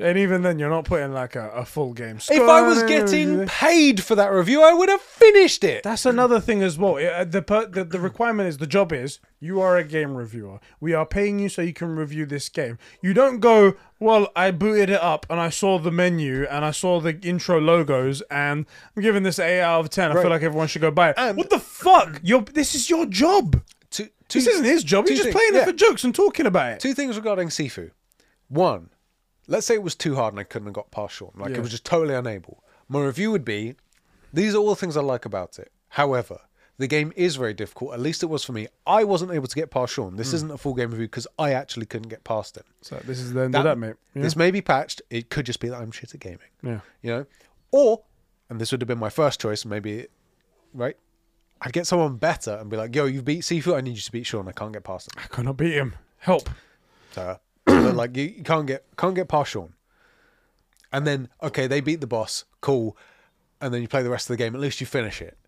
And even then, you're not putting like a, a full game. score. If I was getting paid for that review, I would have finished it. That's another thing as well. The, per- the the requirement is the job is you are a game reviewer. We are paying you so you can review this game. You don't go, well, I booted it up and I saw the menu and I saw the intro logos and I'm giving this an 8 out of 10. I Right. feel like everyone should go buy it. And- what the fuck? Your this is your job. Two, two, This isn't his job. He's just things, playing yeah. it for jokes and talking about it. Two things regarding Sifu. One, let's say it was too hard and I couldn't have got past Sean. Like Yeah. it was just totally unable. My review would be these are all the things I like about it. However, the game is very difficult. At least it was for me. I wasn't able to get past Sean. This hmm. isn't a full game review because I actually couldn't get past him. So this is the end of that, mate. Yeah. This may be patched. It could just be that I'm shit at gaming. yeah. You know? Or, and this would have been my first choice, maybe, right? I'd get someone better and be like, yo, you beat Sifu. I need you to beat Sean. I can't get past him. I cannot beat him. Help. So, but like you, you can't get can't get past Sean. And then okay, they beat the boss, cool. And then you play the rest of the game. At least you finish it,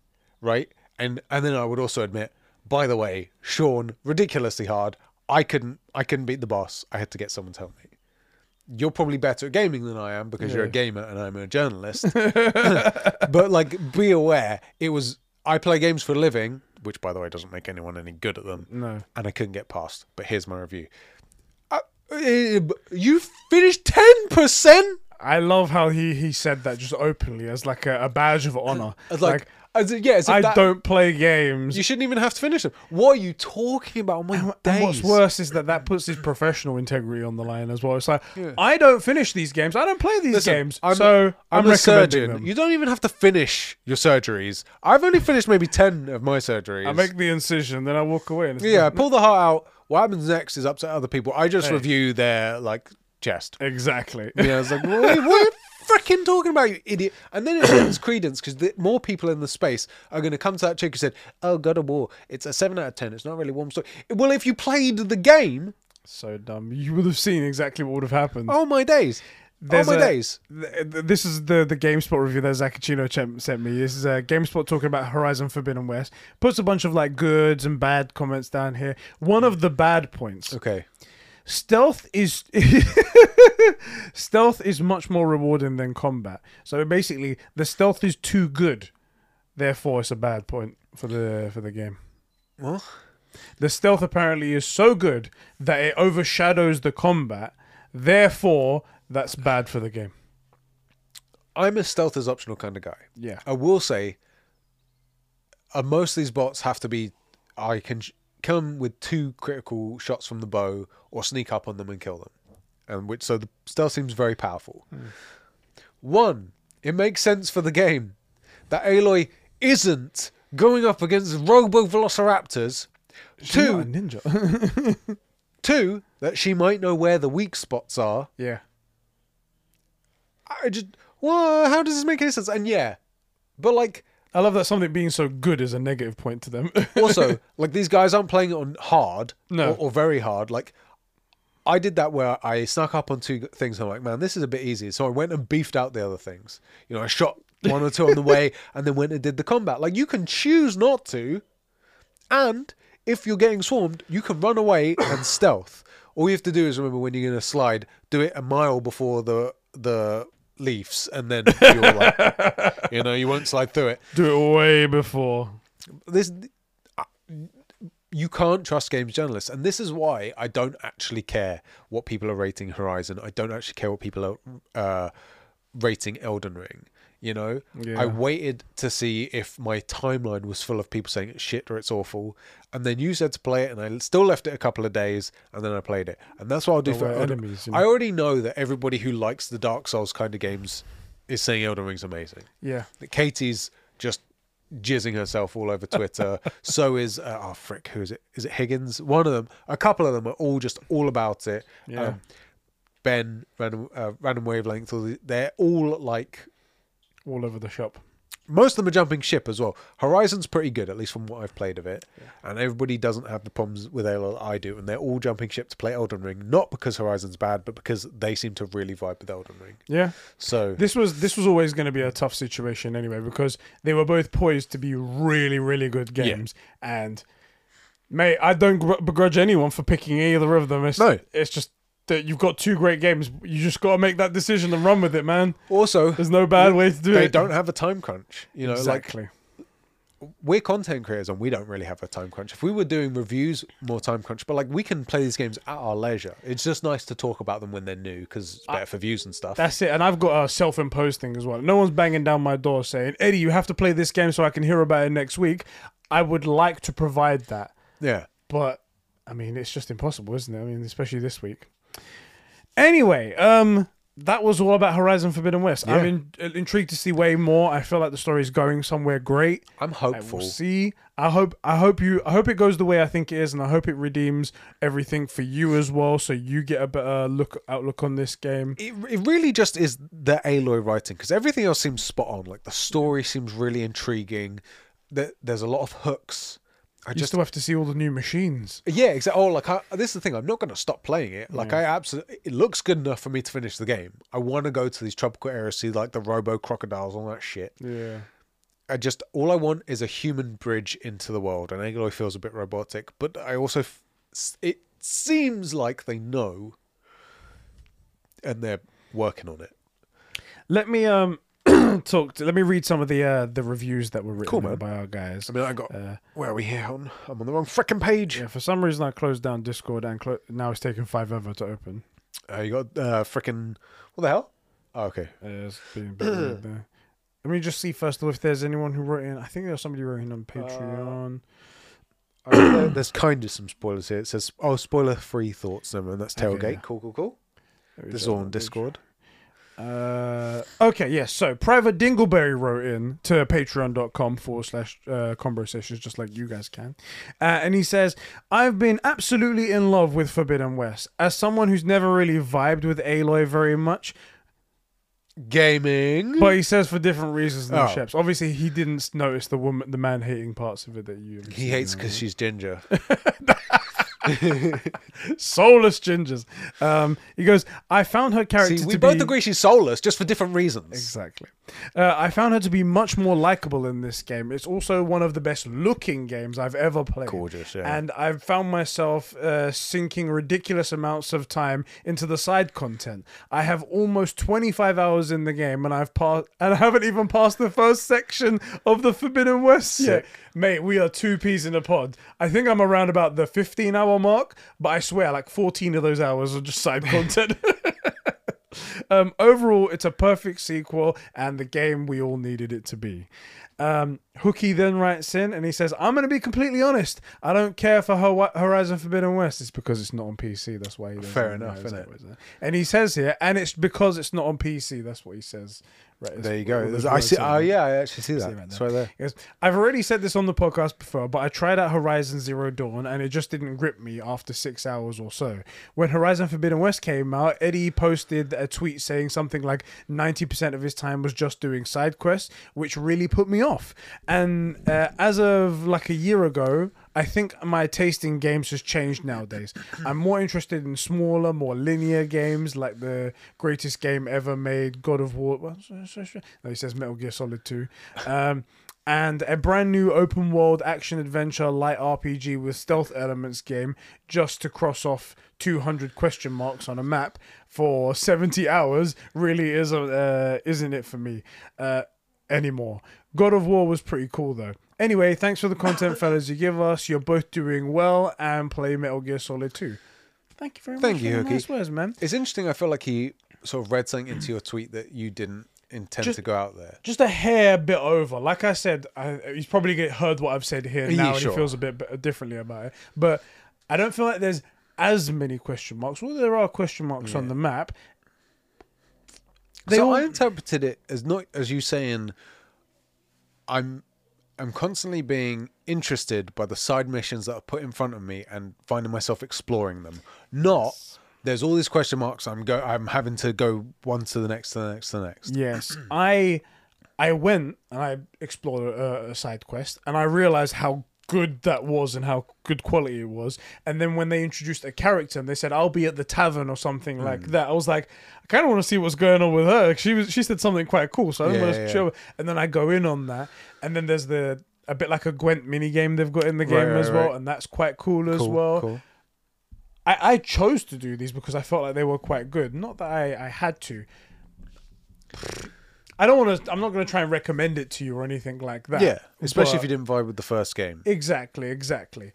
right? And and then I would also admit, by the way, Sean ridiculously hard. I couldn't I couldn't beat the boss. I had to get someone to help me. You're probably better at gaming than I am because you're a gamer and I'm a journalist. but like, be aware, it was I play games for a living, which by the way doesn't make anyone any good at them No. and I couldn't get past. But here's my review. Uh, you finished ten percent. I love how he, he said that just openly as like a, a badge of honor. Like, like as yeah, as if I that- don't play games. You shouldn't even have to finish them. What are you talking about? My And days. what's worse is that that puts his professional integrity on the line as well. It's like Yeah. I don't finish these games. I don't play these Listen, games. I'm, so I'm, I'm, a recommending surgeon. them. You don't even have to finish your surgeries. I've only finished maybe ten of my surgeries. I make the incision, then I walk away. And it's yeah, I pull the heart out. What happens next is up to other people. I just Hey. review their like chest. exactly. Yeah, I was like, what, what are you freaking talking about, you idiot? And then it lends credence because the more people in the space are going to come to that chick who said, "Oh, God of War, it's a seven out of ten. It's not really warm story." Well, if you played the game, so dumb. You would have seen exactly what would have happened. oh my days, There's oh my a- days. Th- th- This is the the GameSpot review that Zacchino ch- sent me. This is uh, GameSpot talking about Horizon Forbidden West. Puts a bunch of like goods and bad comments down here. One of the bad points: Okay, stealth is stealth is much more rewarding than combat. So basically, the stealth is too good. Therefore, it's a bad point for the for the game. well, The stealth apparently is so good that it overshadows the combat. Therefore, that's bad for the game. I'm a stealth as optional kind of guy. Yeah. I will say, uh, most of these bots have to be. I can sh- them with two critical shots from the bow, or sneak up on them and kill them, and which so the stealth seems very powerful. One, it makes sense for the game that Aloy isn't going up against Robo Velociraptors. She's not a Two, ninja. two, that she might know where the weak spots are. yeah. I just, well, how does this make any sense? And yeah, but like. I love that something being so good is a negative point to them. also, like these guys aren't playing it on hard No. or, or very hard. Like I did that where I snuck up on two things. And I'm like, man, this is a bit easy. So I went and beefed out the other things. You know, I shot one or two on the way, and then went and did the combat. Like you can choose not to, and if you're getting swarmed, you can run away and stealth. All you have to do is remember when you're going to slide, do it a mile before the the leaves, and then you're like, you know, you won't slide through it. Do it way before. this you can't trust games journalists and this is why i don't actually care what people are rating horizon. I don't actually care what people are uh, rating elden ring you know Yeah. i waited to see if my timeline was full of people saying it's shit or it's awful and then you said to play it and i still left it a couple of days and then i played it and that's what i'll do There for enemies, you know. i already know that everybody who likes the dark souls kind of games is saying elden ring's amazing Yeah. Katie's just jizzing herself all over Twitter. so is uh, oh frick, who is it? Is it Higgins? One of them. A couple of them are all just all about it. Yeah. Um, ben, random, uh, random wavelength. They're all like All over the shop. most of them are jumping ship as well. Horizon's pretty good, at least from what I've played of it. And everybody doesn't have the problems with that I do, and they're all jumping ship to play Elden Ring, not because Horizon's bad, but because they seem to really vibe with Elden Ring. Yeah. So This was this was always going to be a tough situation anyway because they were both poised to be really really good Yeah. games and mate I don't begrudge anyone for picking either of them it's No. it's just that you've got two great games. You just got to make that decision and run with it, man. Also, There's no bad way to do they it. They don't have a time crunch. You know, exactly. like we're content creators and we don't really have a time crunch. If we were doing reviews, more time crunch. But like we can play these games at our leisure. It's just nice to talk about them when they're new because it's better for views and stuff. That's it. And I've got a self-imposed thing as well. No one's banging down my door saying, "Eddie, you have to play this game so I can hear about it next week." I would like to provide that, Yeah. but I mean, it's just impossible, isn't it? I mean, especially this week. Anyway, um, that was all about Horizon Forbidden West. I'm Yeah. in, intrigued to see way more. I feel like the story is going somewhere great. I'm hopeful. will see. I hope. I hope you. I hope it goes the way I think it is, and I hope it redeems everything for you as well, so you get a better look outlook on this game. It, it really just is the Aloy writing because everything else seems spot on. Like the story seems really intriguing. That there's a lot of hooks. I just still have to see all the new machines. Yeah, exactly. Oh, like I, this is the thing. I'm not going to stop playing it. Like. I absolutely, it looks good enough for me to finish the game. I want to go to these tropical areas, see like the robo crocodiles, all that shit. Yeah. I just all I want is a human bridge into the world, and Aloy feels a bit robotic. But I also, f- it seems like they know, and they're working on it. Let me um talk. To, let me read some of the uh the reviews that were written Cool, by our guys. I mean, I got Uh, where are we here on? I'm on the wrong freaking page. yeah, for some reason I closed down Discord and clo- now it's taking five ever to open. Uh, you got uh, freaking what the hell? Oh, okay. It's being a bit weird there. Let me just see first of all if there's anyone who wrote in. I think there's somebody wrote in on Patreon. Uh, there- there's kind of some spoilers here. It says, "Oh, spoiler-free thoughts." Mind. That's Okay, tailgate. yeah. Cool, cool, cool. This is all on Patreon. Discord. Uh, okay, yes. So Private Dingleberry wrote in to patreon.com forward slash uh, combo sessions, just like you guys can. Uh, and he says, I've been absolutely in love with Forbidden West. As someone who's never really vibed with Aloy very much, Gaming. but he says for different reasons than Oh. Sheps. Obviously, he didn't notice the woman, the man hating parts of it that you. he hates because she's ginger. soulless gingers. Um, he goes, I found her character See, we both be agree she's soulless, just for different reasons. Exactly. Uh, I found her to be much more likable in this game. It's also one of the best looking games I've ever played. Gorgeous, yeah. And I've found myself uh, sinking ridiculous amounts of time into the side content. I have almost 25 hours in the game, and I've passed, and I haven't even passed the first section of the Forbidden West yet. Mate, we are two peas in a pod. I think I'm around about the 15 hour mark, but I swear, like 14 of those hours are just side content. Um, overall, it's a perfect sequel and the game we all needed it to be. Um, Hooky then writes in and he says, I'm going to be completely honest. I don't care for Horizon Forbidden West. It's because it's not on PC. That's why he Fair enough, innit? what it's- And he says here, and it's because it's not on PC. That's what he says. Right, there you go. I see. Oh yeah, I actually see that. it right It's there. right there. Goes, I've already said this on the podcast before, but I tried out Horizon Zero Dawn and it just didn't grip me after six hours or so. When Horizon Forbidden West came out, Eddie posted a tweet saying something like 90% of his time was just doing side quests, which really put me off. And uh, as of like a year ago, I think my taste in games has changed nowadays. I'm more interested in smaller, more linear games like the greatest game ever made, God of War. No, he says Metal Gear Solid 2. Um, and a brand new open world action adventure light RPG with stealth elements game just to cross off 200 question marks on a map for 70 hours really isn't uh, isn't it for me uh, anymore. God of War was pretty cool though. Anyway, thanks for the content, fellas. You give us. You're both doing well and play Metal Gear Solid 2. Thank you very Thank much. you, for the Nice words, man. It's interesting. I feel like he sort of read something into your tweet that you didn't intend Just- to go out there. just a hair bit over. Like I said, I, he's probably heard what I've said here Yeah, now, and sure. he feels a bit differently about it. But I don't feel like there's as many question marks. Well, there are question marks on the map. They so all- I interpreted it as not as you saying, I'm, I'm constantly being interested by the side missions that are put in front of me and finding myself exploring them. Not there's all these question marks. I'm go. I'm having to go one to the next to the next to the next. Yes, I I went and I explored a, a side quest, and I realized how good that was and how good quality it was. And then when they introduced a character and they said, "I'll be at the tavern" or something Hmm. like that, I was like, I kind of want to see what's going on with her. She was she said something quite cool, so I Yeah, yeah, show. And then I go in on that, and then there's the a bit like a Gwent mini game they've got in the game Right, as right, well, right. and that's quite cool as well. cool. I, I chose to do these because I felt like they were quite good. Not that I, I had to. I don't want to. I'm not going to try and recommend it to you or anything like that. Yeah, especially if you didn't vibe with the first game. Exactly, exactly.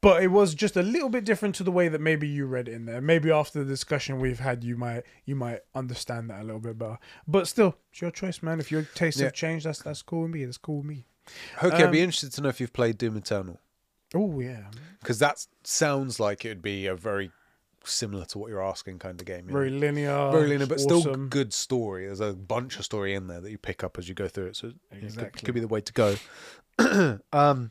But it was just a little bit different to the way that maybe you read it in there. Maybe after the discussion we've had, you might you might understand that a little bit better. But still, it's your choice, man. If your tastes Yeah. have changed, that's that's cool with me. That's cool with me. Okay, I'd be Um, interested to know if you've played Doom Eternal Oh yeah, because that sounds like it would be a very similar to what you're asking kind of game. you know? very linear, very linear, but still good story. There's a bunch of story in there that you pick up as you go through it, so it could- Exactly. could, be the way to go. um,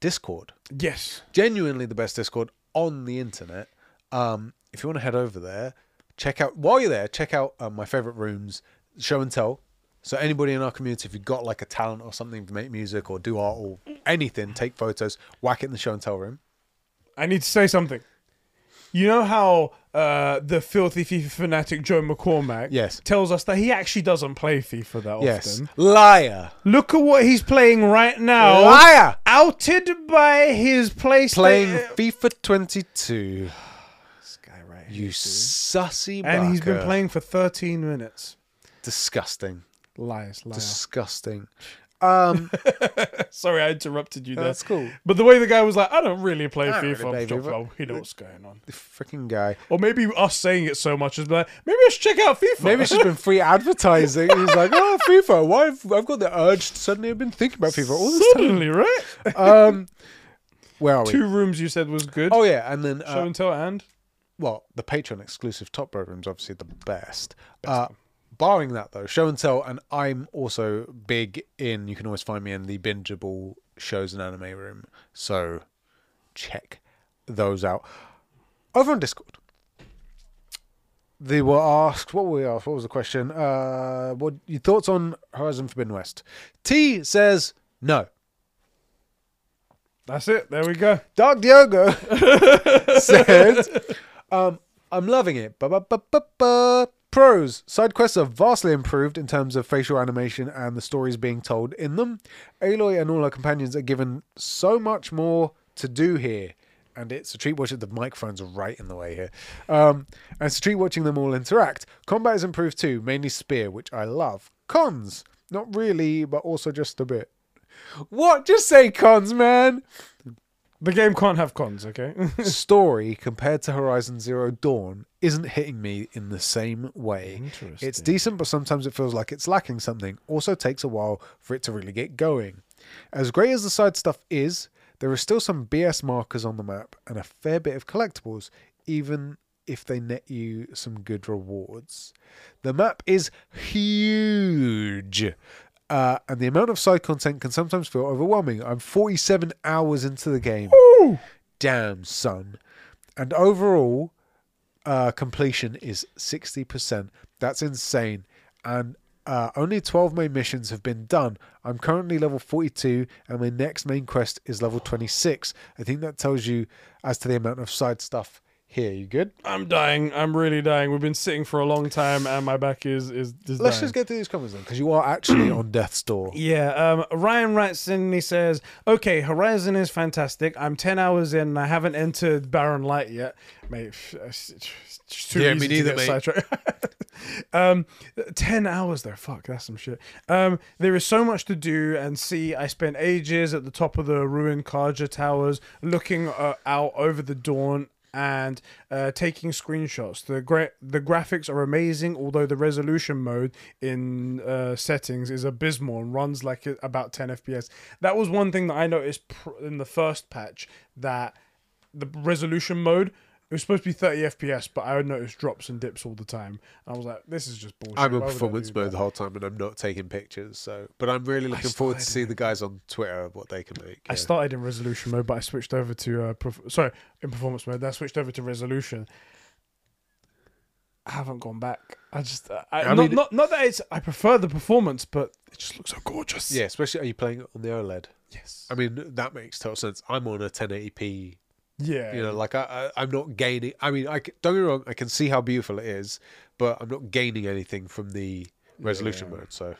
Discord, Yes, genuinely the best Discord on the internet. Um, if you want to head over there, check out while you're there, check out um, my favorite rooms, show and tell. So anybody in our community, if you've got like a talent or something to make music or do art or anything, take photos, whack it in the show and tell room. I need to say something. You know how uh, the filthy FIFA fanatic Joe McCormack Yes. tells us that he actually doesn't play FIFA that Yes, often. liar, Look at what he's playing right now. liar. outed by his PlayStation. Playing FIFA 22. This guy right You here, dude. sussy and he's been playing for 13 minutes. Disgusting. Lies, liar. Disgusting. Um, Sorry, I interrupted you there. that's cool. But the way the guy was like, I don't really play I don't FIFA. really play FIFA. like, he knows what's going on. The freaking guy. Or maybe us saying it so much is like, maybe I should check out FIFA. Maybe it's just been free advertising. He's like, oh, FIFA. Why? Have, I've got the urge. Suddenly, I've been thinking about FIFA all this Suddenly, right? time. Um, where are we? Two rooms you said was good. Oh yeah, and then Show uh, and tell and well, the Patreon exclusive top program's obviously the best. Uh, barring that though, show and tell, and I'm also big in. You can always find me in the bingeable shows and anime room. So check those out over on Discord. They were asked. What were we asked? What was the question? Uh, what your thoughts on Horizon Forbidden West? T says no. that's it. There we go. Dark Diogo said, um, I'm loving it. Ba, ba, ba, ba, ba. Pros. Side quests are vastly improved in terms of facial animation and the stories being told in them. Aloy and all her companions are given so much more to do here. And it's a treat watching the microphones are right in the way here. Um, and it's a treat watching them all interact. Combat is improved too, mainly spear, which I love. Cons, not really, but also just a bit. What? Just say cons, man. The game can't have cons, okay? story compared to Horizon Zero Dawn isn't hitting me in the same way. Interesting. It's decent, but sometimes it feels like it's lacking something. Also takes a while for it to really get going. As great as the side stuff is, there are still some BS markers on the map and a fair bit of collectibles, even if they net you some good rewards. The map is huge. Uh, and the amount of side content can sometimes feel overwhelming. I'm 47 hours into the game damn son and overall uh completion is 60% that's insane and uh, only 12 main missions have been done. I'm currently level 42, and my next main quest is level 26. I think that tells you as to the amount of side stuff here. You good? I'm dying. I'm really dying. We've been sitting for a long time, and my back is is, is Let's dying. just get through these comments then, because you are actually on death's door. Yeah, um, Ryan writes in he says, Okay, Horizon is fantastic. I'm 10 hours in and I haven't entered Barren Light yet. Mate, it's it's too Yeah, easy me to neither, get mate. sidetracked. um, 10 hours though, fuck, that's some shit. Um, there is so much to do and see. I spent ages at the top of the ruined Carja towers looking uh, out over the dawn and uh, taking screenshots. The gra- the graphics are amazing, although the resolution mode in uh, settings is abysmal and runs like about 10 FPS. That was one thing that I noticed pr- in the first patch that the resolution mode was supposed to be 30 FPS, but I would notice drops and dips all the time. And I was like, this is just bullshit. I'm Why in would I performance do mode that? the whole time, and I'm not taking pictures. So, but I'm really looking forward to started see the guys on Twitter of what they can make. I yeah. started in resolution mode, but I switched over to uh, perf- sorry in performance mode. Then I switched over to resolution. I haven't gone back. I just uh, I, I not, mean- not not that it's I prefer the performance, but it just looks so gorgeous. Yeah, especially are you playing it on the OLED? Yes. I mean, that makes total sense. I'm on a 1080p. Yeah. You know, like I, I I'm not gaining. I mean, I don't get me wrong. I can see how beautiful it is, but I'm not gaining anything from the resolution mode. So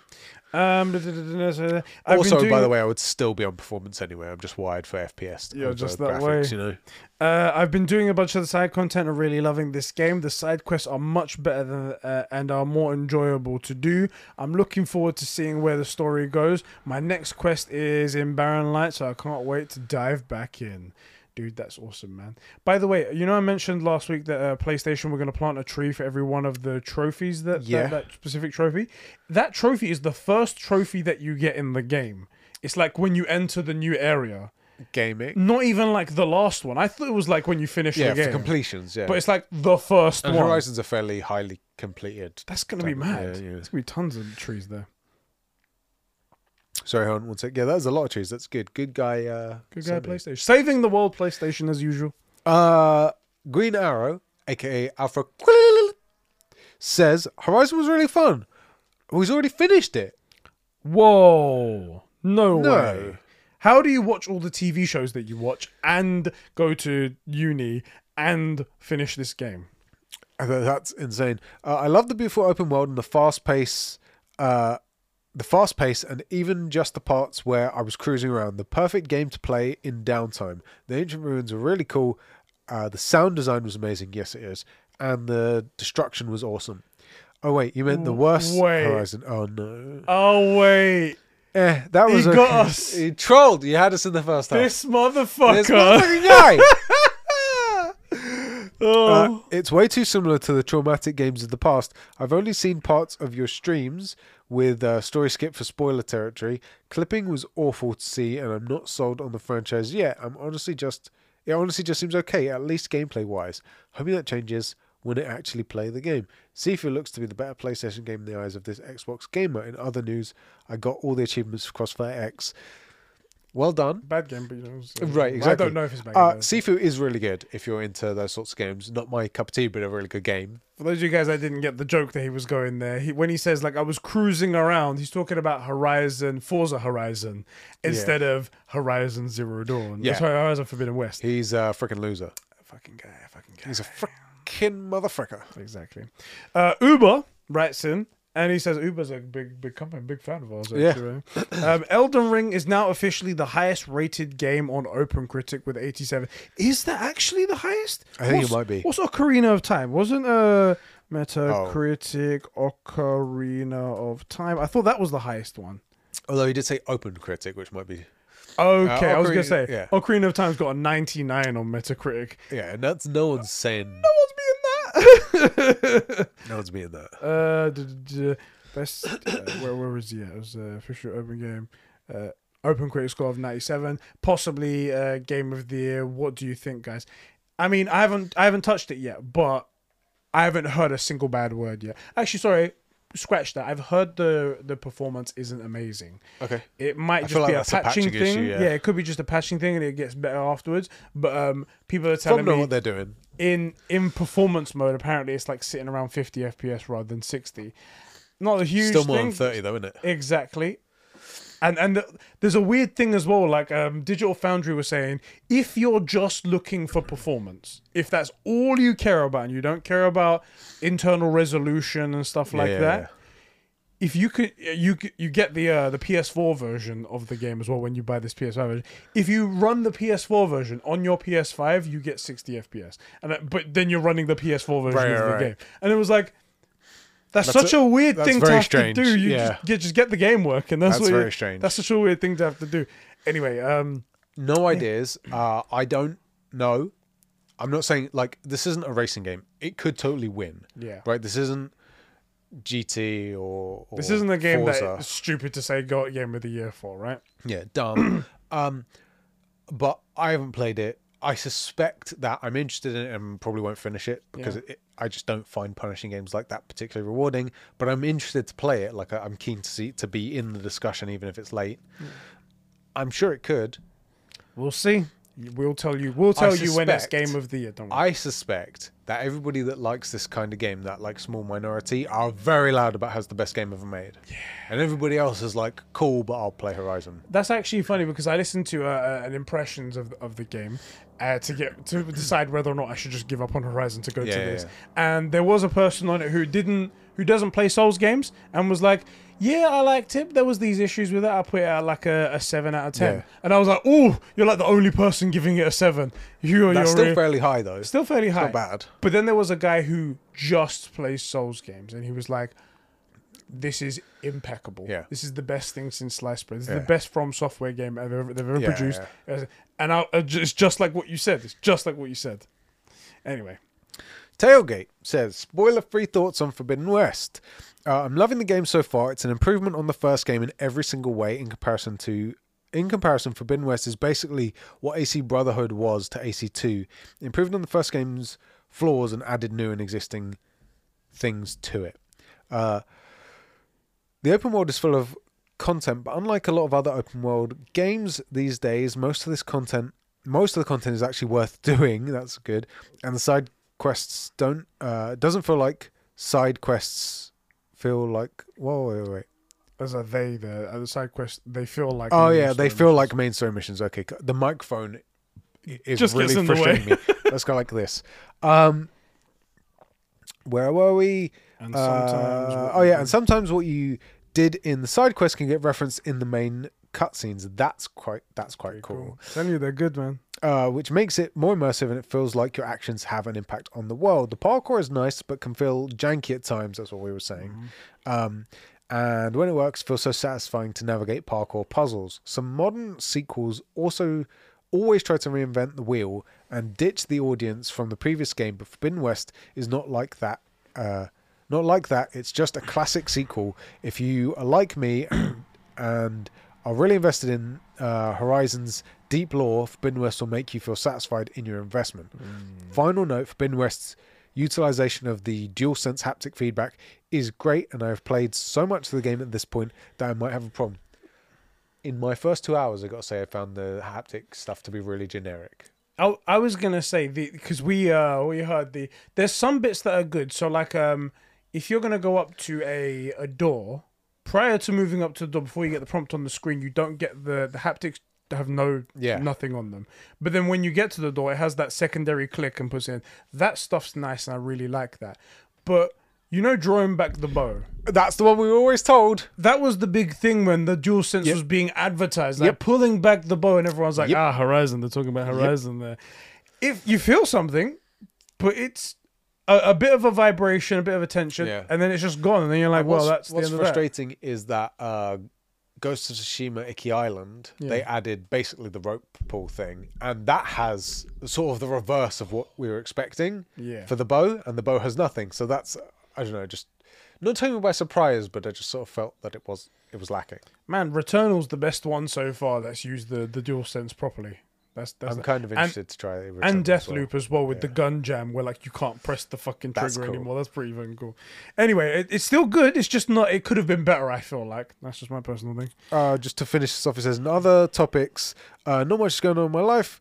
Um, da- da- da- also, been by the way, I would still be on performance anyway. I'm just wired for FPS. You're just that graphics, way. you know. Uh, I've been doing a bunch of the side content and really loving this game. The side quests are much better than uh, and are more enjoyable to do. I'm looking forward to seeing where the story goes. My next quest is in Barren Light, so I can't wait to dive back in. Dude, that's awesome, man. By the way, you know I mentioned last week that uh, PlayStation were going to plant a tree for every one of the trophies that, that Yeah. that specific trophy. That trophy is the first trophy that you get in the game. It's like when you enter the new area. Gaming. Not even like the last one. I thought it was like when you finish Yeah, the game. for completions. Yeah, But it's like the first and one. Horizons are fairly highly completed. That's gonna be Yeah, mad. yeah. There's gonna be tons of trees there. Sorry, hold on one sec. Yeah, that was a lot of trees. That's good. Good guy. Uh, Good guy, Sony. PlayStation. Saving the world, PlayStation as usual. Uh, Green Arrow, aka Alpha, Quill, says Horizon was really fun. He's already finished it. Whoa! No, No. way. How do you watch all the TV shows that you watch and go to uni and finish this game? I That's insane. Uh, I love the beautiful open world and the fast pace. Uh, the fast pace and even just the parts where I was cruising around. The perfect game to play in downtime. The ancient ruins are really cool. Uh, the sound design was amazing. Yes, it is. And the destruction was awesome. Oh wait, you meant the worst Wait. Horizon? Oh no. Oh wait, Eh, that he was got us. He trolled. You had us in the first half. This motherfucker. This motherfucker. motherfucking guy. oh. Uh, it's way too similar to the traumatic games of the past. I've only seen parts of your streams with story skip for spoiler territory. Clipping was awful to see, and I'm not sold on the franchise yet. I'm honestly just, it honestly just seems okay, at least gameplay wise. Hoping that changes when it actually play the game. Sifu looks to be the better PlayStation game in the eyes of this Xbox gamer. In other news, I got all the achievements for Crossfire X. Well done. bad game, but you know. so- Right, I don't know if it's bad. Uh. Sifu is really good if you're into those sorts of games. Not my cup of tea, but a really good game. For those of you guys that didn't get the joke that he was going there, he, when he says like I was cruising around, he's talking about Horizon, Forza Horizon, instead of Horizon Zero Dawn. Yeah. Sorry, Horizon Forbidden West. He's a freaking loser. fucking guy, fucking guy. He's a freaking motherfucker. exactly. Uh, Uber writes in. And he says Uber's a big, big company, big fan of ours. Yeah. Actually. um, Elden Ring is now officially the highest rated game on OpenCritic with 87. Is that actually the highest? I think it might be. What's Ocarina of Time? Wasn't uh Metacritic Ocarina of Time? I thought that was the highest one. Although he did say OpenCritic, which might be Okay, I was gonna say yeah. Ocarina of Time's got a 99 on Metacritic. yeah, and that's no one's saying No one's. no one's being that. uh, d- d- best. Uh, where where was he? At? It was uh, official open game. Uh, OpenCritic score of 97. Possibly uh, game of the year. What do you think, guys? I mean, I haven't I haven't touched it yet, but I haven't heard a single bad word yet. Actually, sorry. Scratch that. I've heard the the performance isn't amazing. Okay. It might just like be a that's a patching, patching thing. issue, yeah. yeah. it could be just a patching thing, and it gets better afterwards. But um, people are telling From me what they're doing. In in performance mode, apparently it's like sitting around 50 FPS rather than 60. Not a huge Still more thing. than thirty though, isn't it? Exactly. And and th- there's a weird thing as well. Like um, Digital Foundry was saying, if you're just looking for performance, if that's all you care about, and you don't care about internal resolution and stuff like yeah, that, yeah. If you could you you get the uh, the PS4 version of the game as well when you buy this PS5 version. If you run the PS4 version on your PS5, you get 60 FPS, and that- but then you're running the PS4 version Right, of the right, right. game, and it was like. That's, That's such a- a, weird thing to have strange, to do. You yeah. just get just get the game working. That's, That's what you- very strange. That's such a weird thing to have to do. Anyway, um, No ideas. Uh, I don't know. I'm not saying like this isn't a racing game. It could totally win. yeah, Right. This isn't GT or, or this isn't a game Forza. that's stupid to say got game of the year for, right? Yeah, dumb. um, but I haven't played it. I suspect that I'm interested in it and probably won't finish it because Yeah. it, I just don't find punishing games like that particularly rewarding. But I'm interested to play it. Like I- I'm keen to see to be in the discussion, even if it's late. I'm sure it could. We'll see. We'll tell you. We'll tell you when it's game of the year. Don't. I suspect that everybody that likes this kind of game, that like small minority, are very loud about has the best game ever made. Yeah. And everybody else is like, cool, but I'll play Horizon. That's actually funny because I listened to uh, an impressions of of the game uh, to get to decide whether or not I should just give up on Horizon to go Yeah, to yeah, this. And there was a person on it who didn't who doesn't play Souls games and was like, "Yeah, I liked it. There was these issues with it. I put it at like a, a seven out of ten. Yeah. And I was like, "Oh, you're like the only person giving it a seven. You're, still re- fairly high though. still fairly high. Not bad. But then there was a guy who just plays Souls games, and he was like, "This is impeccable. Yeah. This is the best thing since sliced bread. This is Yeah. the best From Software game I've ever they've ever Yeah, produced." And I, uh, it's just like what you said. It's just like what you said. Anyway, Tailgate says, spoiler free thoughts on Forbidden West. Uh, I'm loving the game so far. It's an improvement on the first game in every single way in comparison to. In comparison, Forbidden West is basically what AC Brotherhood was to AC2, improved on the first game's flaws and added new and existing things to it. Uh, the open world is full of content, but unlike a lot of other open world games these days, most of this content, most of the content is actually worth doing. That's good, and the side quests don't uh doesn't feel like side quests feel like whoa wait wait, wait. as a they the uh, the side quest, they feel like oh yeah they feel like main story missions. Okay c- the microphone i- is Just gets really in the way. frustrating me. Let's go like this. Um where were we? And Uh, sometimes what oh you yeah do- and sometimes what you did in the side quest can get referenced in the main cutscenes. That's quite that's quite Pretty cool. Tell you they're good, man. Uh, which makes it more immersive and it feels like your actions have an impact on the world. The parkour is nice, but can feel janky at times. That's what we were saying. Um, and when it works, feels so satisfying to navigate parkour puzzles. Some modern sequels also always try to reinvent the wheel and ditch the audience from the previous game, but Forbidden West is not like that. Uh, not like that. It's just a classic sequel. If you are like me and are really invested in uh, Horizon's deep lore, Forbidden West will make you feel satisfied in your investment. Final note: Forbidden West's utilization of the DualSense haptic feedback is great, and I have played so much of the game at this point that I might have a problem. In my first two hours, I got to say, I found the haptic stuff to be really generic. I, I was gonna say the because we uh we heard the there's some bits that are good. So like um if you're gonna go up to a a door prior to moving up to the door before you get the prompt on the screen, you don't get the the haptics have no Yeah. nothing on them. But then when you get to the door, it has that secondary click and puts in that stuff's nice and I really like that. But you know, drawing back the bow. That's the one we were always told. That was the big thing when the DualSense Yep. was being advertised. Like Yep. pulling back the bow, and everyone's like, Yep. "Ah, Horizon." They're talking about Horizon there. If you feel something, but it's a, a bit of a vibration, a bit of a tension, Yeah. and then it's just gone, and then you're like, "Well, that's the what's of that." frustrating is that uh, Ghost of Tsushima Iki Island, they added basically the rope pull thing, and that has sort of the reverse of what we were expecting Yeah. for the bow, and the bow has nothing. So that's I don't know, just not taken me by surprise, but I just sort of felt that it was it was lacking. Man, Returnal's the best one so far that's used the the DualSense properly. That's that's I'm the- kind of and- interested to try it. and Deathloop as well with the gun jam where like you can't press the fucking trigger That's cool. anymore. That's pretty fucking cool. Anyway, it, it's still good. It's just not. It could have been better. I feel like that's just my personal thing. Uh, just to finish this off, it says, in other topics, uh, not much is going on in my life.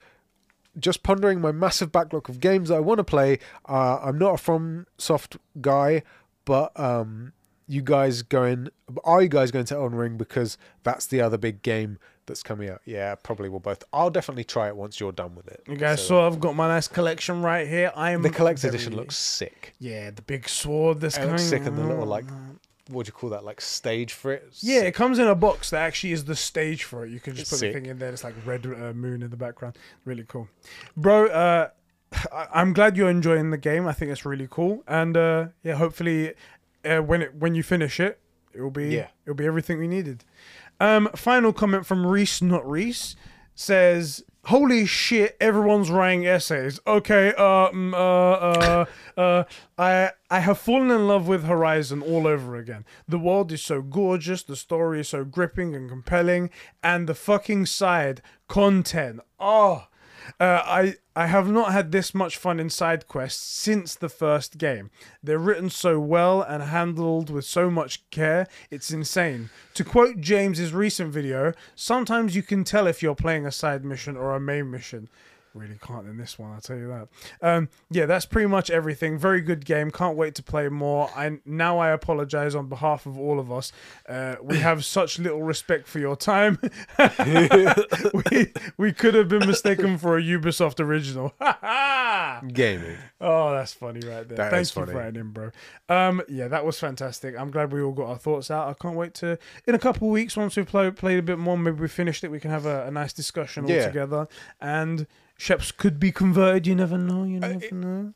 Just pondering my massive backlog of games that I want to play. Uh, I'm not a From Soft guy, but um, you guys going? Are you guys going to Elden Ring because that's the other big game that's coming out? Yeah, probably we'll both. I'll definitely try it once you're done with it. You guys So, I've got my nice collection right here. I am the collector's very- edition looks sick. Yeah, the big sword that's It looks sick, and the little like, what do you call that? Like stage for it. Yeah, it comes in a box that actually is the stage for it. You can just It's put sick. the thing in there. It's like red uh, moon in the background. Really cool, bro. Uh, I- I'm glad you're enjoying the game. I think it's really cool, and uh, yeah, hopefully, uh, when it when you finish it, it will be Yeah. it'll be everything we needed. Um, final comment from Reese, not Reese, says. Holy shit! Everyone's writing essays. Okay, mm, uh, uh, uh, I I have fallen in love with Horizon all over again. The world is so gorgeous, the story is so gripping and compelling, and the fucking side content. Oh, uh, I I have not had this much fun in side quests since the first game. They're written so well and handled with so much care. It's insane. To quote James's recent video, sometimes you can tell if you're playing a side mission or a main mission. Really can't in this one, I'll tell you that. Um, yeah, that's pretty much everything. Very good game. Can't wait to play more. I now I apologize on behalf of all of us. Uh, we have such little respect for your time. we we could have been mistaken for a Ubisoft original. Gaming. Oh, that's funny right there. That Thank you funny. for writing in, bro. Um, yeah, that was fantastic. I'm glad we all got our thoughts out. I can't wait to in a couple of weeks once we've play, played a bit more. Maybe we finished it. We can have a, a nice discussion all Yeah. together. And Sheps could be converted. You never know. You never Uh, it- know.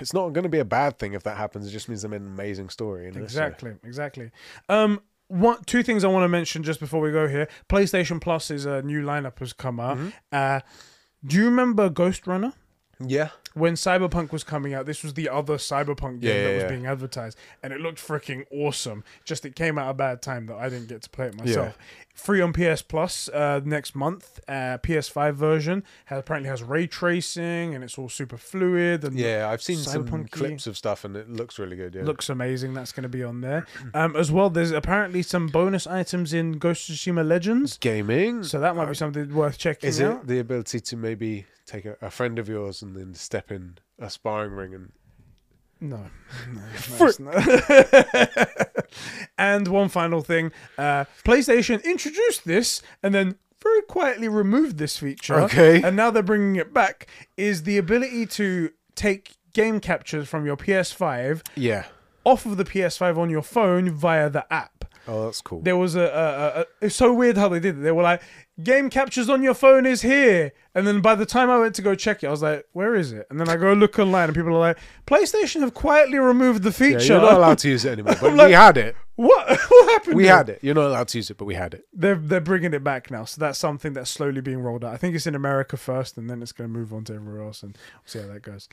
It's not going to be a bad thing if that happens. It just means I'm an amazing story. You know? so- Exactly, exactly. Um, one, two things I want to mention just before we go here. PlayStation Plus's uh, new lineup has come out. Mm-hmm. Uh, do you remember Ghostrunner? Yeah. When Cyberpunk was coming out, this was the other Cyberpunk game Yeah, that was yeah. being advertised, and it looked freaking awesome. Just it came at a bad time that I didn't get to play it myself. Free on PS Plus uh, next month. Uh, PS5 version has, apparently has ray tracing, and it's all super fluid. And Yeah, I've seen some clips of stuff and it looks really good. Yeah. looks amazing. That's going to be on there. Um, as well, there's apparently some bonus items in Ghost of Tsushima Legends, gaming. so that might be something worth checking Is out. it the ability to maybe take a, a friend of yours and then step in a sparring ring and No. no, and one final thing uh, PlayStation introduced this and then very quietly removed this feature. Okay. And now they're bringing it back is the ability to take game captures from your PS5 yeah. off of the PS5 on your phone via the app. Oh, that's cool. There was a, a, a, it's so weird how they did it. They were like, game captures on your phone is here. And then by the time I went to go check it, I was like, where is it? And then I go look online and people are like, PlayStation have quietly removed the Yeah, feature. you're not allowed to use it anymore, but like- we had it. what? what happened? We had it. You're not allowed to use it, but we had it. They're, they're bringing it back now. So that's something that's slowly being rolled out. I think it's in America first and then it's going to move on to everywhere else and we'll see how that goes.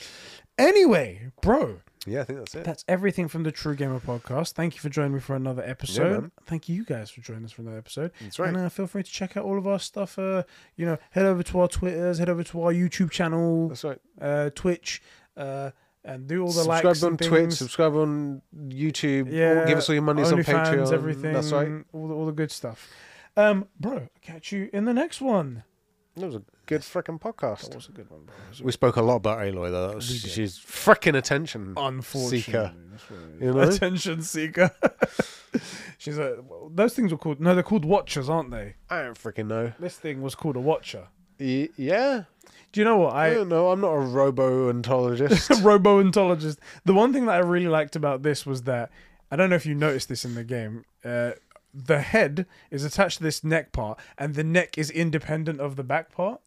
Anyway, bro, Yeah, I think that's it. That's everything from the True Gamer podcast. Thank you for joining me for another episode. man. Thank you guys for joining us for another episode. That's right. And uh, feel free to check out all of our stuff. Uh, you know, head over to our Twitters, head over to our YouTube channel, That's right. uh, Twitch, uh, and do all the subscribe likes on Twitch, subscribe on YouTube. Yeah, give us all your monies on Patreon. everything. That's right. All the, all the good stuff. Um, bro, catch you in the next one. That was a good freaking podcast. That was a good one, bro. It was a- We spoke a lot about Aloy though. That was, she's freaking attention. Unfortunately, Seeker. that's what it is. You know? attention seeker. She's a. well, Those things were called. No, they're called watchers, aren't they? I don't freaking know. This thing was called a watcher. Y- yeah. Do you know what I I? don't know. I'm not a robo-ontologist. robo-ontologist. The one thing that I really liked about this was that I don't know if you noticed this in the game. Uh, the head is attached to this neck part, and the neck is independent of the back part.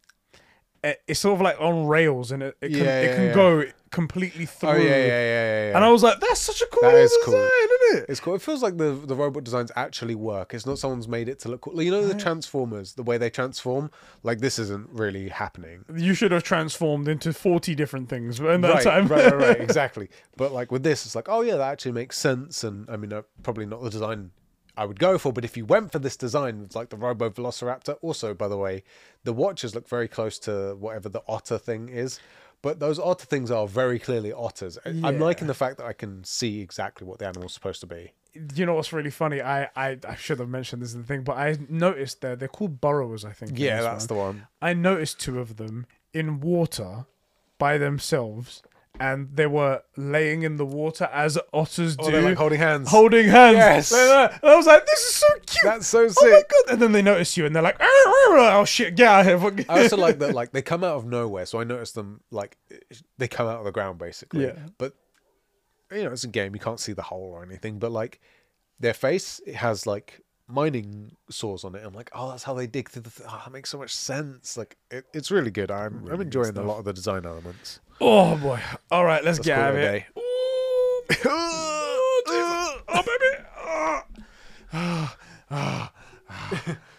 Uh, It's sort of like on rails, and it, it can, Yeah, it can yeah. go completely through. oh yeah, yeah, yeah, yeah. yeah. And I was like, "That's such a cool That is design, cool. isn't it?" It's cool. It feels like the the robot designs actually work. It's not someone's made it to look cool. You know the Transformers, the way they transform. Like this isn't really happening. You should have transformed into forty different things in that right, time. right, right, right, exactly. But like with this, it's like, oh yeah, that actually makes sense. And I mean, uh, probably not the design I would go for, but if you went for this design, it's like the Robo Velociraptor. Also, by the way, the watches look very close to whatever the otter thing is. But those otter things are very clearly otters. I- I'm liking the fact that I can see exactly what the animal's supposed to be. you know what's really funny? I, I, I should have mentioned this in the thing, but I noticed that they're called burrowers. I think. in Yeah, that's one. the one. I noticed two of them in water by themselves, and they were laying in the water as otters do, Oh, they're like holding hands. holding hands. Yes. And I was like, "This is so cute." That's so sick. oh my god! And then they notice you, and they're like, "Oh shit, get out of here!" I also like that, like they come out of nowhere. So I noticed them, like they come out of the ground basically. Yeah. But you know, it's a game; you can't see the hole or anything. But like their face, it has like mining saws on it. I'm like, oh, that's how they dig through the. Th- oh, that makes so much sense. Like it, it's really good. I'm I'm enjoying a lot of the design elements. Oh boy! All right, let's Let's get out of here. Ooh. oh, oh baby! Ah. Ah. Ah.